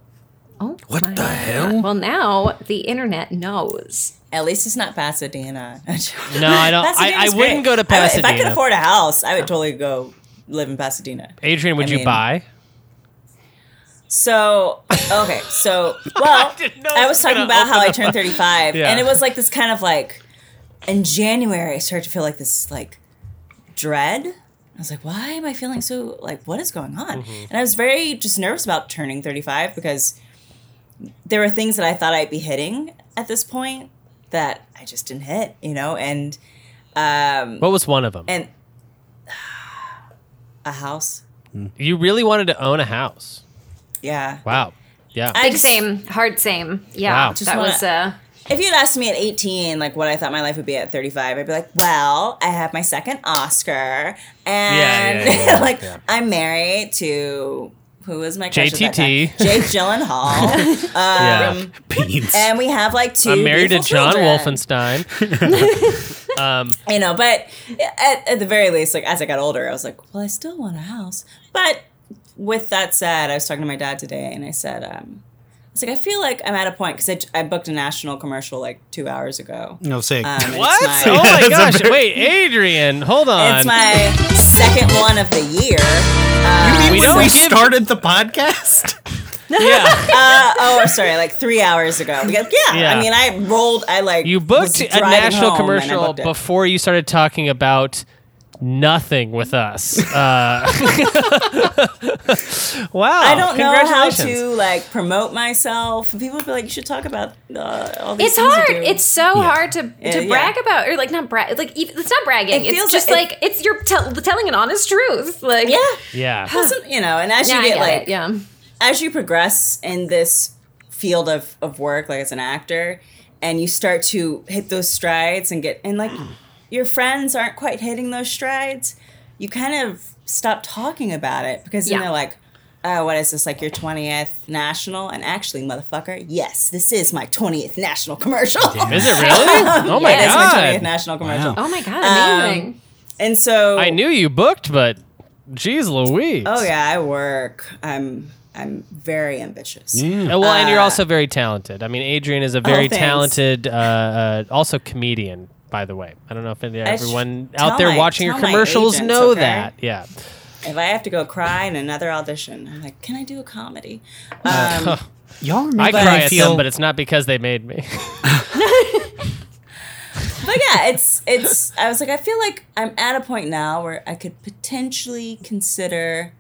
Oh, What my the God. hell? Well, now the internet knows. At least it's not Pasadena. No, I don't. I, I wouldn't go to I if I could afford a house, I would totally go live in Pasadena. Adrian, would I you mean- buy? So okay, so well, didn't I was was talking about how I turned 35, Yeah. and it was like this kind of like in January, I started to feel like this like dread. I was like, why am I feeling so like what is going on? Mm-hmm. And I was very just nervous about turning 35 because there were things that I thought I'd be hitting at this point that I just didn't hit, you know, and um What was one of them? and a house. you really wanted to own a house. Yeah. Wow. Yeah. I Big just- same, hard same. Yeah, Wow. that Just was. Uh, If you'd asked me at 18, like what I thought my life would be at 35, I'd be like, well, I have my second Oscar, and Yeah, yeah, yeah, like yeah. I'm married to who was my crush JTT. Jake Gyllenhaal, yeah. Beans. and we have like two. I'm married to John children. Wolfenstein. um, You know, but at, at the very least, like as I got older, I was like, well, I still want a house. But with that said, I was talking to my dad today, and I said, um, I was like, I feel like I'm at a point because I, I booked a national commercial like two hours ago. no sick. Um, and it's what? my- oh my gosh! very- Wait, Adrian, hold on. It's my second one of the year. Um, we when we give- started the podcast. yeah. uh, oh, sorry, like three hours ago. Yeah, Yeah. I mean, I rolled. I like You booked a national home and I commercial booked before you started talking about nothing with us. Uh, wow! I don't know how to like promote myself. People be like, you should talk about uh, all these. it's things hard. It's so hard to, Yeah, to yeah. brag about, or like not brag. Like ev- it's not bragging. It it's feels just like- like, it's you're tell telling an honest truth. Like yeah. Yeah. Listen, you know, and as you I get get like it, yeah. as you progress in this field of, of work, like as an actor, and you start to hit those strides and get and like your friends aren't quite hitting those strides, you kind of stop talking about it because then Yeah. they're like, Oh, what is this? Like your twentieth national? And actually, motherfucker, yes, this is my twentieth national commercial. Is it really? Oh my yeah, it's my twentieth god! national commercial. Oh my god, Um, amazing. And so I knew you booked, but geez, Louise. Oh yeah, I work. I'm I'm very ambitious. Uh, Well, and you're Uh, also very talented. I mean, Adrian is a very thanks. talented, uh, uh, also comedian. By the way, I don't know if any- I sh- out there my- watching your commercials agents, know okay? that. Yeah. If I have to go cry in another audition, I'm like, can I do a comedy? Um, Y'all I cry I at feel them, but it's not because they made me. but yeah, it's it's. I was like, I feel like I'm at a point now where I could potentially consider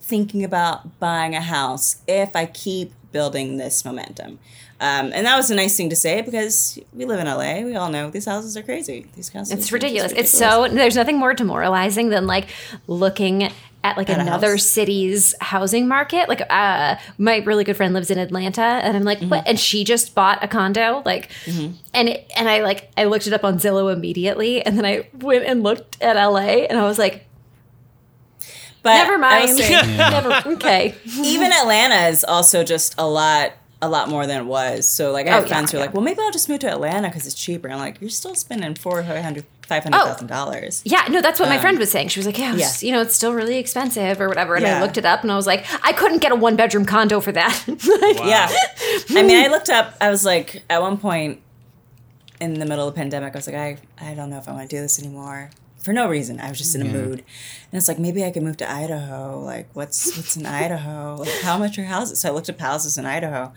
thinking about buying a house if I keep building this momentum. Um, and that was a nice thing to say because we live in LA. We all know these houses are crazy. These houses. It's just ridiculous. It's so there's nothing more demoralizing than like looking at like At another city's housing market. Like uh my really good friend lives in Atlanta and I'm like, Mm-hmm. what? And she just bought a condo. Like and it, and I like I looked it up on Zillow immediately and then I went and looked at LA and I was like, But never mind. saying- never okay. even Atlanta is also just a lot a lot more than it was. So like I have Oh, yeah, friends who are yeah. like, well, maybe I'll just move to Atlanta because it's cheaper. I'm like, you're still spending four hundred, five hundred thousand dollars. Yeah, no, that's what my friend was saying. She was like, yeah, it's- Um, yeah. you know, it's still really expensive or whatever. And Yeah. I looked it up and I was like, I couldn't get a one bedroom condo for that. Like, Yeah. I mean, I looked up. I was like, at one point in the middle of the pandemic, I was like, I I don't know if I want to do this anymore. For no reason, I was just in a mood, and it's like maybe I could move to Idaho. Like, what's what's in Idaho? Like, how much are houses? So I looked up houses in Idaho.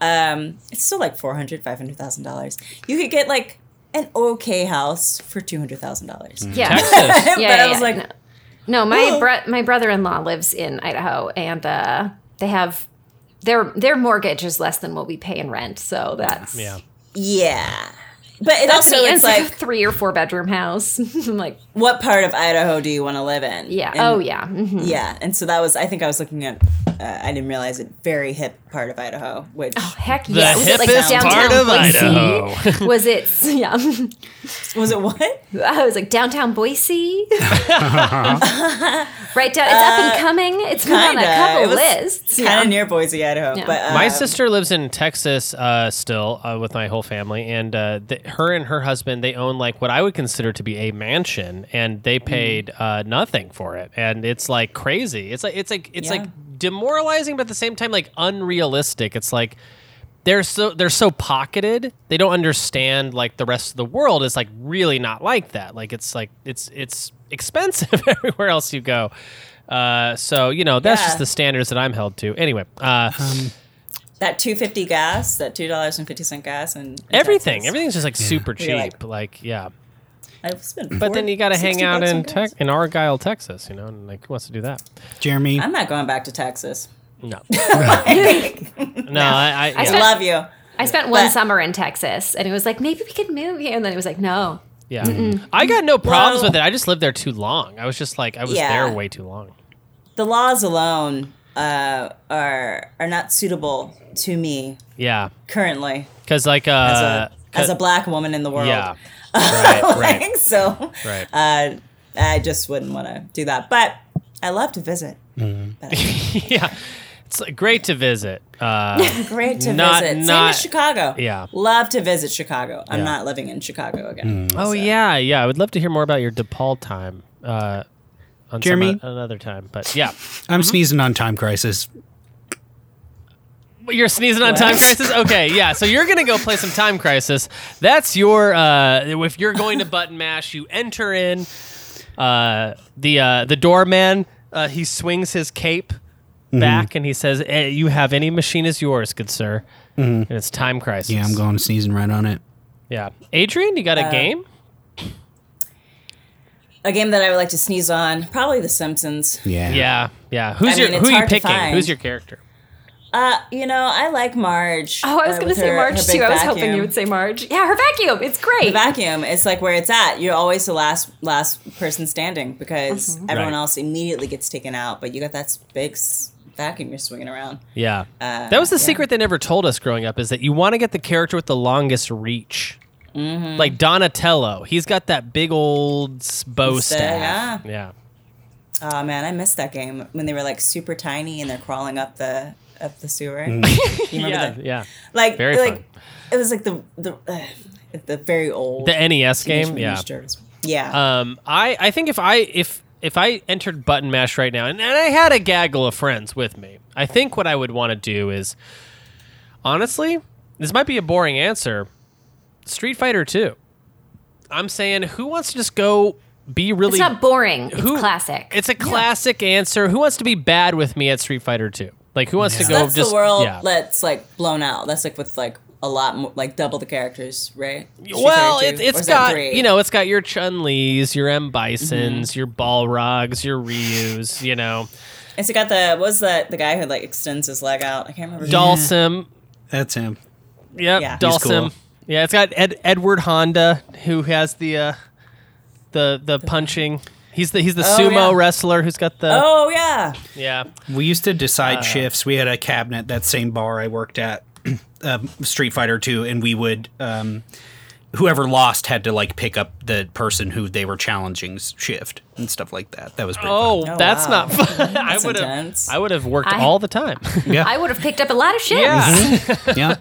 Um, it's still like four hundred, five hundred thousand dollars. You could get like an okay house for two hundred thousand dollars. Yeah. Texas. yeah, but yeah, I was yeah, like, no, No, my bro- my brother in law lives in Idaho, and uh, they have their their mortgage is less than what we pay in rent. So that's Yeah. yeah. But it That's also me. It's it's like like a three or four bedroom house. I'm like, what part of Idaho do you want to live in? yeah, And- oh yeah, mhm. Yeah, and so that was I think I was looking at uh, I didn't realize it very hip part of Idaho, which oh heck The yeah. Was it like hippest downtown part of Boise? Idaho. Was it? Yeah, was it what? I was like downtown Boise. right down. It's up and coming. It's been on a Uh, kinda. couple It was lists. Kind Yeah. of near Boise, Idaho. Yeah. But uh, My sister lives in Texas uh, still uh, with my whole family, and uh, th- her and her husband they own like what I would consider to be a mansion, and they Mm. paid uh, nothing for it, and it's like crazy. It's like it's like it's Yeah. like demoralizing, but at the same time like unrealistic. It's like they're so they're so pocketed. They don't understand like the rest of the world is like really not like that. Like it's like it's it's expensive everywhere else you go. Uh, so you know that's Yeah. just the standards that I'm held to. Anyway, uh, that that two fifty gas, that two dollars and fifty cent gas, and Everything, everything's just like super cheap. Like- Like, yeah. I've spent. But then you got to hang out in gas. Tex in Argyle, Texas. You know, and like who wants to do that? Jeremy, I'm not going back to Texas. No, no, I, I, I yeah. spent- Love you. I spent one But- summer in Texas, and it was like maybe we could move here, and then it was like no. Yeah. I got no problems Well- with it. I just lived there too long. I was just like, I was Yeah. there way too long. The laws alone uh, are are not suitable to me Yeah. currently Cause like, uh, as a as a black woman in the world. yeah. Right, right, so right. uh, I just wouldn't want to do that. But I love to visit. yeah. It's like, great to visit. Uh, Great to Not- visit. Same not- as Chicago. yeah. Love to visit Chicago. I'm Yeah. not living in Chicago again. oh yeah, yeah. I would love to hear more about your DePaul time. Uh, on some Jeremy? o- another time, but yeah. I'm sneezing on Time Crisis. You're sneezing on Time Crisis? Okay, yeah. So you're gonna go play some Time Crisis. That's your uh if you're going to button mash, you enter in uh the uh the doorman, uh he swings his cape back and he says, eh, you have any machine is yours, good sir. And it's Time Crisis. Yeah, I'm going sneezing right on it. Yeah. Adrian, you got a game? A game that I would like to sneeze on, probably The Simpsons. Yeah. Yeah, yeah. Who's I your mean, who are you picking? Who's your character? Uh, you know, I like Marge. Oh, I was uh, going to say her- Marge her big too. I was hoping you would say Marge. Yeah, her vacuum. It's great. The vacuum. It's like where it's at. You're always the last last person standing because Mm-hmm. everyone Right. else immediately gets taken out. But you got that big vacuum you're swinging around. Yeah. Uh, that was the yeah. secret they never told us growing up is that you want to get the character with the longest reach. Mm-hmm. Like Donatello, he's got that big old bow It's the- staff. yeah. Yeah. Oh man, I missed that game when they were like super tiny and they're crawling up the up the sewer. Mm. Yeah, that? yeah. Like Very like fun. it was like the the uh, the very old The NES game, yeah. Turtles. Yeah. Um, I, I think if I if if I entered button mash right now and, and I had a gaggle of friends with me, I think what I would want to do is honestly, this might be a boring answer. Street Fighter 2. I'm saying who wants to just go be really It's not boring. It's who- classic. It's a classic answer. Who wants to be bad with me at Street Fighter 2? Like who wants to go that's just the world yeah. that's like blown out. That's like with like a lot more like double the characters, right? Street Well, Fighter it, 2? Or it's is that got three? you know, it's got your Chun Li's, your M Bisons, Mm-hmm. your Balrogs, your Ryu's, you know, It's got the what was the the guy who like extends his leg out? I can't remember. Dhalsim. That's him. Yep, Yeah. He's Dhalsim. cool. Yeah, it's got Ed, Edward Honda who has the uh, the the punching. He's the he's the Oh, sumo yeah. wrestler who's got the Oh yeah. yeah. We used to decide Uh, shifts. We had a cabinet that same bar I worked at, um, Street Fighter Two, and we would um, whoever lost had to like pick up the person who they were challenging's shift and stuff like that. That was pretty Oh, Oh, that's wow. not fun. I would have. I would have worked I- all the time. Yeah, I would have picked up a lot of shit. yeah, yeah.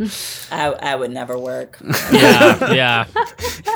I, I would never work. yeah, yeah.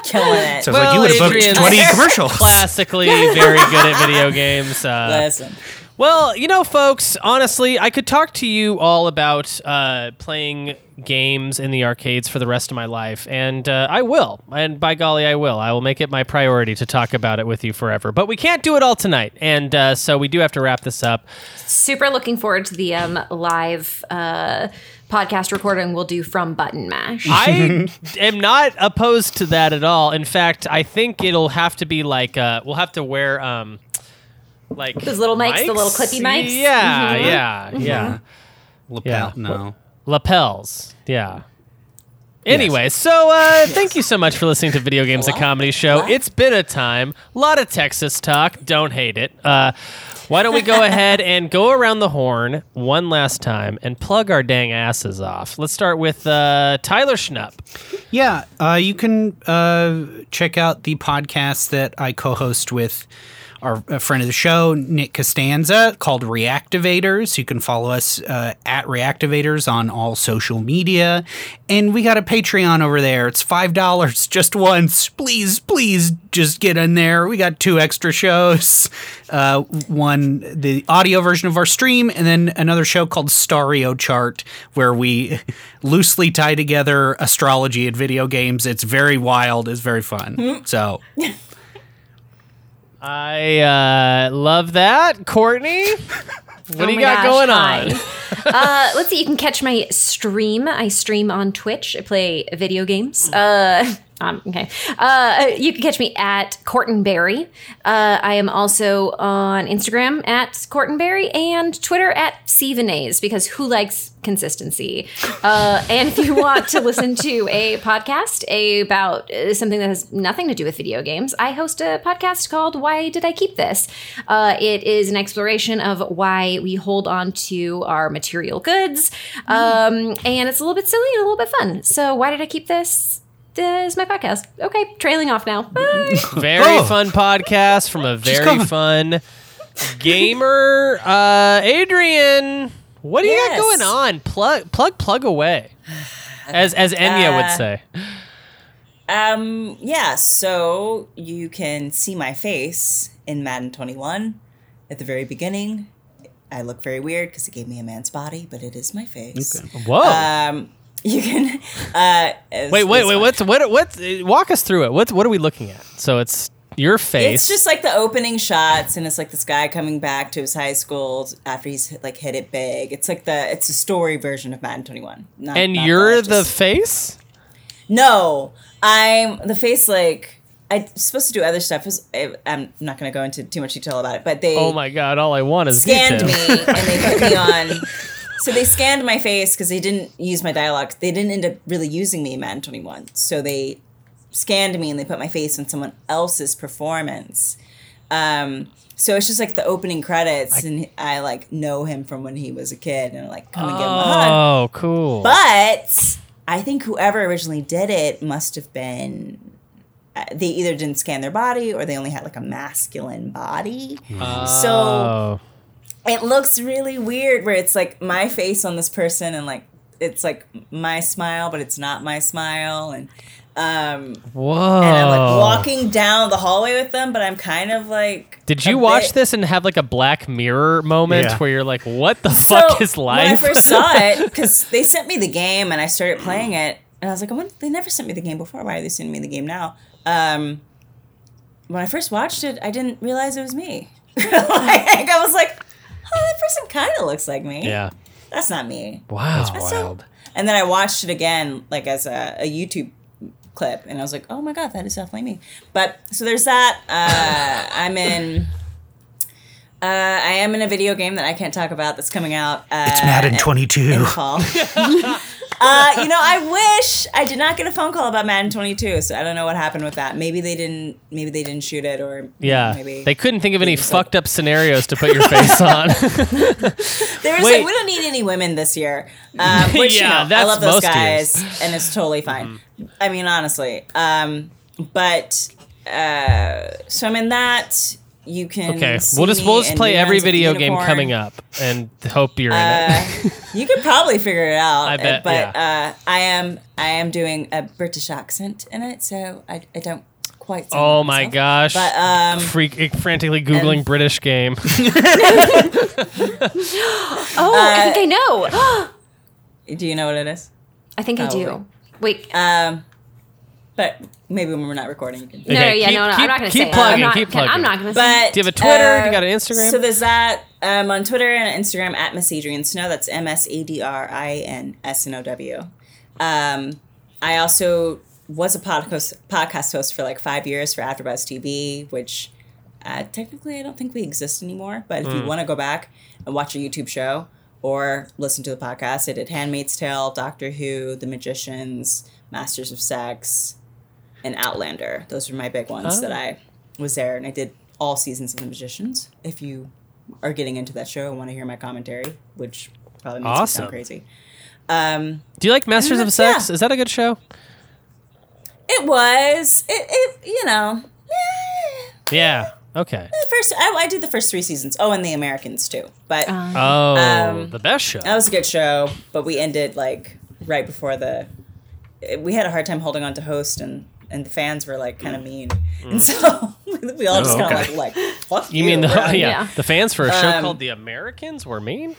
Killing it. So it's like you would have booked twenty commercials. Classically, very good at video games. Uh, Listen. Well, you know, folks, honestly, I could talk to you all about uh, playing games in the arcades for the rest of my life, and uh, I will. And by golly, I will. I will make it my priority to talk about it with you forever. But we can't do it all tonight, and uh, so we do have to wrap this up. Super looking forward to the um, live uh, podcast recording we'll do from Button Mash. I am not opposed to that at all. In fact, I think it'll have to be like uh, we'll have to wear um, like Those little mics, the little clippy mics? Yeah, yeah, yeah. Lapel, Yeah. no. lapels. Yeah. Anyway, so uh, thank you so much for listening to Video Games a Comedy Show. It's been a time. A lot of Texas talk. Don't hate it. Uh, why don't we go ahead and go around the horn one last time and plug our dang asses off? Let's start with uh, Tyler Schnupp. Yeah, uh, you can uh, check out the podcast that I co-host with our friend of the show, Nick Costanza, called Reactivators. You can follow us uh, at Reactivators on all social media, and we got a Patreon over there. It's five dollars just once. Please, please, just get in there. We got two extra shows. Uh, one, the audio version of our stream, and then another show called Stario Chart, where we loosely tie together astrology and video games. It's very wild. It's very fun. So I uh, love that. Courtney? What do you got going on? uh, let's see. You can catch my stream. I stream on Twitch. I play video games. Uh, um, okay. Uh, you can catch me at Cortonberry. Uh, I am also on Instagram at Cortonberry and Twitter at Stevenays because who likes consistency? Uh, and if you want to listen to a podcast about uh, something that has nothing to do with video games, I host a podcast called Why Did I Keep This? Uh, it is an exploration of why we hold on to our material goods. Um, and it's a little bit silly and a little bit fun. So, why did I keep this? This is my podcast. Okay, trailing off now. Bye. Very Oh. fun podcast from a very coming. fun gamer. Uh, Adrian, what do you got Yes. going on? Plug, plug, plug away. As as Enya would Uh, say. Um, yeah, so you can see my face in Madden 21 at the very beginning. I look very weird because it gave me a man's body, but it is my face. Whoa. Um, you can. Uh, wait, wait, wait. What's what? What? Walk us through it. What? What are we looking at? So it's your face. It's just like the opening shots, and it's like this guy coming back to his high school after he's like hit it big. It's like the it's a story version of Madden 21. And not you're the the just- face. No, I'm the face. Like I'm supposed to do other stuff. I- I'm not going to go into too much detail about it, but they Oh my god! All I want is scanned detail. me and they put me on. So they scanned my face because they didn't use my dialogue. They didn't end up really using me in Madden 21. So they scanned me and they put my face on someone else's performance. Um, so it's just like the opening credits, and I like know him from when he was a kid, and like come and give him a hug. Oh, cool. But I think whoever originally did it must have been. uh, They either didn't scan their body or they only had like a masculine body. So oh. It looks really weird where it's like my face on this person and like it's like my smile, but it's not my smile. And um Whoa. and I'm like walking down the hallway with them, but I'm kind of like Did you watch bit- this and have like a Black Mirror moment Yeah. where you're like, "What the So, fuck is life?" When I first saw it, because they sent me the game and I started playing it, and I was like, I they never sent me the game before. Why are they sending me the game now? Um, when I first watched it, I didn't realize it was me. like, I was like, oh, that person kind of looks like me. yeah. That's not me. Wow. That's so- and then I watched it again, like as a, a YouTube clip, and I was like, oh my god, that is definitely me. But so there's that. Uh, I'm in. Uh, I am in a video game that I can't talk about that's coming out. Uh, It's Madden in 22. the fall. uh, you know, I wish I did not get a phone call about Madden 22, so I don't know what happened with that. Maybe they didn't. Maybe they didn't shoot it, or Yeah. maybe They couldn't think of any just like- fucked up scenarios to put your face on. They were Wait. like, we don't need any women this year. Um, which, Yeah, you know, I love those guys, years. and it's totally fine. I mean, honestly. Um, but, uh, so I'm in that. You can. okay. see We'll just we'll just play every video game coming up and hope you're in Uh, it. you could probably figure it out. I bet, But uh, I am I am doing a British accent in it, so I, I don't quite. sound Oh like my myself. gosh. But um, Freak, frantically googling and- British game. Oh, I think I know. do you know what it is? I think I Probably. do. Wait. Um, but maybe when we're not recording, you can. no, Okay, yeah, keep- no, no. keep- I'm not going to keep say it. plugging, I'm not, keep can- I'm plugging. not going to But Do you have a Twitter? uh, you got an Instagram? So there's that. Um, on Twitter and Instagram at Miss Adrian Snow. That's M S A D R I N S N O W. Um, I also was a podcast podcast host for like five years for AfterBuzz TV, which uh, technically I don't think we exist anymore. But if you Hmm. want to go back and watch a YouTube show or listen to the podcast, I did *Handmaid's Tale*, *Doctor Who*, *The Magicians*, *Masters of Sex*, and *Outlander*. Those were my big ones Oh. that I was there, and I did all seasons of *The Magicians*. If you are getting into that show and want to hear my commentary, which probably makes me sound crazy. Um, Do you like Masters of Yeah. Sex? Is that a good show? it was it, it you know Yeah. Okay. the first I, I did the first three seasons. Oh, and the Americans too. But Oh, Um, the best show. that was a good show. But we ended like right before the. We had a hard time holding on to host and. And the fans were like kind of mean, and so we all just Oh, kind of okay. like, like, fuck You mean the yeah, Yeah. the fans for a show Um, called The Americans were mean?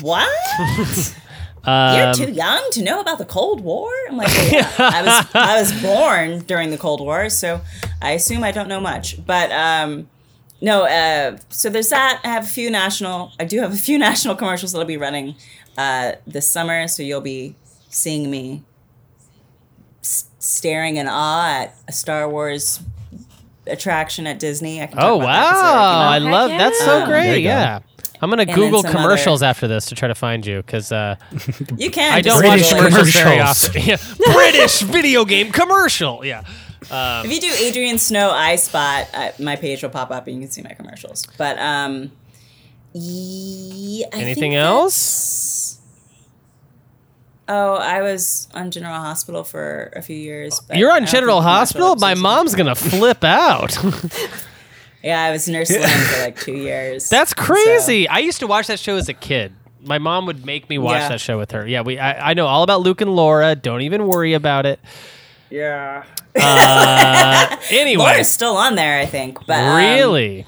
what? Um, You're too young to know about the Cold War. I'm like, well, yeah, I was I was born during the Cold War, so I assume I don't know much. But um, no, uh, so there's that. I have a few national. I do have a few national commercials that'll be running uh, this summer. So you'll be seeing me s- staring in awe at a Star Wars attraction at Disney. I can Oh about that 'cause, wow! I like, you know, love that's so great. There you go. Yeah. I'm gonna then Google commercials other- after this to try to find you because uh, you can. I don't just watch commercials very often. Yeah. British video game commercial. Yeah. If you do Adrian Snow iSpot, uh, my page will pop up and you can see my commercials. But um, yeah, Anything think else? That's- Oh, I was on General Hospital for a few years. but You're on General Hospital. My mom's gonna flip out. Yeah, I was nurse Lynn for like two years. That's So- crazy. I used to watch that show as a kid. My mom would make me watch Yeah. that show with her. Yeah, we. I, I know all about Luke and Laura. Don't even worry about it. yeah. Uh, anyway, Laura's still on there, I think. But um, really,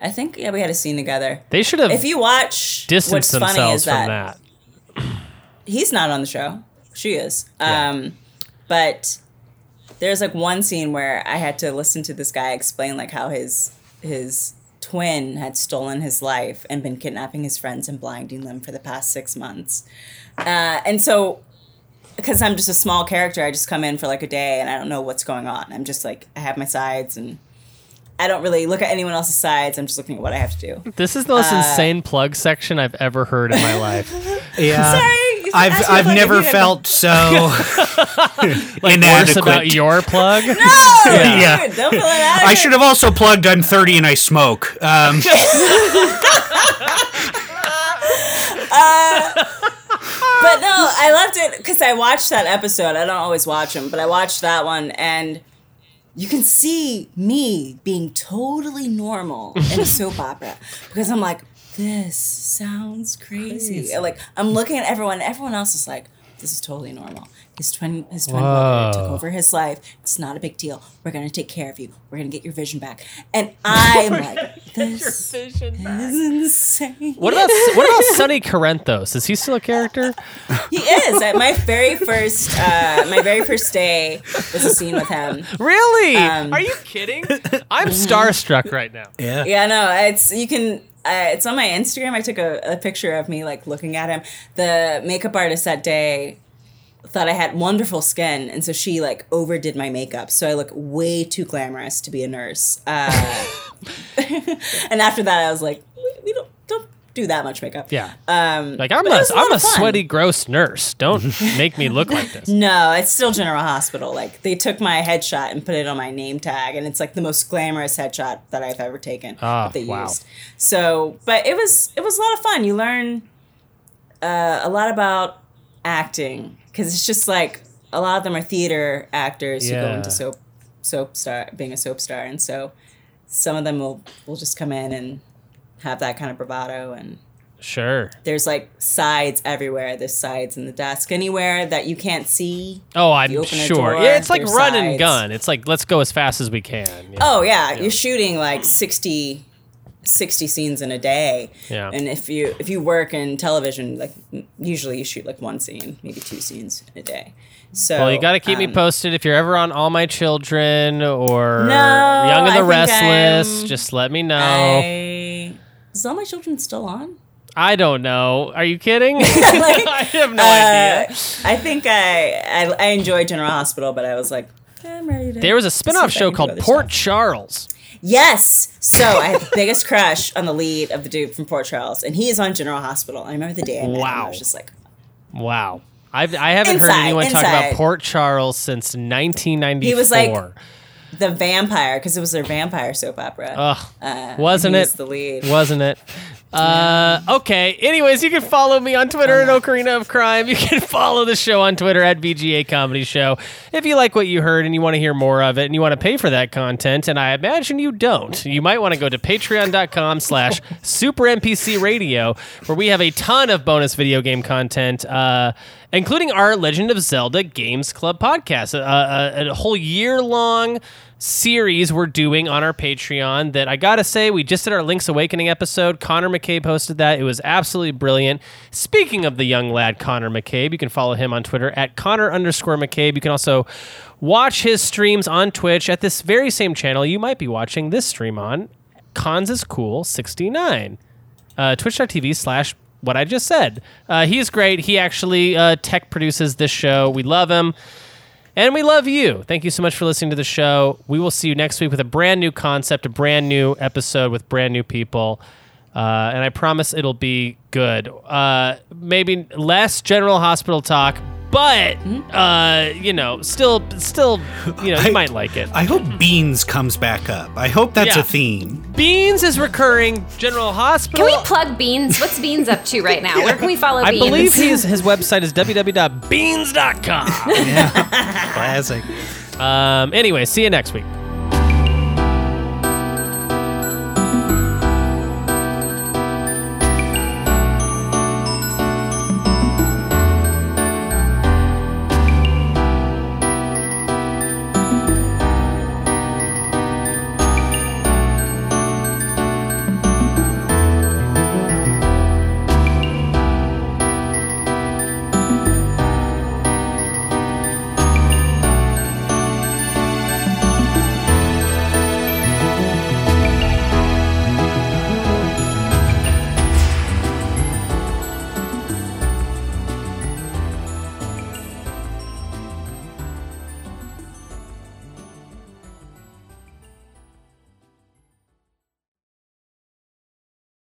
I think yeah, we had a scene together. they should have If you watch, distanced what's funny themselves is from that, that. He's not on the show. She is. Um, but there's like one scene where I had to listen to this guy explain like how his his twin had stolen his life and been kidnapping his friends and blinding them for the past six months. Uh, and so because I'm just a small character, I just come in for like a day and I don't know what's going on. I'm just like I have my sides and I don't really look at anyone else's sides. I'm just looking at what I have to do. This is the most uh, insane plug section I've ever heard in my life. Yeah. Sorry, I've I've if never could- felt so Like worse about inadequate. your plug. No, Yeah. Dude, don't fill it out. I should have also plugged I'm 30 and I smoke. Um, But no, I loved it because I watched that episode. I don't always watch them, but I watched that one, and you can see me being totally normal in a soap opera because I'm like, this sounds crazy. And, Like I'm looking at everyone, everyone else is like, this is totally normal. His twin, his twin brother took over his life. It's not a big deal. We're gonna take care of you. We're gonna get your vision back. And I'm like, this is insane. What about what about Sonny Corinthos? Is he still a character? He is. At my very first, uh, my very first day was a scene with him. Really? Um, Are you kidding? I'm starstruck right now. yeah. Yeah, no, it's you can. Uh, it's on my Instagram. I took a, a picture of me like looking at him. The makeup artist that day thought I had wonderful skin, and so she like overdid my makeup, so I look way too glamorous to be a nurse. Uh, and after that, I was like, we, we don't don't do that much makeup. Yeah. Um, Like I'm but a it was a I'm a sweaty, gross nurse. Don't make me look like this. No, it's still General Hospital. Like they took my headshot and put it on my name tag, and it's like the most glamorous headshot that I've ever taken. That they wow. used. So, but it was it was a lot of fun. You learn uh, a lot about acting because it's just like a lot of them are theater actors who go into soap soap star being a soap star, and so some of them will will just come in and have that kind of bravado and Sure. there's like sides everywhere. There's sides in the desk. Anywhere that you can't see. Oh, I'm You open a sure. door, yeah, it's like run and gun. It's like let's go as fast as we can. Yeah. Oh yeah, you're shooting like 60, 60 scenes in a day. Yeah. And if you if you work in television, like usually you shoot like one scene, maybe two scenes in a day. So Well, you got to keep me um, posted if you're ever on All My Children or No, Young and the think Restless. Just let me know. I, is all my children still on? I don't know. Are you kidding? I have no Uh, idea. I think I, I I enjoyed General Hospital, but I was like, I'm ready to. There was a spin-off show called Port stuff. Charles. Yes. So I had the biggest crush on the lead of the dude from Port Charles, and he is on General Hospital. I remember the day I met him. Wow. I was just like, Wow. I've, I haven't heard Inside, anyone talk about. Port Charles since 1994. He was like- the vampire, because it was their vampire soap opera. Ugh, Uh, wasn't it? was the lead. Wasn't it? Uh, okay. Anyways, you can follow me on Twitter at Ocarina of Crime. You can follow the show on Twitter at VGA Comedy Show. If you like what you heard and you want to hear more of it and you want to pay for that content, and I imagine you don't, you might want to go to patreon.com slash super NPC radio, where we have a ton of bonus video game content, uh, including our Legend of Zelda Games Club podcast, a, a, a whole year long series we're doing on our Patreon that I gotta say, we just did our Link's Awakening episode. Connor McCabe hosted that. It was absolutely brilliant. Speaking of the young lad Connor McCabe, you can follow him on Twitter at Connor underscore McCabe. You can also watch his streams on Twitch at this very same channel you might be watching this stream on Cons is Cool 69. Uh, Twitch.tv slash what I just said. Uh, he's great. He actually uh, tech produces this show. We love him. And we love you. Thank you so much for listening to the show. We will see you next week with a brand new concept, a brand new episode with brand new people. Uh, and I promise it'll be good. Uh, maybe less General Hospital talk, but uh, you know, still, still, you know, you I- might like it. I hope Beans comes back up. I hope that's Yeah. a theme. Beans is recurring. General Hospital. Can we plug Beans? What's Beans up to right now? Where can we follow Beans? I Beans? believe his his website is www.beans.com. Classic. um, anyway, see you next week.